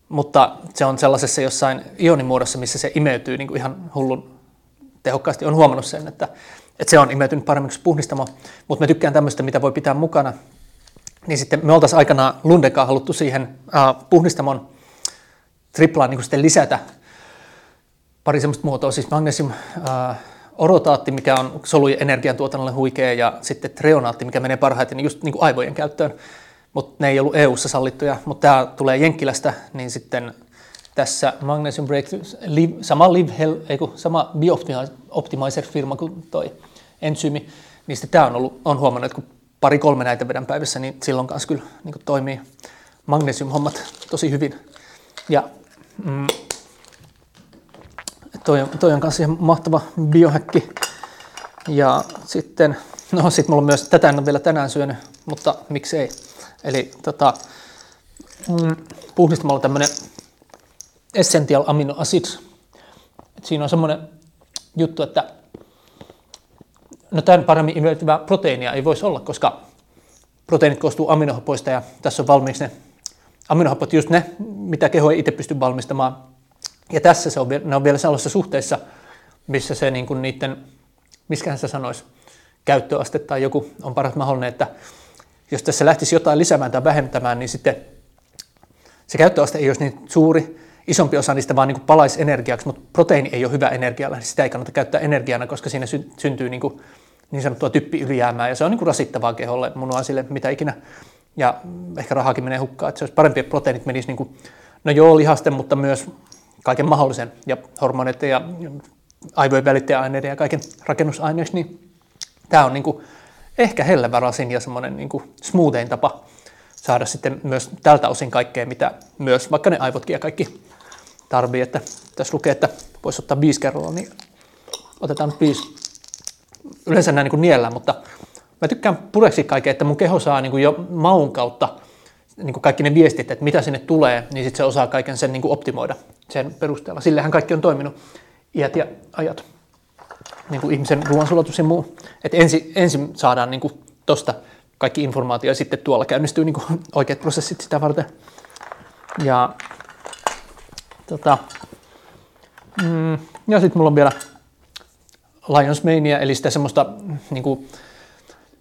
mutta se on sellaisessa jossain ionimuodossa, missä se imeytyy niin kuin ihan hullun tehokkaasti. on huomannut sen, että, että se on imeytynyt paremmin kuin puhdistamo, mutta mä tykkään tämmöistä, mitä voi pitää mukana. Niin sitten me oltaisiin aikanaan Lundekaan haluttu siihen uh, puhdistamon triplaan niin kuin sitten lisätä pari semmoista muotoa, siis magnesium äh, orotaatti, mikä on solujen energiantuotannolle huikea, ja sitten treonaatti, mikä menee parhaiten just niin kuin aivojen käyttöön. Mutta ne ei ollut EU-ssa sallittuja, mutta tämä tulee Jenkkilästä, niin sitten tässä Magnesium Breakthrough, live, sama, live Hell, ei kun, sama Biooptimizer-firma kuin toi Ensyymi, niin sitten tämä on, ollut, on huomannut, että kun pari-kolme näitä vedän päivässä, niin silloin kanssa kyllä niin toimii magnesium-hommat tosi hyvin. Ja mm, toi, toi on kanssa ihan mahtava biohäkki. Ja sitten, no sit mulla on myös, tätä en ole vielä tänään syönyt, mutta miksei. Eli tota, mm, puhdistamalla tämmönen essential amino acids. Et siinä on semmoinen juttu, että no tämän paremmin imeytyvää proteiinia ei voisi olla, koska proteiinit koostuu aminohapoista ja tässä on valmiiksi ne aminohapot just ne, mitä keho ei itse pysty valmistamaan Ja tässä se on, ne on vielä sellaisessa suhteessa, missä se niin kuin niiden, miskähän se sanoisi, käyttöaste tai joku on paras mahdollinen, että jos tässä lähtisi jotain lisäämään tai vähentämään, niin sitten se käyttöaste ei olisi niin suuri, isompi osa niistä vaan niin kuin palaisi energiaksi, mutta proteiini ei ole hyvä energialla, niin sitä ei kannata käyttää energiana, koska siinä syntyy niin, kuin niin sanottua typpiylijäämää, ja se on niin kuin rasittavaa keholle, munuaisille, mitä ikinä, ja ehkä rahakin menee hukkaan, että se olisi parempi, että proteiinit menisivät niin kuin, no joo, lihasten, mutta myös kaiken mahdollisen, ja hormoneiden ja aivojen välittäjäaineiden ja kaiken rakennusaineiksi, niin tämä on niin kuin ehkä hellevarasin ja semmoinen niin smoothein tapa saada sitten myös tältä osin kaikkea, mitä myös vaikka ne aivotkin ja kaikki tarvii. Että tässä lukee, että voisi ottaa viisi kerralla, niin otetaan nyt viisi. Yleensä näin niin niellään, mutta mä tykkään pureksi kaikkea, että mun keho saa niin jo maun kautta niin kuin kaikki ne viestit, että mitä sinne tulee, niin sitten se osaa kaiken sen niin kuin optimoida sen perusteella. Sillehän kaikki on toiminut iät ja ajat, niin kuin ihmisen ruoansulatus ja muu. Että ensin, ensin saadaan niin tuosta kaikki informaatio ja sitten tuolla käynnistyy niin kuin oikeat prosessit sitä varten. Ja, tota, mm, ja sitten mulla on vielä Lions Mania, eli sitä semmoista niin kuin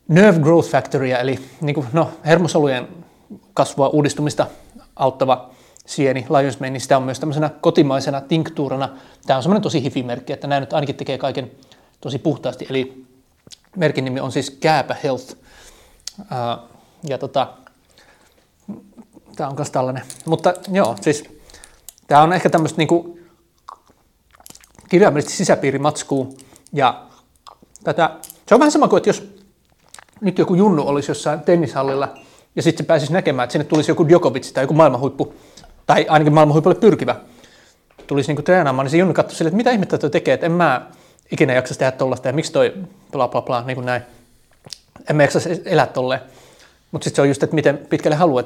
nerve growth factoria, eli niin kuin, no, hermosolujen kasvua uudistumista auttava sieni Lions Mane, niin sitä on myös tämmöisenä kotimaisena tinktuurana. Tämä on semmoinen tosi hifimerkki, että nämä nyt ainakin tekee kaiken tosi puhtaasti, eli merkin nimi on siis Kääpä Health. ja tota, tämä on myös tällainen. Mutta joo, siis tämä on ehkä tämmöistä niinku kirjaimellisesti sisäpiirimatskuu, ja tätä, se on vähän sama kuin, että jos nyt joku junnu olisi jossain tennishallilla, ja sitten se pääsisi näkemään, että sinne tulisi joku Djokovic tai joku maailmanhuippu, tai ainakin maailmanhuipulle pyrkivä, tulisi niinku treenaamaan, niin se junnu katsoi sille, että mitä ihmettä toi tekee, että en mä ikinä jaksa tehdä tollasta, ja miksi toi bla bla bla, niin kuin näin. En mä jaksa elää tolleen. Mutta sitten se on just, että miten pitkälle haluaa.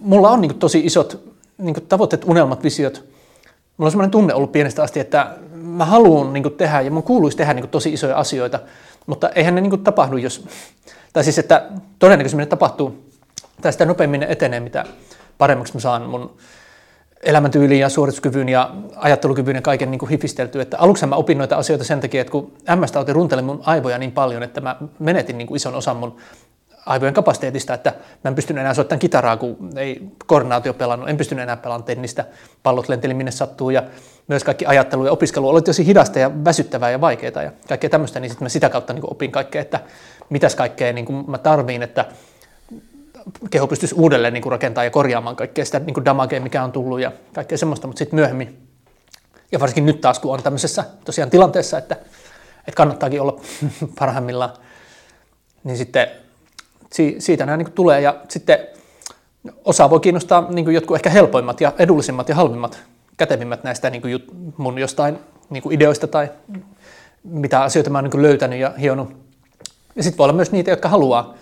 Mulla on niin tosi isot niin tavoitteet, unelmat, visiot. Mulla on sellainen tunne ollut pienestä asti, että mä haluan niin tehdä ja mun kuuluisi tehdä niin tosi isoja asioita, mutta eihän ne niin tapahdu, jos... Tai siis, että todennäköisesti ne tapahtuu, tai sitä nopeammin ne etenee, mitä paremmaksi mä saan mun elämäntyyliin ja suorituskyvyn ja ajattelukyvyn ja kaiken niin kuin hifisteltyä. Että aluksi mä opin noita asioita sen takia, että kun MS-tauti runteli mun aivoja niin paljon, että mä menetin niin kuin ison osan mun aivojen kapasiteetista, että mä en pystynyt enää soittamaan kitaraa, kun ei koordinaatio pelannut, en pystynyt enää pelaamaan tennistä, pallot lenteli minne sattuu ja myös kaikki ajattelu ja opiskelu oli tosi hidasta ja väsyttävää ja vaikeaa ja kaikkea tämmöistä, niin sitten mä sitä kautta niin opin kaikkea, että mitäs kaikkea niin mä tarviin, että keho pystyisi uudelleen niin rakentamaan ja korjaamaan kaikkea sitä niin damagea, mikä on tullut ja kaikkea semmoista, mutta sitten myöhemmin, ja varsinkin nyt taas, kun on tämmöisessä tosiaan tilanteessa, että, että kannattaakin olla [LAUGHS] parhaimmillaan, niin sitten siitä nämä niin tulee ja sitten osa voi kiinnostaa niin jotkut ehkä helpoimmat ja edullisimmat ja halvimmat, kätevimmät näistä niin kuin mun jostain niin ideoista tai mitä asioita mä oon niin löytänyt ja hionut. Ja sitten voi olla myös niitä, jotka haluaa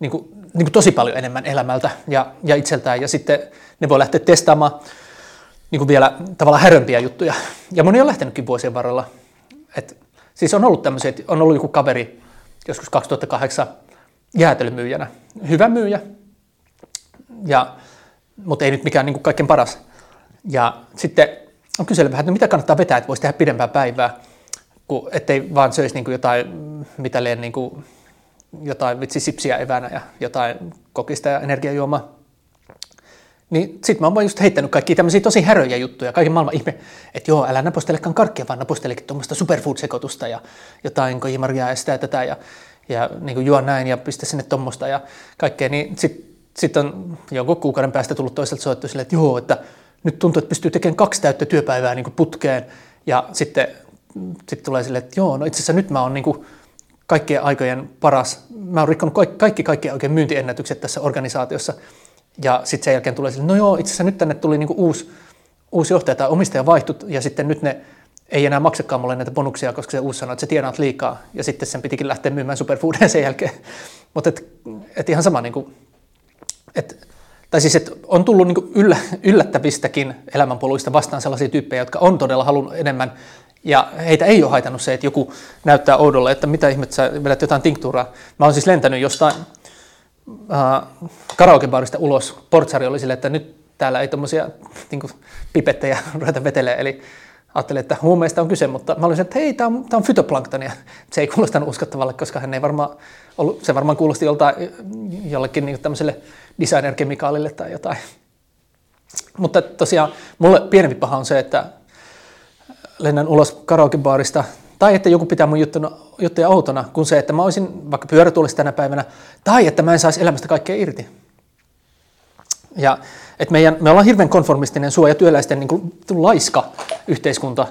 niin kuin, niin kuin tosi paljon enemmän elämältä ja, ja itseltään, ja sitten ne voi lähteä testaamaan niin kuin vielä tavallaan härömpiä juttuja. Ja moni on lähtenytkin vuosien varrella. Et, siis on ollut tämmöisiä, että on ollut joku kaveri joskus 2008 jäätelömyyjänä. Hyvä myyjä, ja, mutta ei nyt mikään niin kuin kaikkein paras. Ja sitten on kysellä vähän, että no mitä kannattaa vetää, että voisi tehdä pidempää päivää, kun, ettei vaan söisi niin kuin jotain, mitä leen niin kuin jotain vitsi sipsiä evänä ja jotain kokista ja energiajuomaa. Niin sit mä oon just heittänyt kaikki tämmöisiä tosi häröjä juttuja, kaiken maailman ihme, että joo, älä napostelekaan karkkia, vaan napostelekin tuommoista superfood-sekoitusta ja jotain kojimarjaa ja sitä ja tätä ja, ja niin kuin juo näin ja pistä sinne tuommoista ja kaikkea. Niin sit, sit on jonkun kuukauden päästä tullut toiselta soittu silleen, että joo, että nyt tuntuu, että pystyy tekemään kaksi täyttä työpäivää niin kuin putkeen ja sitten sit tulee silleen, että joo, no itse asiassa nyt mä oon niin kuin kaikkien aikojen paras. Mä oon rikkonut kaikki kaikkien oikein myyntiennätykset tässä organisaatiossa. Ja sitten sen jälkeen tulee sille, no joo, itse asiassa nyt tänne tuli niinku uusi, uusi johtaja tai omistaja vaihtut, ja sitten nyt ne ei enää maksakaan mulle näitä bonuksia, koska se uusi sanoi, että se tienaat liikaa, ja sitten sen pitikin lähteä myymään superfoodia sen jälkeen. [LAUGHS] Mutta et, et ihan sama, niinku, et, tai siis et on tullut niinku yllä, yllättävistäkin elämänpoluista vastaan sellaisia tyyppejä, jotka on todella halunnut enemmän ja heitä ei ole haitannut se, että joku näyttää oudolle, että mitä ihmettä sä vedät jotain tinktuuraa. Mä oon siis lentänyt jostain äh, karaokebaarista ulos. Portsari oli silleen, että nyt täällä ei tuommoisia niin pipettejä [LAUGHS] ruveta vetelee, eli ajattelin, että huumeista on kyse, mutta mä olisin, että hei, tämä on, tää on fytoplanktonia. [LAUGHS] Se ei kuulostanut uskottavalle, koska hän ei varmaan ollut, se varmaan kuulosti joltain, jollekin niin tämmöiselle designer-kemikaalille tai jotain. Mutta tosiaan mulle pienempi paha on se, että lennän ulos karaokebaarista tai että joku pitää mun juttuna, juttuja outona, kuin se, että mä olisin vaikka pyörätuolissa tänä päivänä, tai että mä en saisi elämästä kaikkea irti. Ja että meidän, me ollaan hirveän konformistinen suoja työläisten niin kuin, laiska yhteiskunta.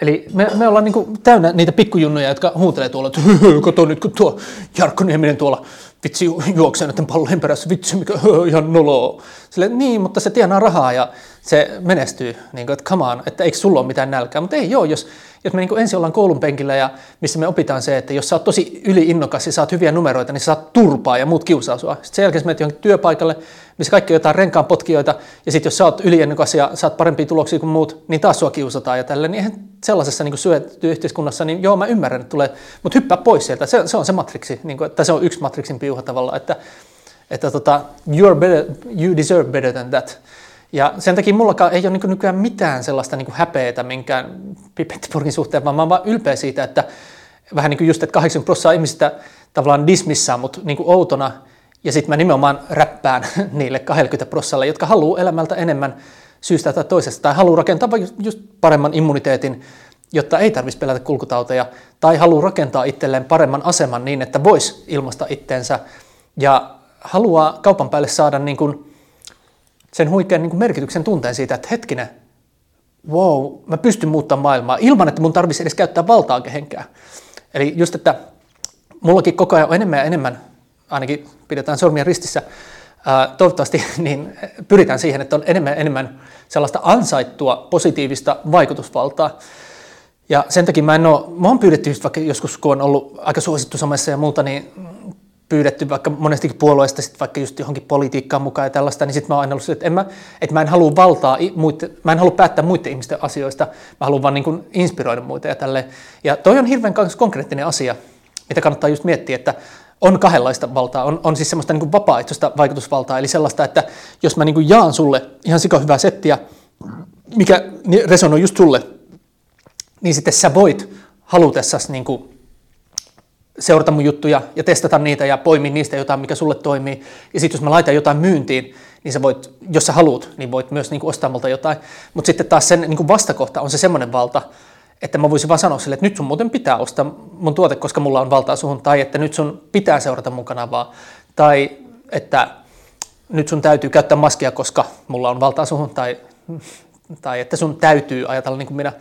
Eli me, me ollaan niin kuin, täynnä niitä pikkujunnuja, jotka huutelee tuolla, että kato nyt, kun tuo Jarkko Nieminen tuolla vitsi juoksee näiden pallojen perässä, vitsi mikä ihan noloa. Sille, niin, mutta se tienaa rahaa ja se menestyy, niin kuin, että come on, että eikö sulla ole mitään nälkää. Mutta ei joo, jos, jos me niin ensin ollaan koulun penkillä ja missä me opitaan se, että jos sä oot tosi yliinnokas ja saat hyviä numeroita, niin sä saat turpaa ja muut kiusaa sua. Sitten sen jälkeen sä menet johonkin työpaikalle, missä kaikki on jotain renkaan potkijoita, ja sitten jos sä oot yliinnokas ja saat parempia tuloksia kuin muut, niin taas sua kiusataan ja tälle, niin eihän sellaisessa niin syötyy niin joo, mä ymmärrän, että tulee, mutta hyppää pois sieltä. Se, se on se matriksi, niin kuin, että se on yksi matriksin piuha tavalla, että, että tota, you're better, you deserve better than that. Ja sen takia mullakaan ei ole niin nykyään mitään sellaista niin häpeätä minkään Pipettiburgin suhteen, vaan mä oon vaan ylpeä siitä, että vähän niin kuin just, että 80 prosenttia ihmisistä tavallaan dismissaa mut niin outona, ja sitten mä nimenomaan räppään [LAUGHS] niille 20 prosentille, jotka haluaa elämältä enemmän syystä tai toisesta, tai haluaa rakentaa just paremman immuniteetin, jotta ei tarvitsisi pelätä kulkutauteja, tai haluaa rakentaa itselleen paremman aseman niin, että voisi ilmasta itteensä, ja haluaa kaupan päälle saada niin kuin sen huikean niin kuin merkityksen tunteen siitä, että hetkinen, wow, mä pystyn muuttamaan maailmaa ilman, että mun tarvitsisi edes käyttää valtaa kehenkään. Eli just, että mullakin koko ajan on enemmän ja enemmän, ainakin pidetään sormia ristissä, toivottavasti [LAUGHS] niin pyritään siihen, että on enemmän ja enemmän sellaista ansaittua positiivista vaikutusvaltaa. Ja sen takia mä en ole, mä oon pyydetty just vaikka joskus, kun on ollut aika suosittu somessa ja muuta, niin pyydetty vaikka monestikin puolueesta sit vaikka just johonkin politiikkaan mukaan ja tällaista, niin sitten mä oon aina ollut että, en mä, että mä en halua valtaa, muiden, mä en halua päättää muiden ihmisten asioista, mä haluan vaan niin kuin inspiroida muita ja tälleen. Ja toi on hirveän konkreettinen asia, mitä kannattaa just miettiä, että on kahdenlaista valtaa. On, on siis semmoista niin kuin vapaaehtoista vaikutusvaltaa, eli sellaista, että jos mä niin kuin jaan sulle ihan sika hyvää settiä, mikä resonoi just sulle, niin sitten sä voit halutessasi niin kuin seurata mun juttuja ja testata niitä ja poimia niistä jotain, mikä sulle toimii. Ja sitten jos mä laitan jotain myyntiin, niin sä voit, jos sä haluat, niin voit myös niin kuin ostaa multa jotain. Mutta sitten taas sen niin kuin vastakohta on se semmoinen valta, että mä voisin vaan sanoa sille, että nyt sun muuten pitää ostaa mun tuote, koska mulla on valtaa suhun, tai että nyt sun pitää seurata mun kanavaa, tai että nyt sun täytyy käyttää maskia, koska mulla on valtaa suhun, tai, tai että sun täytyy ajatella niin kuin minä,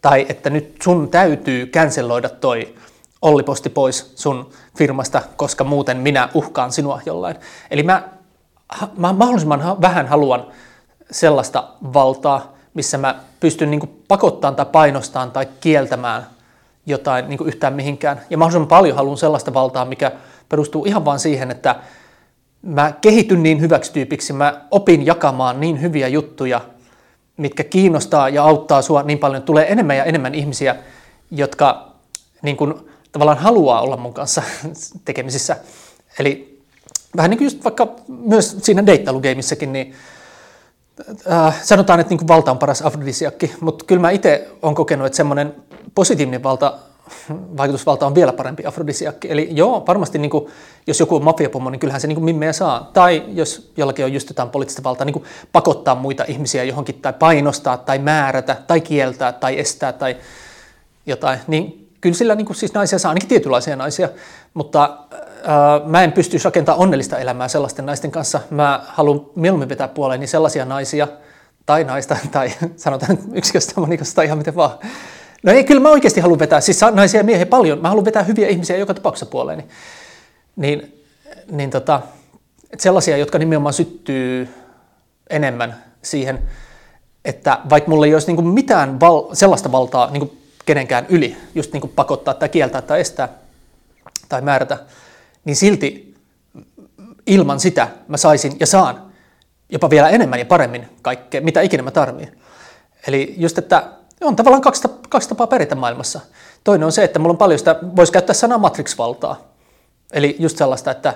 tai että nyt sun täytyy canceloida toi Olli-posti pois sun firmasta, koska muuten minä uhkaan sinua jollain. Eli mä, mä mahdollisimman vähän haluan sellaista valtaa, missä mä pystyn niin pakottamaan tai painostamaan tai kieltämään jotain niin yhtään mihinkään. Ja mahdollisimman paljon haluan sellaista valtaa, mikä perustuu ihan vain siihen, että mä kehityn niin hyväksi tyypiksi, mä opin jakamaan niin hyviä juttuja, mitkä kiinnostaa ja auttaa sua niin paljon. Tulee enemmän ja enemmän ihmisiä, jotka niin kuin, tavallaan haluaa olla mun kanssa tekemisissä. Eli vähän niin kuin just vaikka myös siinä deittailugeemissäkin, niin äh, sanotaan, että niin kuin valta on paras afrodisiakki, mutta kyllä mä itse olen kokenut, että semmoinen positiivinen valta, vaikutusvalta on vielä parempi afrodisiakki. Eli joo, varmasti niin kuin, jos joku on mafiapomo, niin kyllähän se niin kuin mimmejä saa. Tai jos jollakin on just jotain poliittista valtaa, niin kuin pakottaa muita ihmisiä johonkin, tai painostaa, tai määrätä, tai kieltää, tai estää, tai jotain, niin kyllä sillä niin kuin siis naisia saa, ainakin tietynlaisia naisia, mutta ää, mä en pystyisi rakentamaan onnellista elämää sellaisten naisten kanssa. Mä haluan mieluummin vetää puoleeni sellaisia naisia, tai naista, [LAUGHS] tai sanotaan yksiköstä monikosta ihan miten vaan. No ei, kyllä mä oikeasti haluan vetää, siis naisia ja miehiä paljon, mä haluan vetää hyviä ihmisiä joka tapauksessa puoleeni. Niin, niin tota, sellaisia, jotka nimenomaan syttyy enemmän siihen, että vaikka mulla ei olisi niin mitään val- sellaista valtaa, niin kenenkään yli, just niin kuin pakottaa tai kieltää tai estää tai määrätä, niin silti ilman sitä mä saisin ja saan jopa vielä enemmän ja paremmin kaikkea, mitä ikinä mä tarvitsen. Eli just, että on tavallaan kaksi, kaksi tapaa pärjätä maailmassa. Toinen on se, että mulla on paljon sitä, voisi käyttää sanaa matrix-valtaa. Eli just sellaista, että,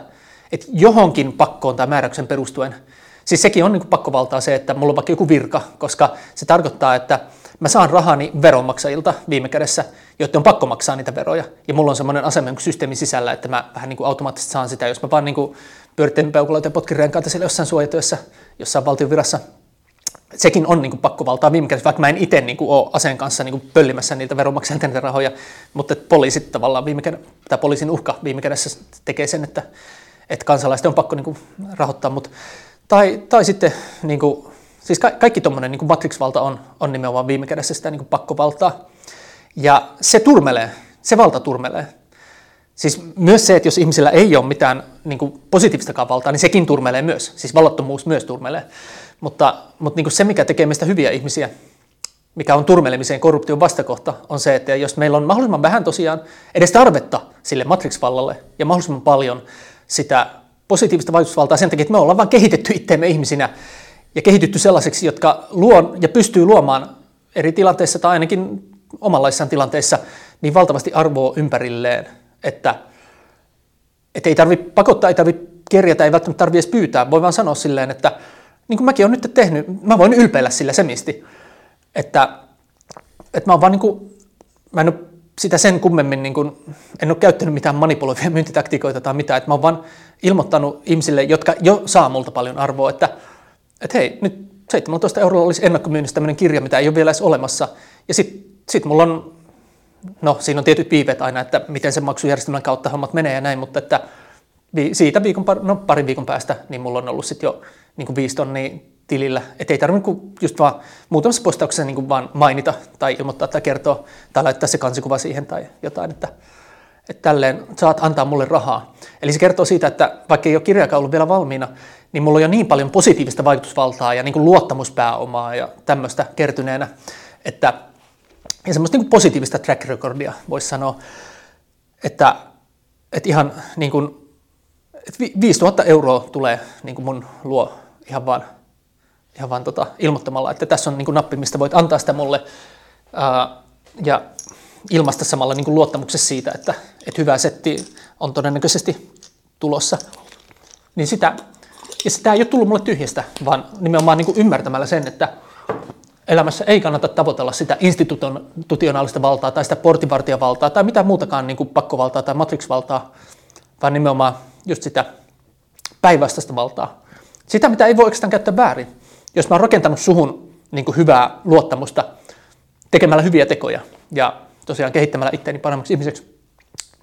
että johonkin pakkoon tai määräyksen perustuen Siis sekin on niin pakkovaltaa se, että mulla on vaikka joku virka, koska se tarkoittaa, että mä saan rahani veronmaksajilta viime kädessä, jotta on pakko maksaa niitä veroja. Ja mulla on semmoinen asema systeemin sisällä, että mä vähän niin kuin automaattisesti saan sitä, jos mä vaan niin pyörittelen peukuloita ja potkin renkaita siellä jossain suojatyössä, jossain valtion virassa, sekin on niin kuin pakkovaltaa viime kädessä, vaikka mä en itse niin kuin ole aseen kanssa niin kuin pöllimässä niitä veronmaksajilta niitä rahoja, mutta poliisit tavallaan viime kädessä, tai poliisin uhka viime kädessä tekee sen, että, että kansalaisten on pakko niin kuin rahoittaa, mutta, tai, tai sitten niin kuin, siis ka- kaikki tuommoinen niin matrix-valta on, on nimenomaan viime kädessä sitä niin kuin pakkovaltaa, ja se turmelee, se valta turmelee. Siis myös se, että jos ihmisillä ei ole mitään niin kuin positiivistakaan valtaa, niin sekin turmelee myös. Siis vallattomuus myös turmelee. Mutta, mutta niin kuin se, mikä tekee meistä hyviä ihmisiä, mikä on turmelemiseen korruption vastakohta, on se, että jos meillä on mahdollisimman vähän tosiaan edes tarvetta sille matrix-vallalle ja mahdollisimman paljon sitä positiivista vaikutusvaltaa sen takia, että me ollaan vain kehitetty itteemme ihmisinä ja kehitytty sellaisiksi, jotka luo ja pystyy luomaan eri tilanteissa tai ainakin omanlaissaan tilanteissa niin valtavasti arvoa ympärilleen, että, että ei tarvitse pakottaa, ei tarvitse kerjätä, ei välttämättä tarvitse edes pyytää. Voi vaan sanoa silleen, että niin kuin mäkin olen nyt tehnyt, mä voin ylpeillä sillä semisti, että, että mä oon vaan niin kuin, mä en ole sitä sen kummemmin, niin kuin, en ole käyttänyt mitään manipuloivia myyntitaktiikoita tai mitään, että mä oon vaan ilmoittanut ihmisille, jotka jo saa multa paljon arvoa, että, että hei, nyt 17 eurolla olisi ennakkomyynnissä tämmöinen kirja, mitä ei ole vielä edes olemassa, ja sitten sit mulla on, no siinä on tietyt viiveet aina, että miten sen maksujärjestelmän kautta hommat menee ja näin, mutta että siitä viikon, no, parin viikon päästä, niin mulla on ollut sitten jo niin kuin viisi tonnia tilillä. Että ei tarvitse niin just vaan muutamassa postauksessa niin kuin vaan mainita tai ilmoittaa tai kertoa tai laittaa se kansikuva siihen tai jotain, että, että tälleen saat antaa mulle rahaa. Eli se kertoo siitä, että vaikka ei ole kirjakaan ollut vielä valmiina, niin mulla on jo niin paljon positiivista vaikutusvaltaa ja niin kuin luottamuspääomaa ja tämmöistä kertyneenä, että ja semmoista niin kuin positiivista track recordia voisi sanoa, että, että ihan niin kuin, että 5000 euroa tulee niin kuin mun luo ihan vaan, ihan vaan tota, ilmoittamalla, että tässä on niin kuin nappi, mistä voit antaa sitä mulle ää, ja ilmaista samalla niin kuin luottamuksessa siitä, että, että hyvä setti on todennäköisesti tulossa. Niin sitä, ja sitä ei ole tullut mulle tyhjästä, vaan nimenomaan niin kuin ymmärtämällä sen, että elämässä ei kannata tavoitella sitä institutionaalista valtaa tai sitä portinvartijavaltaa tai mitään muutakaan niin kuin pakkovaltaa tai matrixvaltaa, vaan nimenomaan just sitä päinvastaista valtaa. Sitä, mitä ei voi oikeastaan käyttää väärin. Jos mä oon rakentanut suhun niin kuin hyvää luottamusta tekemällä hyviä tekoja ja tosiaan kehittämällä itseäni paremmaksi ihmiseksi,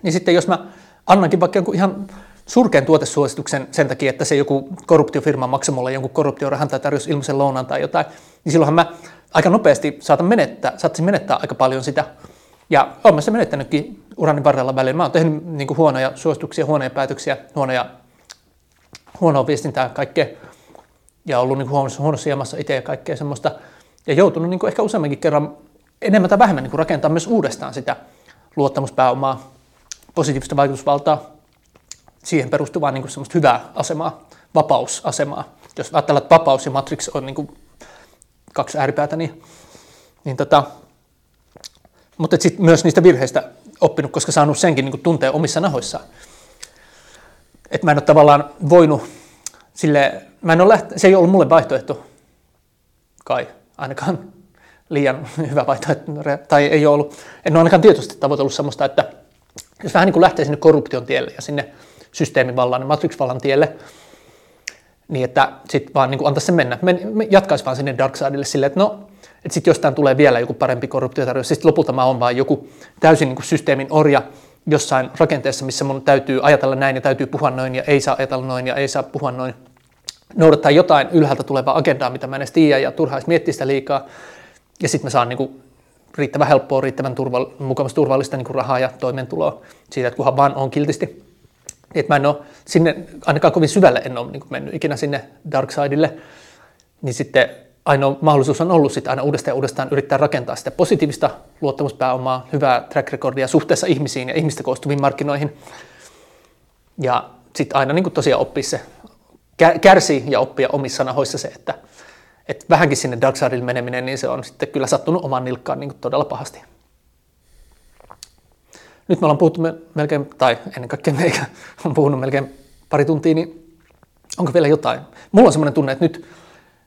niin sitten jos mä annankin vaikka jonkun ihan surkean tuotesuosituksen sen takia, että se joku korruptiofirma maksaa mulle jonkun korruptiorahan tai tarjosi ilmaisen lounan tai jotain, niin silloinhan mä aika nopeasti saatan menettää, saattaisin menettää aika paljon sitä. Ja olen mä se menettänytkin urani varrella välillä. Mä oon tehnyt niin kuin huonoja suosituksia, huonoja päätöksiä, huonoja, huonoa viestintää, kaikkea. Ja ollut niin kuin huonossa, huonossa jamassa itse ja kaikkea semmoista. Ja joutunut niin kuin ehkä useammankin kerran enemmän tai vähemmän niin kuin myös uudestaan sitä luottamuspääomaa, positiivista vaikutusvaltaa, siihen perustuvaa niin kuin semmoista hyvää asemaa, vapausasemaa. Jos ajatellaan, että vapaus ja matrix on niin kuin kaksi ääripäätä, niin, niin tota, mutta sitten myös niistä virheistä oppinut, koska saanut senkin niin tuntea omissa nahoissaan. Että mä en ole tavallaan voinut sille, mä en ole läht, se ei ollut mulle vaihtoehto, kai ainakaan liian [LAUGHS] hyvä vaihtoehto, tai ei ole ollut, en ole ainakaan tietysti tavoitellut sellaista, että jos vähän niin kuin lähtee sinne korruption tielle ja sinne systeemivallan ja matrix-vallan tielle, niin että sitten vaan niin antaisi sen mennä. Me, me jatkaisi vaan sinne dark sidelle silleen, että no, että sitten jostain tulee vielä joku parempi korruptiotarjous. Sitten lopulta mä oon vaan joku täysin niin systeemin orja jossain rakenteessa, missä mun täytyy ajatella näin ja täytyy puhua noin ja ei saa ajatella noin ja ei saa puhua noin. Noudattaa jotain ylhäältä tulevaa agendaa, mitä mä en edes tiedä ja turhaa miettiä sitä liikaa. Ja sitten mä saan niin kuin riittävän helppoa, riittävän turval, mukavasti turvallista niin kuin rahaa ja toimeentuloa siitä, että kunhan vaan on kiltisti. Et mä en ole sinne, ainakaan kovin syvälle en ole niin mennyt ikinä sinne dark sidelle, niin sitten ainoa mahdollisuus on ollut sitten aina uudestaan ja uudestaan yrittää rakentaa sitä positiivista luottamuspääomaa, hyvää track recordia suhteessa ihmisiin ja ihmistä koostuviin markkinoihin. Ja sitten aina niin tosiaan oppii se, kärsii ja oppia omissa nahoissa se, että, että vähänkin sinne dark sidelle meneminen, niin se on sitten kyllä sattunut oman nilkkaan niin todella pahasti. Nyt me ollaan puhuttu melkein, tai ennen kaikkea meikä [LAUGHS] on puhunut melkein pari tuntia, niin Onko vielä jotain? Mulla on semmoinen tunne, että nyt,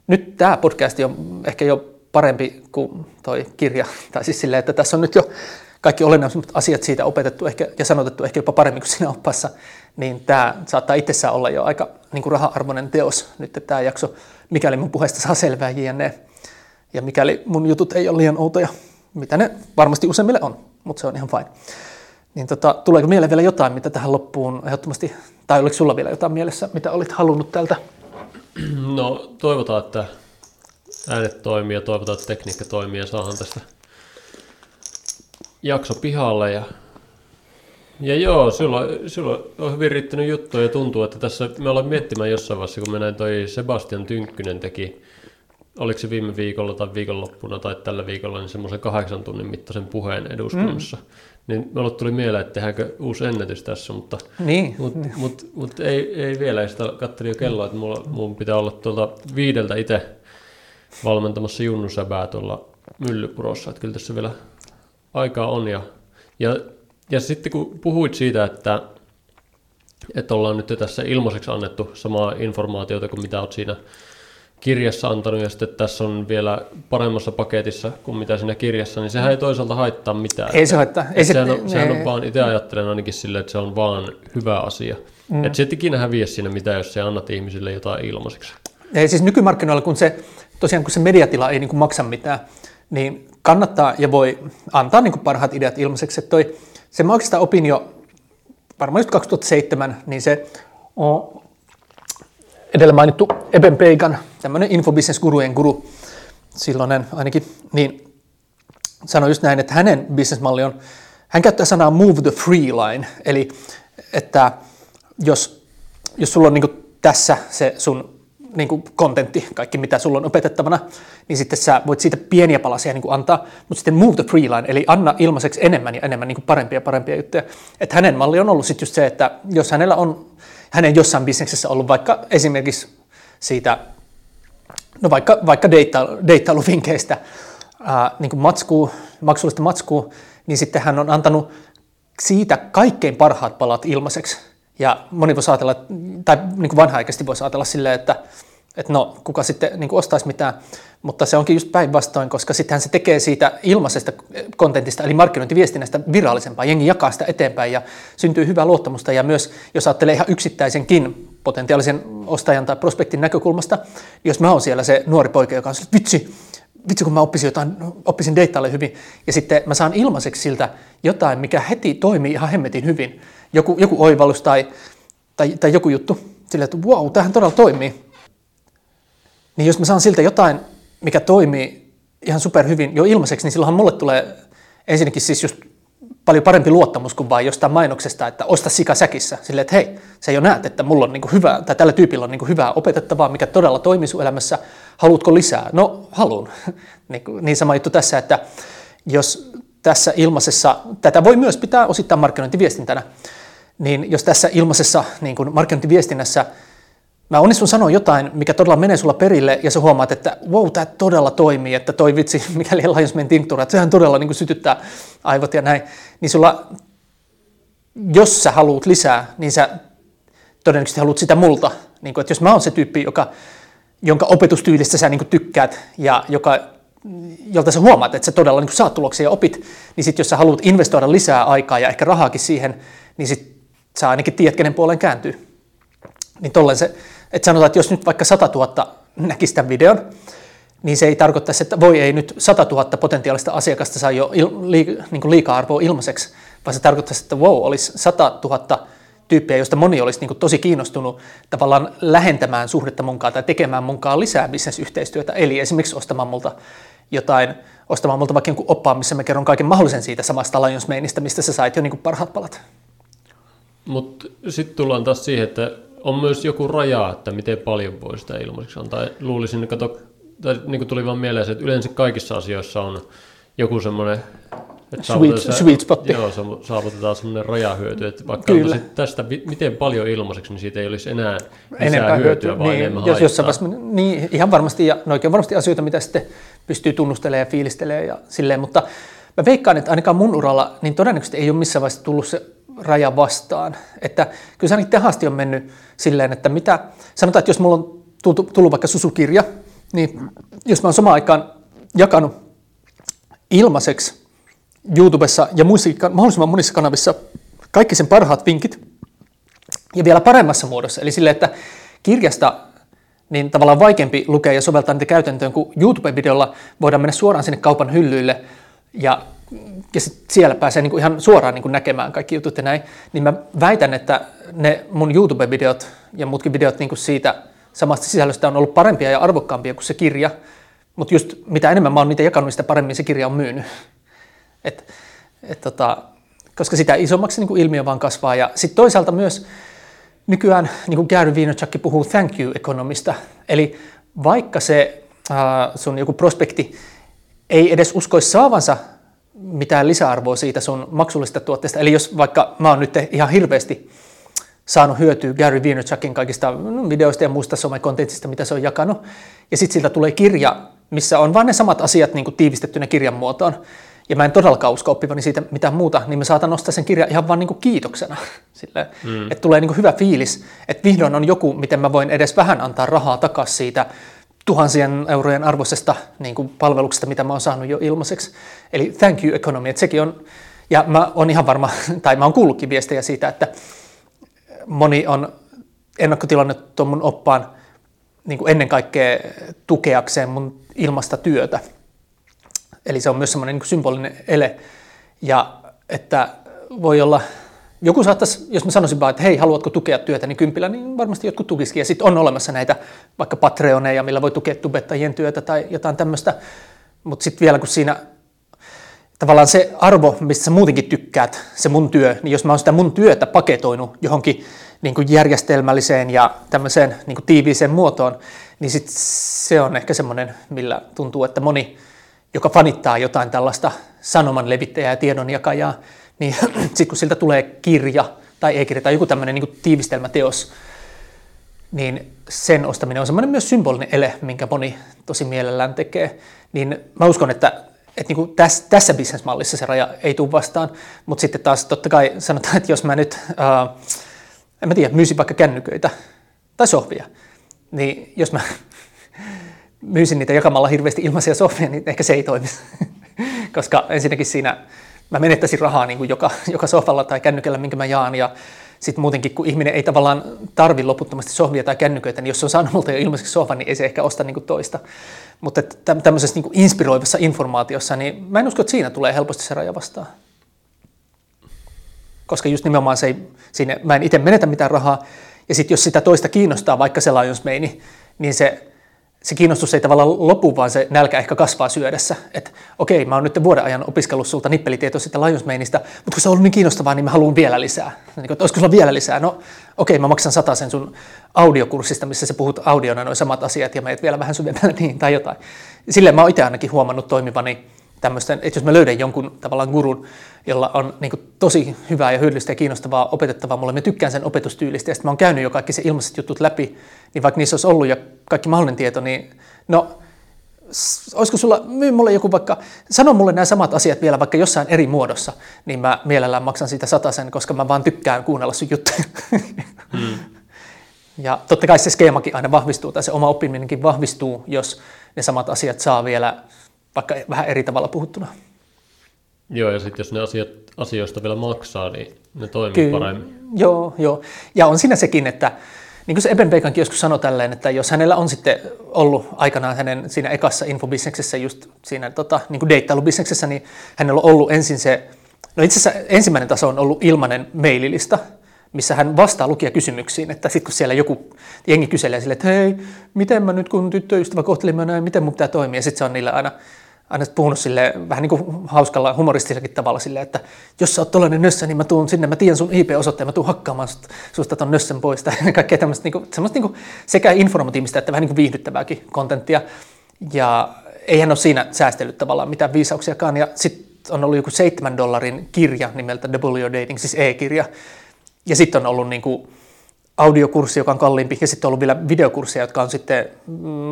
nyt tämä podcasti on ehkä jo parempi kuin toi kirja. [LAUGHS] Tai siis silleen, että tässä on nyt jo kaikki olennaiset asiat siitä opetettu ehkä, ja sanotettu ehkä jopa paremmin kuin siinä opassa, niin tämä saattaa itsessään olla jo aika niin kuin raha-arvoinen teos nyt tämä jakso, mikäli mun puheesta saa selvää jne. Ja mikäli mun jutut ei ole liian outoja, mitä ne varmasti useimmille on, mutta se on ihan fine. Niin tota, tuleeko mieleen vielä jotain, mitä tähän loppuun ehdottomasti, tai oliko sulla vielä jotain mielessä, mitä olit halunnut tältä? No toivotaan, että äänet toimii ja toivotaan, että tekniikka toimii ja saadaan tästä jakso pihalle. Ja, ja joo, sulla, sulla on hyvin riittänyt juttuja ja tuntuu, että tässä me ollaan miettimään jossain vaiheessa, kun me näin toi Sebastian Tynkkynen teki, oliko se viime viikolla tai viikonloppuna tai tällä viikolla, niin semmoisen kahdeksan tunnin mittaisen puheen eduskunnassa. Mm. Niin mulle tuli mieleen, että tehdäänkö uusi ennätys tässä, mutta, niin. mutta, mutta, mutta ei, ei vielä. Ei sitä katselin jo kelloa, että mulla, mun pitää olla tuolta viideltä itse valmentamassa Junnu Säbää tuolla Myllypurossa, että kyllä tässä vielä aikaa on. Ja, ja, ja sitten kun puhuit siitä, että, että ollaan nyt tässä ilmaiseksi annettu samaa informaatiota kuin mitä olet siinä kirjassa antanut, ja sitten tässä on vielä paremmassa paketissa kuin mitä siinä kirjassa, niin sehän ei toisaalta haittaa mitään. Ei se haittaa. Ei se, sehän on, sehän on vaan, itse ajattelen ainakin silleen, että se on vaan hyvä asia. Mm. Että se et ikinä häviä siinä mitä, jos se annat ihmisille jotain ilmaiseksi. Ei siis nykymarkkinoilla, kun se, tosiaan kun se mediatila ei niin kuin maksa mitään, niin kannattaa ja voi antaa niin kuin parhaat ideat ilmaiseksi. Että toi, se mä oikeastaan opin jo varmaan just 2007, niin se on edellä mainittu Eben Peigan, tämmöinen infobusiness-gurujen guru, silloinen ainakin, niin sanoi just näin, että hänen bisnesmalli on, hän käyttää sanaa move the free line, eli että jos, jos sulla on niin tässä se sun niin kontentti, kaikki mitä sulla on opetettavana, niin sitten sä voit siitä pieniä palasia niin antaa, mutta sitten move the free line, eli anna ilmaiseksi enemmän ja enemmän niin parempia ja parempia juttuja. Että hänen malli on ollut sitten just se, että jos hänellä on hänen jossain bisneksessä ollut vaikka esimerkiksi siitä, no vaikka, vaikka deitta, deittailuvinkkeistä ää, niin kuin matskuu, maksullista matskua, niin sitten hän on antanut siitä kaikkein parhaat palat ilmaiseksi. Ja moni voi ajatella, tai niin kuin vanha-aikaisesti voisi ajatella silleen, että, että no, kuka sitten niin kuin ostaisi mitään, mutta se onkin just päinvastoin, koska sittenhän se tekee siitä ilmaisesta kontentista, eli markkinointiviestinnästä virallisempaa, jengi jakaa sitä eteenpäin ja syntyy hyvää luottamusta. Ja myös, jos ajattelee ihan yksittäisenkin potentiaalisen ostajan tai prospektin näkökulmasta, jos mä oon siellä se nuori poika, joka on että vitsi, vitsi kun mä oppisin jotain, oppisin deittaille hyvin, ja sitten mä saan ilmaiseksi siltä jotain, mikä heti toimii ihan hemmetin hyvin, joku, joku oivallus tai, tai, tai joku juttu, silleen, että wow, tämähän todella toimii. Niin jos mä saan siltä jotain, mikä toimii ihan super hyvin jo ilmaiseksi, niin silloinhan mulle tulee ensinnäkin siis just paljon parempi luottamus kuin vain jostain mainoksesta, että osta sika säkissä. Silleen, että hei, sä jo näet, että mulla on niin hyvä, tai tällä tyypillä on niin hyvää opetettavaa, mikä todella toimii sun elämässä. Haluatko lisää? No, haluan. [LAUGHS] niin, niin sama juttu tässä, että jos tässä ilmaisessa, tätä voi myös pitää osittain markkinointiviestintänä, niin jos tässä ilmaisessa niin kuin markkinointiviestinnässä mä onnistun sanoa jotain, mikä todella menee sulla perille, ja sä huomaat, että wow, tämä todella toimii, että toi vitsi, [LAUGHS] mikäli Lionsman tinktura, että sehän todella niin kuin sytyttää aivot ja näin, niin sulla, jos sä haluat lisää, niin sä todennäköisesti haluat sitä multa. Niin kuin, että jos mä oon se tyyppi, joka, jonka opetustyylistä sä niin kuin tykkäät, ja joka, jolta sä huomaat, että sä todella niin kuin saat tuloksia ja opit, niin sitten jos sä haluat investoida lisää aikaa ja ehkä rahaakin siihen, niin sit sä ainakin tiedät, kenen puolen kääntyy. Niin tolleen se, että sanotaan, että jos nyt vaikka 100 000 näkisi tämän videon, niin se ei tarkoittaisi, että voi ei nyt 100 000 potentiaalista asiakasta saa jo il, li, niin liika-arvoa ilmaiseksi, vaan se tarkoittaisi, että wow, olisi 100 000 tyyppiä, joista moni olisi niin kuin tosi kiinnostunut tavallaan lähentämään suhdetta munkaan tai tekemään munkaan lisää bisnesyhteistyötä, eli esimerkiksi ostamaan multa jotain, ostamaan multa vaikka jonkun oppaan, missä mä kerron kaiken mahdollisen siitä samasta Lions mistä sä sait jo niin kuin parhaat palat. Mutta sitten tullaan taas siihen, että on myös joku raja, että miten paljon voi sitä ilmaiseksi antaa. Luulisin, että kato, tai niin kuin tuli vaan mieleen että yleensä kaikissa asioissa on joku semmoinen että sweet, se, sweet spot. Joo, saavutetaan semmoinen rajahyöty, että vaikka Kyllä. tästä miten paljon ilmaiseksi, niin siitä ei olisi enää enempää hyötyä, hyötyä vaan niin, enemmän jos jossain vasta, niin, ihan varmasti, ja no oikein varmasti asioita, mitä sitten pystyy tunnustelemaan ja fiilistelemään ja silleen, mutta mä veikkaan, että ainakaan mun uralla, niin todennäköisesti ei ole missään vaiheessa tullut se raja vastaan. Että kyllä se ainakin asti on mennyt silleen, että mitä, sanotaan, että jos mulla on tullut, tullut vaikka susukirja, niin jos mä oon samaan aikaan jakanut ilmaiseksi YouTubessa ja muissakin, mahdollisimman monissa kanavissa kaikki sen parhaat vinkit, ja vielä paremmassa muodossa, eli sille, että kirjasta niin tavallaan vaikeampi lukea ja soveltaa niitä käytäntöön, kun YouTube-videolla voidaan mennä suoraan sinne kaupan hyllyille ja, ja siellä pääsee niin kuin ihan suoraan niin kuin näkemään kaikki jutut ja näin, niin mä väitän, että ne mun YouTube-videot ja muutkin videot niin kuin siitä samasta sisällöstä on ollut parempia ja arvokkaampia kuin se kirja, mutta just mitä enemmän mä oon niitä jakanut, sitä paremmin se kirja on myynyt. Et, et tota, koska sitä isommaksi niin kuin ilmiö vaan kasvaa. Ja sitten toisaalta myös nykyään, niin kuin Gary Vaynerchuk puhuu thank you ekonomista, eli vaikka se äh, sun joku prospekti ei edes uskoisi saavansa mitään lisäarvoa siitä sun maksullisesta tuotteesta, eli jos vaikka mä oon nyt ihan hirveästi saanut hyötyä Gary Vaynerchukin kaikista videoista ja muusta somekontentista, mitä se on jakanut, ja sitten siltä tulee kirja, missä on vain ne samat asiat niin kuin tiivistettynä kirjan muotoon, ja mä en todellakaan usko oppivani siitä mitään muuta, niin mä saatan nostaa sen kirjan ihan vaan niin kuin kiitoksena. [LAUGHS] Sille, mm. Että tulee niin kuin hyvä fiilis, että vihdoin on joku, miten mä voin edes vähän antaa rahaa takaisin siitä tuhansien eurojen arvoisesta niin kuin palveluksesta, mitä mä oon saanut jo ilmaiseksi. Eli thank you economy, että sekin on, ja mä oon ihan varma, [LAUGHS] tai mä oon kuullutkin viestejä siitä, että moni on ennakkotilannut tuon mun oppaan niin kuin ennen kaikkea tukeakseen mun ilmasta työtä – Eli se on myös semmoinen niin symbolinen ele. Ja että voi olla, joku saattaisi, jos mä sanoisin vaan, että hei, haluatko tukea työtä, niin kympillä, niin varmasti jotkut tukisikin. Ja sitten on olemassa näitä vaikka Patreoneja, millä voi tukea tubettajien työtä tai jotain tämmöistä. Mutta sitten vielä kun siinä tavallaan se arvo, mistä sä muutenkin tykkäät, se mun työ, niin jos mä oon sitä mun työtä paketoinut johonkin niin kuin järjestelmälliseen ja tämmöiseen niin kuin tiiviiseen muotoon, niin sit se on ehkä semmoinen, millä tuntuu, että moni joka fanittaa jotain tällaista sanoman levittäjää ja tiedonjakajaa, niin [CLEARS THROAT] sitten kun siltä tulee kirja tai e-kirja tai joku tämmöinen niin tiivistelmäteos, niin sen ostaminen on semmoinen myös symbolinen ele, minkä moni tosi mielellään tekee. Niin mä uskon, että, että niin kuin tässä, tässä bisnesmallissa se raja ei tule vastaan, mutta sitten taas totta kai sanotaan, että jos mä nyt, uh, en mä tiedä, myisin vaikka kännyköitä tai sohvia, niin jos mä [LAUGHS] myisin niitä jakamalla hirveästi ilmaisia sohvia, niin ehkä se ei toimisi. [LAUGHS] Koska ensinnäkin siinä mä menettäisin rahaa niin kuin joka, [LAUGHS] joka sohvalla tai kännykällä, minkä mä jaan. Ja sitten muutenkin, kun ihminen ei tavallaan tarvi loputtomasti sohvia tai kännyköitä, niin jos se on saanut multa jo ilmaiseksi sohvan, niin ei se ehkä osta niin kuin toista. Mutta tämmöisessä niin kuin inspiroivassa informaatiossa, niin mä en usko, että siinä tulee helposti se raja vastaan. Koska just nimenomaan se ei, siinä, mä en itse menetä mitään rahaa, ja sitten jos sitä toista kiinnostaa, vaikka se Lions meini, niin se se kiinnostus ei tavallaan lopu, vaan se nälkä ehkä kasvaa syödessä. Että okei, mä oon nyt vuoden ajan opiskellut sulta nippelitietoa siitä Lionsmainista, mutta kun se on ollut niin kiinnostavaa, niin mä haluan vielä lisää. Niin, että olisiko sulla vielä lisää? No okei, mä maksan sata sen sun audiokurssista, missä sä puhut audiona noin samat asiat ja meet vielä vähän syvemmälle niin tai jotain. Silleen mä oon itse ainakin huomannut toimivani tämmöisten, että jos mä löydän jonkun tavallaan gurun, jolla on niin kuin, tosi hyvää ja hyödyllistä ja kiinnostavaa opetettavaa mulle, mä tykkään sen opetustyylistä ja sitten mä oon käynyt jo kaikki se ilmaiset jutut läpi, niin vaikka niissä olisi ollut ja kaikki mahdollinen tieto, niin no, olisiko sulla, myy mulle joku vaikka, sano mulle nämä samat asiat vielä vaikka jossain eri muodossa, niin mä mielellään maksan siitä sen, koska mä vaan tykkään kuunnella sun juttuja. Hmm. Ja totta kai se skeemakin aina vahvistuu, tai se oma oppiminenkin vahvistuu, jos ne samat asiat saa vielä vaikka vähän eri tavalla puhuttuna. Joo, ja sitten jos ne asiat, asioista vielä maksaa, niin ne toimii Kyllä, paremmin. Joo, joo. Ja on siinä sekin, että niin kuin se Eben Baconkin joskus sanoi tälleen, että jos hänellä on sitten ollut aikanaan hänen siinä ekassa infobisneksessä, just siinä tota, niin kuin deittailubisneksessä, niin hänellä on ollut ensin se, no itse asiassa ensimmäinen taso on ollut ilmainen maililista, missä hän vastaa lukijakysymyksiin, että sitten kun siellä joku jengi kyselee sille, että hei, miten mä nyt kun tyttöystävä kohteli mä näin, miten mun pitää toimia, ja sitten se on niille aina aina puhunut sille vähän niin kuin hauskalla humoristisella tavalla sille, että jos sä oot tollainen nössä, niin mä tuun sinne, mä tiedän sun IP-osoitteen, mä tuun hakkaamaan susta, susta ton nössän pois tai [LAUGHS] kaikkea tämmöistä niin kuin, semmoista niin kuin sekä informatiivista että vähän niin kuin viihdyttävääkin kontenttia. Ja eihän ole siinä säästellyt tavallaan mitään viisauksiakaan. Ja sitten on ollut joku seitsemän dollarin kirja nimeltä Double Your Dating, siis e-kirja. Ja sitten on ollut niin kuin audiokurssi, joka on kalliimpi, ja sitten on ollut vielä videokursseja, jotka on sitten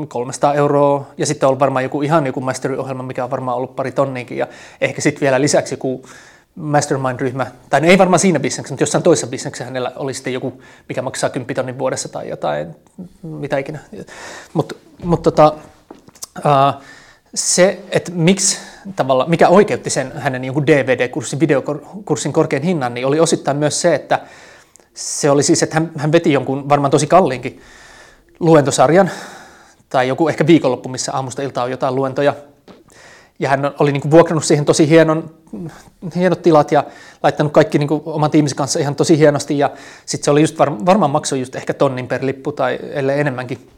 300 mm, euroa, ja sitten on ollut varmaan joku ihan joku masteriohjelma, mikä on varmaan ollut pari tonniinkin, ja ehkä sitten vielä lisäksi joku mastermind-ryhmä, tai no ei varmaan siinä bisneksessä, mutta jossain toisessa bisneksessä hänellä oli sitten joku, mikä maksaa 10 tonnin vuodessa tai jotain, mitä ikinä. Mutta mut tota, se, että miksi tavalla, mikä oikeutti sen hänen jonkun DVD-kurssin, videokurssin korkean hinnan, niin oli osittain myös se, että se oli siis, että hän, hän veti jonkun varmaan tosi kalliinkin luentosarjan, tai joku ehkä viikonloppu, missä aamusta iltaa on jotain luentoja, ja hän oli niin kuin vuokrannut siihen tosi hienon, hienot tilat ja laittanut kaikki niin kuin oman tiimisen kanssa ihan tosi hienosti. Ja sitten se oli just var, varmaan maksoi just ehkä tonnin per lippu tai ellei enemmänkin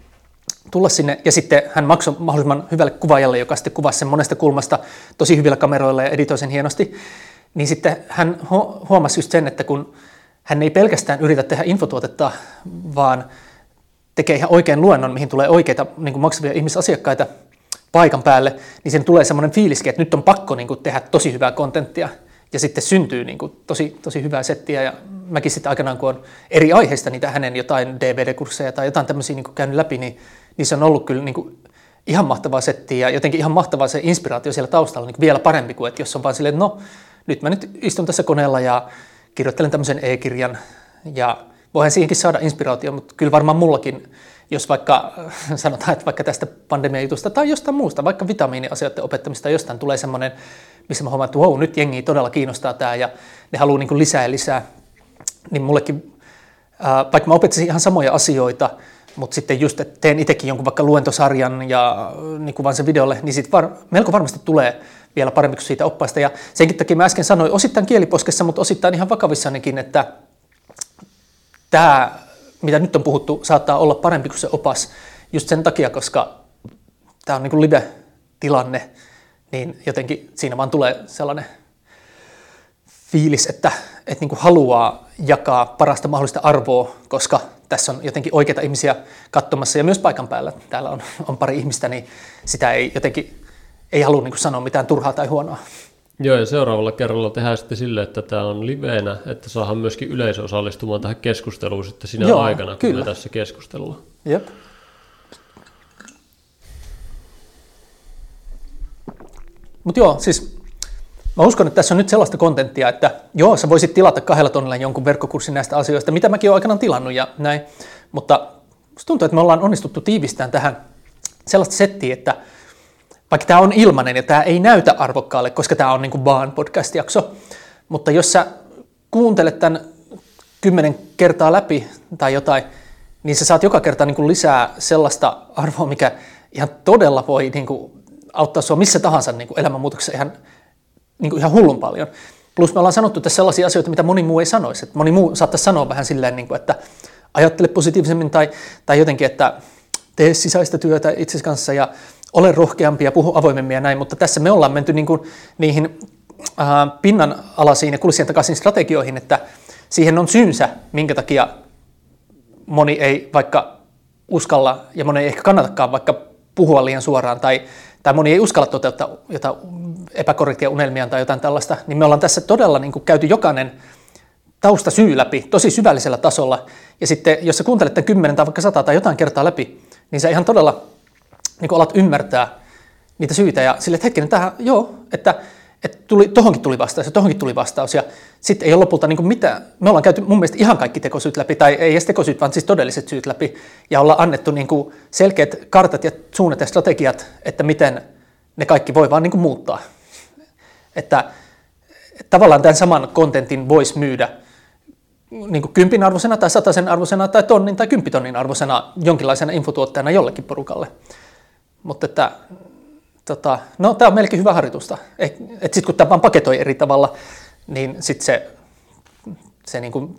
tulla sinne. Ja sitten hän maksoi mahdollisimman hyvälle kuvaajalle, joka sitten kuvasi sen monesta kulmasta tosi hyvillä kameroilla ja editoi sen hienosti. Niin sitten hän huomasi just sen, että kun hän ei pelkästään yritä tehdä infotuotetta, vaan tekee ihan oikean luennon, mihin tulee oikeita niin kuin maksavia ihmisasiakkaita, paikan päälle, niin sen tulee semmoinen fiiliskin, että nyt on pakko niin kuin, tehdä tosi hyvää kontenttia. Ja sitten syntyy niin kuin, tosi, tosi hyvää settiä. Ja mäkin sitten aikanaan, kun on eri aiheista niitä hänen jotain DVD-kursseja tai jotain tämmöisiä niin kuin käynyt läpi, niin, niin se on ollut kyllä niin kuin, ihan mahtavaa settiä ja jotenkin ihan mahtavaa se inspiraatio siellä taustalla niin kuin vielä parempi kuin, että jos on vaan silleen, että no nyt mä nyt istun tässä koneella ja kirjoittelen tämmöisen e-kirjan ja voihan siihenkin saada inspiraatio, mutta kyllä varmaan mullakin jos vaikka [LAUGHS] sanotaan, että vaikka tästä pandemiajutusta tai jostain muusta, vaikka vitamiiniasioiden opettamista jostain tulee semmoinen, missä mä huomaan, että wow, nyt jengi todella kiinnostaa tämä ja ne haluaa niin lisää ja lisää, niin mullekin, vaikka mä opettaisin ihan samoja asioita, mutta sitten just, että teen itsekin jonkun vaikka luentosarjan ja niin kuin vaan sen videolle, niin sitten var, melko varmasti tulee vielä parempi kuin siitä oppaista. Ja senkin takia mä äsken sanoin, osittain kieliposkessa, mutta osittain ihan vakavissanikin, että tämä mitä nyt on puhuttu, saattaa olla parempi kuin se opas just sen takia, koska tämä on niin kuin live-tilanne, niin jotenkin siinä vaan tulee sellainen fiilis, että, että niin kuin haluaa jakaa parasta mahdollista arvoa, koska tässä on jotenkin oikeita ihmisiä katsomassa ja myös paikan päällä. Täällä on, on pari ihmistä, niin sitä ei jotenkin ei halua niin sanoa mitään turhaa tai huonoa. Joo, ja seuraavalla kerralla tehdään sitten sille, että tämä on liveenä, että saadaan myöskin yleisö osallistumaan tähän keskusteluun sitten sinä Joo, aikana, kun kyllä. me tässä keskustellaan. Jep. Mutta joo, siis mä uskon, että tässä on nyt sellaista kontenttia, että joo, sä voisit tilata kahdella tonnilla jonkun verkkokurssin näistä asioista, mitä mäkin olen aikanaan tilannut ja näin, mutta musta tuntuu, että me ollaan onnistuttu tiivistämään tähän sellaista settiä, että vaikka tämä on ilmainen ja tämä ei näytä arvokkaalle, koska tämä on niin kuin vaan podcast-jakso, mutta jos sä kuuntelet tämän kymmenen kertaa läpi tai jotain, niin sä saat joka kerta niin kuin lisää sellaista arvoa, mikä ihan todella voi niin kuin auttaa sua missä tahansa niin kuin elämänmuutoksessa ihan, niin kuin ihan hullun paljon. Plus me ollaan sanottu tässä sellaisia asioita, mitä moni muu ei sanoisi. Että moni muu saattaisi sanoa vähän silleen, niin kuin, että ajattele positiivisemmin tai, tai jotenkin, että tee sisäistä työtä itsesi kanssa ja ole rohkeampi ja puhu avoimemmin ja näin, mutta tässä me ollaan menty niin kuin niihin äh, pinnan alaisiin ja kulissien takaisin strategioihin, että siihen on syynsä, minkä takia moni ei vaikka uskalla ja moni ei ehkä kannatakaan vaikka puhua liian suoraan tai, tai moni ei uskalla toteuttaa jotain epäkorrektia unelmia tai jotain tällaista, niin me ollaan tässä todella niin kuin käyty jokainen tausta syy läpi tosi syvällisellä tasolla. Ja sitten jos sä kuuntelet tämän 10 tai vaikka 100 tai jotain kertaa läpi, niin sä ihan todella niin alat ymmärtää niitä syitä ja sille, että hetkinen, tähän, joo, että, että tuli, tohonkin tuli vastaus ja tohonkin tuli vastaus ja sitten ei ole lopulta niin mitään, me ollaan käyty mun mielestä ihan kaikki tekosyyt läpi, tai ei edes tekosyyt, vaan siis todelliset syyt läpi ja ollaan annettu niin selkeät kartat ja suunnat ja strategiat, että miten ne kaikki voi vaan niin muuttaa. Että, että tavallaan tämän saman kontentin voisi myydä niin kuin kympin arvoisena tai sataisen arvoisena tai tonnin tai kymppitonnin arvoisena jonkinlaisena infotuotteena jollekin porukalle. Mutta että, tota, no tämä on melkein hyvä harjoitusta. Että sitten kun tämä vaan paketoi eri tavalla, niin sitten se, se niin kuin,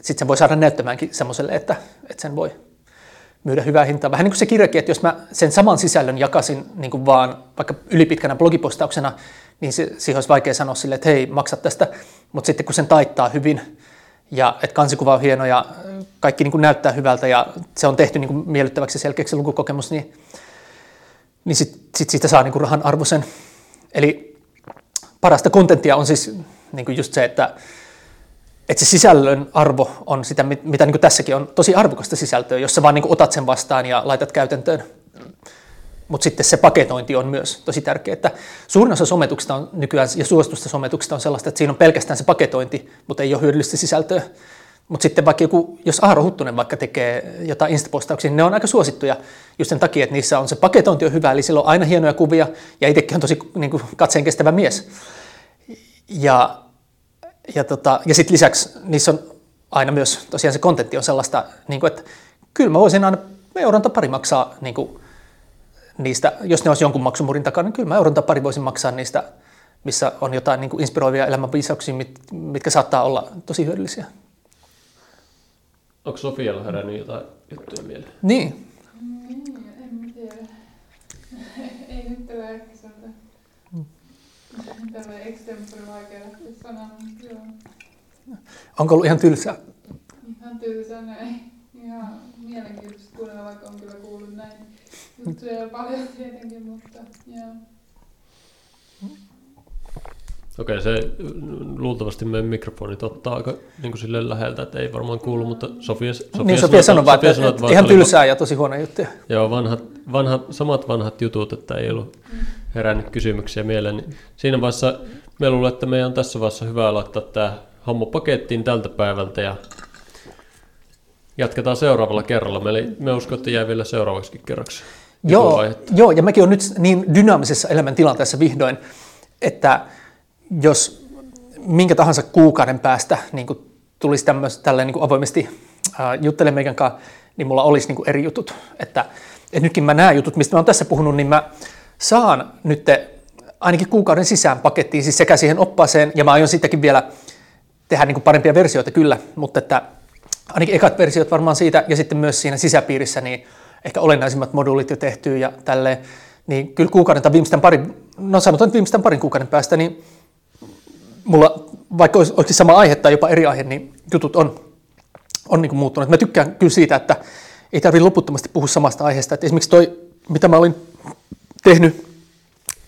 sit sen voi saada näyttämäänkin semmoiselle, että, että sen voi myydä hyvää hintaa. Vähän niin kuin se kirjakin, että jos mä sen saman sisällön jakasin niin kuin vaan vaikka ylipitkänä blogipostauksena, niin se, siihen olisi vaikea sanoa sille, että hei, maksa tästä. Mutta sitten kun sen taittaa hyvin ja että kansikuva on hieno ja kaikki niin kuin näyttää hyvältä ja se on tehty niin kuin miellyttäväksi selkeäksi lukukokemus, niin niin sitten sit siitä saa niinku rahan arvoisen. Eli parasta kontenttia on siis niinku just se, että, että se sisällön arvo on sitä, mitä niinku tässäkin on tosi arvokasta sisältöä, jos sä vaan niinku otat sen vastaan ja laitat käytäntöön. mutta sitten se paketointi on myös tosi tärkeää. Että suurin osa sometuksista on nykyään ja suositusta sometuksista on sellaista, että siinä on pelkästään se paketointi, mutta ei ole hyödyllistä sisältöä. Mutta sitten vaikka joku, jos Aaro Huttunen vaikka tekee jotain instapostauksia, niin ne on aika suosittuja just sen takia, että niissä on se paketointi on hyvä, eli sillä on aina hienoja kuvia, ja itsekin on tosi niin kuin, katseen kestävä mies. Ja, ja, tota, ja sitten lisäksi niissä on aina myös tosiaan se kontentti on sellaista, niin kuin, että kyllä mä voisin aina euron tai pari maksaa niin kuin, niistä, jos ne olisi jonkun maksumurin takana, niin kyllä mä euron tai pari voisin maksaa niistä, missä on jotain niin kuin inspiroivia elämänviisauksia, mit, mitkä saattaa olla tosi hyödyllisiä. Onko Sofialla herännyt jotain juttuja mieleen? Niin. Niin, en tiedä. Ei nyt tällä ehkä sieltä. Tällä extempore vaikea lähteä sanomaan, joo. Onko ollut ihan tylsää? Ihan tylsä näin. Ihan mielenkiintoista kuunnella, vaikka on kyllä kuullut näin juttuja paljon tietenkin, mutta joo. Okei, se luultavasti meidän mikrofonit ottaa aika niin kuin silleen läheltä, että ei varmaan kuulu, mutta Sofia, Sofia, niin Sofia sanoi vaan, että, sanoi, että ihan oli- tylsää ja tosi huono juttuja. Joo, vanhat, vanhat, samat vanhat jutut, että ei ollut herännyt kysymyksiä mieleen. Niin siinä vaiheessa me luulen, että meidän on tässä vaiheessa hyvä laittaa tämä homma pakettiin tältä päivältä ja jatketaan seuraavalla kerralla. Me, me uskon, että jää vielä seuraavaksi kerraksi. Joo, joo, ja mäkin olen nyt niin dynaamisessa elämäntilanteessa vihdoin, että jos minkä tahansa kuukauden päästä niin kuin tulisi tämmöistä, tälleen niin kuin avoimesti äh, juttelemaan meidän kanssa, niin mulla olisi niin kuin eri jutut. Että, että nytkin mä nämä jutut, mistä mä oon tässä puhunut, niin mä saan nyt ainakin kuukauden sisään pakettiin, siis sekä siihen oppaaseen, ja mä aion sittenkin vielä tehdä niin kuin parempia versioita kyllä, mutta että ainakin ekat versiot varmaan siitä, ja sitten myös siinä sisäpiirissä, niin ehkä olennaisimmat moduulit jo tehty ja tälleen, niin kyllä kuukauden tai viimeistään parin, no sanotaan, että viimeistään parin kuukauden päästä, niin mulla, vaikka olisi, olisi sama aihe tai jopa eri aihe, niin jutut on, on niin muuttunut. Mä tykkään kyllä siitä, että ei tarvitse loputtomasti puhua samasta aiheesta. Että esimerkiksi toi, mitä mä olin tehnyt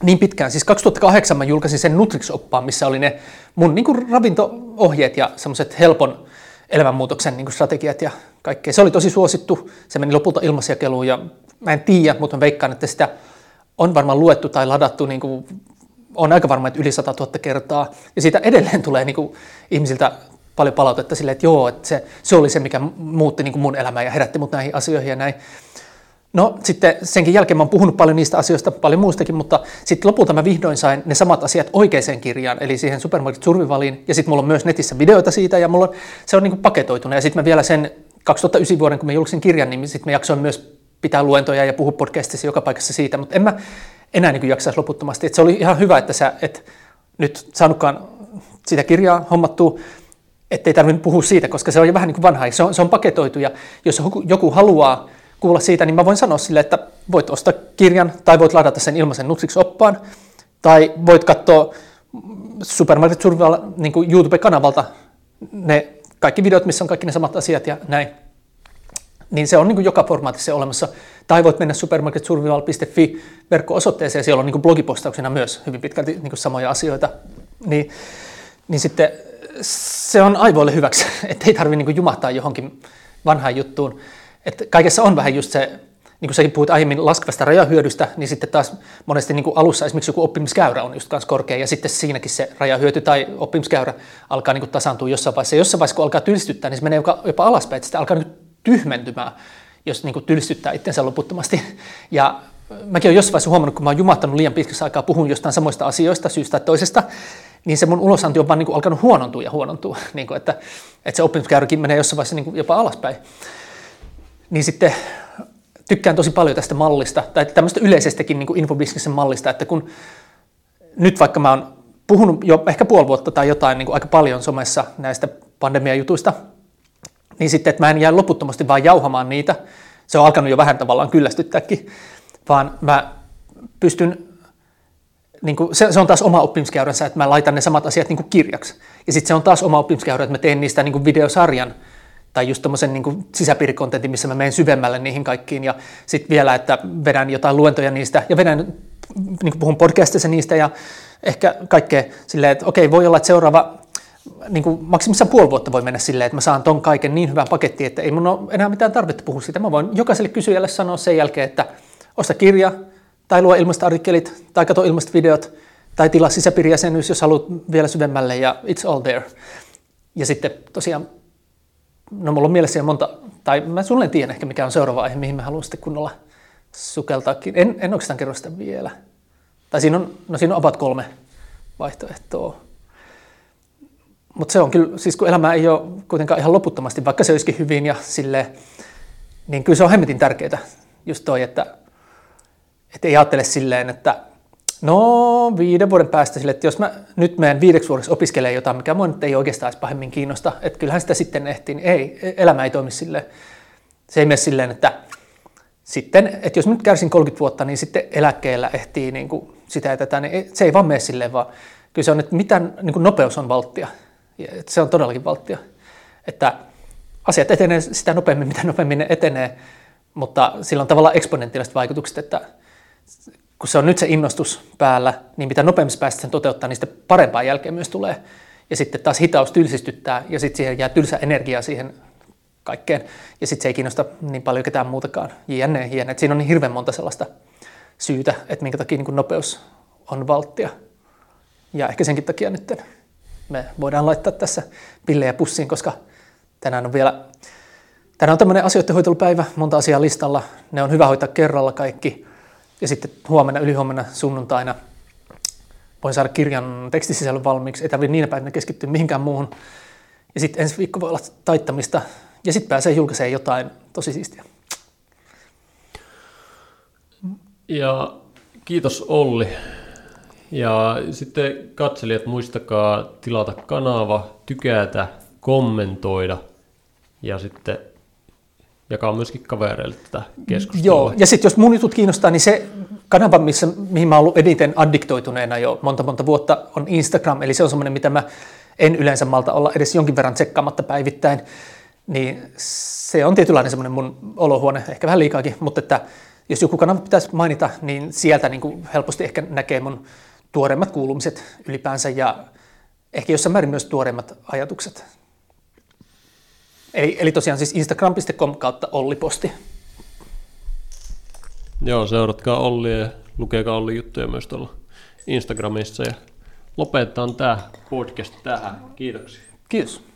niin pitkään, siis 2008 mä julkaisin sen Nutrix-oppaan, missä oli ne mun niin kuin ravinto-ohjeet ja semmoiset helpon elämänmuutoksen niin kuin strategiat ja kaikkea. Se oli tosi suosittu, se meni lopulta ilmaisjakeluun ja mä en tiedä, mutta mä veikkaan, että sitä on varmaan luettu tai ladattu, niin kuin, on aika varma, että yli 100 000 kertaa. Ja siitä edelleen tulee niin kuin, ihmisiltä paljon palautetta silleen, että joo, että se, se oli se, mikä muutti niin kuin mun elämää ja herätti mut näihin asioihin ja näin. No sitten senkin jälkeen mä oon puhunut paljon niistä asioista, paljon muustakin, mutta sitten lopulta mä vihdoin sain ne samat asiat oikeaan kirjaan, eli siihen Supermarket Survivaliin, ja sitten mulla on myös netissä videoita siitä, ja mulla on, se on niin kuin paketoituna, ja sitten mä vielä sen 2009 vuoden, kun mä julkaisin kirjan, niin sitten mä jaksoin myös pitää luentoja ja puhua podcastissa joka paikassa siitä, mutta en mä enää niin jaksaisi loputtomasti. Et se oli ihan hyvä, että sä et nyt saanutkaan sitä kirjaa hommattua, ettei tarvinnut puhua siitä, koska se on jo vähän niin kuin vanha, se on, se on paketoitu, ja jos joku, haluaa kuulla siitä, niin mä voin sanoa sille, että voit ostaa kirjan tai voit ladata sen ilmaisen Nutrix-oppaan tai voit katsoa Supermarket Survival niin YouTube-kanavalta ne kaikki videot, missä on kaikki ne samat asiat ja näin. Niin se on niin kuin joka formaatissa olemassa. Tai voit mennä supermarketsurvival.fi verkko-osoitteeseen, siellä on niin kuin blogipostauksena myös hyvin pitkälti niin kuin samoja asioita. Niin, niin sitten se on aivoille hyväksi, [LAUGHS] että ei tarvitse niin jumahtaa johonkin vanhaan juttuun. Että kaikessa on vähän just se, niin kuin säkin puhuit aiemmin laskevasta rajahyödystä, niin sitten taas monesti niin kuin alussa esimerkiksi joku oppimiskäyrä on just kanssa korkea, ja sitten siinäkin se rajahyöty tai oppimiskäyrä alkaa niin kuin tasaantua jossain vaiheessa. Ja jossain vaiheessa, kun alkaa tylsistyttää, niin se menee jopa, jopa alaspäin, että sitä alkaa niin tyhmentymään, jos niin kuin tylsyttää itsensä loputtomasti. Ja mäkin olen jossain vaiheessa huomannut, kun mä oon jumahtanut liian pitkäksi aikaa puhun jostain samoista asioista syystä tai toisesta, niin se mun ulosanti on vaan niin kuin alkanut huonontua ja huonontua, [LAUGHS] niin kuin, että, että se oppimiskäyräkin menee jossain vaiheessa niin kuin jopa alaspäin niin sitten tykkään tosi paljon tästä mallista, tai tämmöistä yleisestäkin niin kuin infobisneksen mallista, että kun nyt vaikka mä oon puhunut jo ehkä puoli vuotta tai jotain niin kuin aika paljon somessa näistä pandemiajutuista, niin sitten, että mä en jää loputtomasti vaan jauhamaan niitä, se on alkanut jo vähän tavallaan kyllästyttääkin, vaan mä pystyn, niin kuin, se, se on taas oma oppimiskäyränsä, että mä laitan ne samat asiat niin kuin kirjaksi. Ja sitten se on taas oma oppimiskäyrä, että mä teen niistä niin kuin videosarjan, tai just tämmöisen niin sisäpiirikontentin, missä mä menen syvemmälle niihin kaikkiin. Ja sitten vielä, että vedän jotain luentoja niistä ja vedän, niin kuin puhun podcastissa niistä ja ehkä kaikkea silleen, että okei, voi olla, että seuraava niin kuin maksimissaan puoli vuotta voi mennä silleen, että mä saan ton kaiken niin hyvän paketti, että ei mun ole enää mitään tarvetta puhua siitä. Mä voin jokaiselle kysyjälle sanoa sen jälkeen, että osta kirja tai luo ilmastoartikkelit, tai katso ilmastovideot, tai tilaa sisäpiirijäsenyys, jos haluat vielä syvemmälle, ja it's all there. Ja sitten tosiaan, no mulla on mielessä monta, tai mä sulle tiedän ehkä mikä on seuraava aihe, mihin mä haluan sitten kunnolla sukeltaakin. En, en oikeastaan kerro sitä vielä. Tai siinä on, no siinä on about kolme vaihtoehtoa. Mutta se on kyllä, siis kun elämä ei ole kuitenkaan ihan loputtomasti, vaikka se olisikin hyvin ja sille, niin kyllä se on hemmetin tärkeää just toi, että, että ei ajattele silleen, että no viiden vuoden päästä sille, että jos mä nyt menen viideksi vuodeksi opiskelemaan jotain, mikä mua nyt ei oikeastaan edes pahemmin kiinnosta, että kyllähän sitä sitten ehtii, niin ei, elämä ei toimi silleen. Se ei mene silleen, että sitten, että jos nyt kärsin 30 vuotta, niin sitten eläkkeellä ehtii niin kuin sitä ja tätä, niin se ei vaan mene silleen, vaan kyllä se on, että mitä niin kuin nopeus on valttia. Että se on todellakin valttia. Että asiat etenee sitä nopeammin, mitä nopeammin ne etenee, mutta sillä on tavallaan eksponentiaaliset vaikutukset, että kun se on nyt se innostus päällä, niin mitä nopeammin päästä sen toteuttaa, niin sitten parempaa jälkeen myös tulee. Ja sitten taas hitaus tylsistyttää ja sitten siihen jää tylsä energiaa siihen kaikkeen. Ja sitten se ei kiinnosta niin paljon ketään muutakaan. Jne, jne. Et siinä on niin hirveän monta sellaista syytä, että minkä takia niin nopeus on valttia. Ja ehkä senkin takia nyt me voidaan laittaa tässä pillejä pussiin, koska tänään on vielä tänään on tämmöinen asioiden hoitelupäivä, monta asiaa listalla. Ne on hyvä hoitaa kerralla kaikki. Ja sitten huomenna, ylihuomenna, sunnuntaina voin saada kirjan tekstisisällön valmiiksi. Ei tarvitse niinä päivinä keskittyä mihinkään muuhun. Ja sitten ensi viikko voi olla taittamista. Ja sitten pääsee julkaisemaan jotain tosi siistiä. Ja kiitos Olli. Ja sitten katselijat muistakaa tilata kanava, tykätä, kommentoida ja sitten jakaa myöskin kavereille tätä keskustelua. Joo, ja sitten jos mun jutut kiinnostaa, niin se kanava, missä, mihin mä oon ollut eniten addiktoituneena jo monta monta vuotta, on Instagram. Eli se on semmoinen, mitä mä en yleensä malta olla edes jonkin verran tsekkaamatta päivittäin. Niin se on tietynlainen semmoinen mun olohuone, ehkä vähän liikaakin, mutta että jos joku kanava pitäisi mainita, niin sieltä niin kuin helposti ehkä näkee mun tuoreimmat kuulumiset ylipäänsä ja ehkä jossain määrin myös tuoreimmat ajatukset. Eli, eli tosiaan siis instagram.com kautta Olli-posti. Joo, seuratkaa Olli ja lukekaa Olli juttuja myös tuolla Instagramissa ja lopetetaan tämä podcast tähän. Kiitoksia. Kiitos.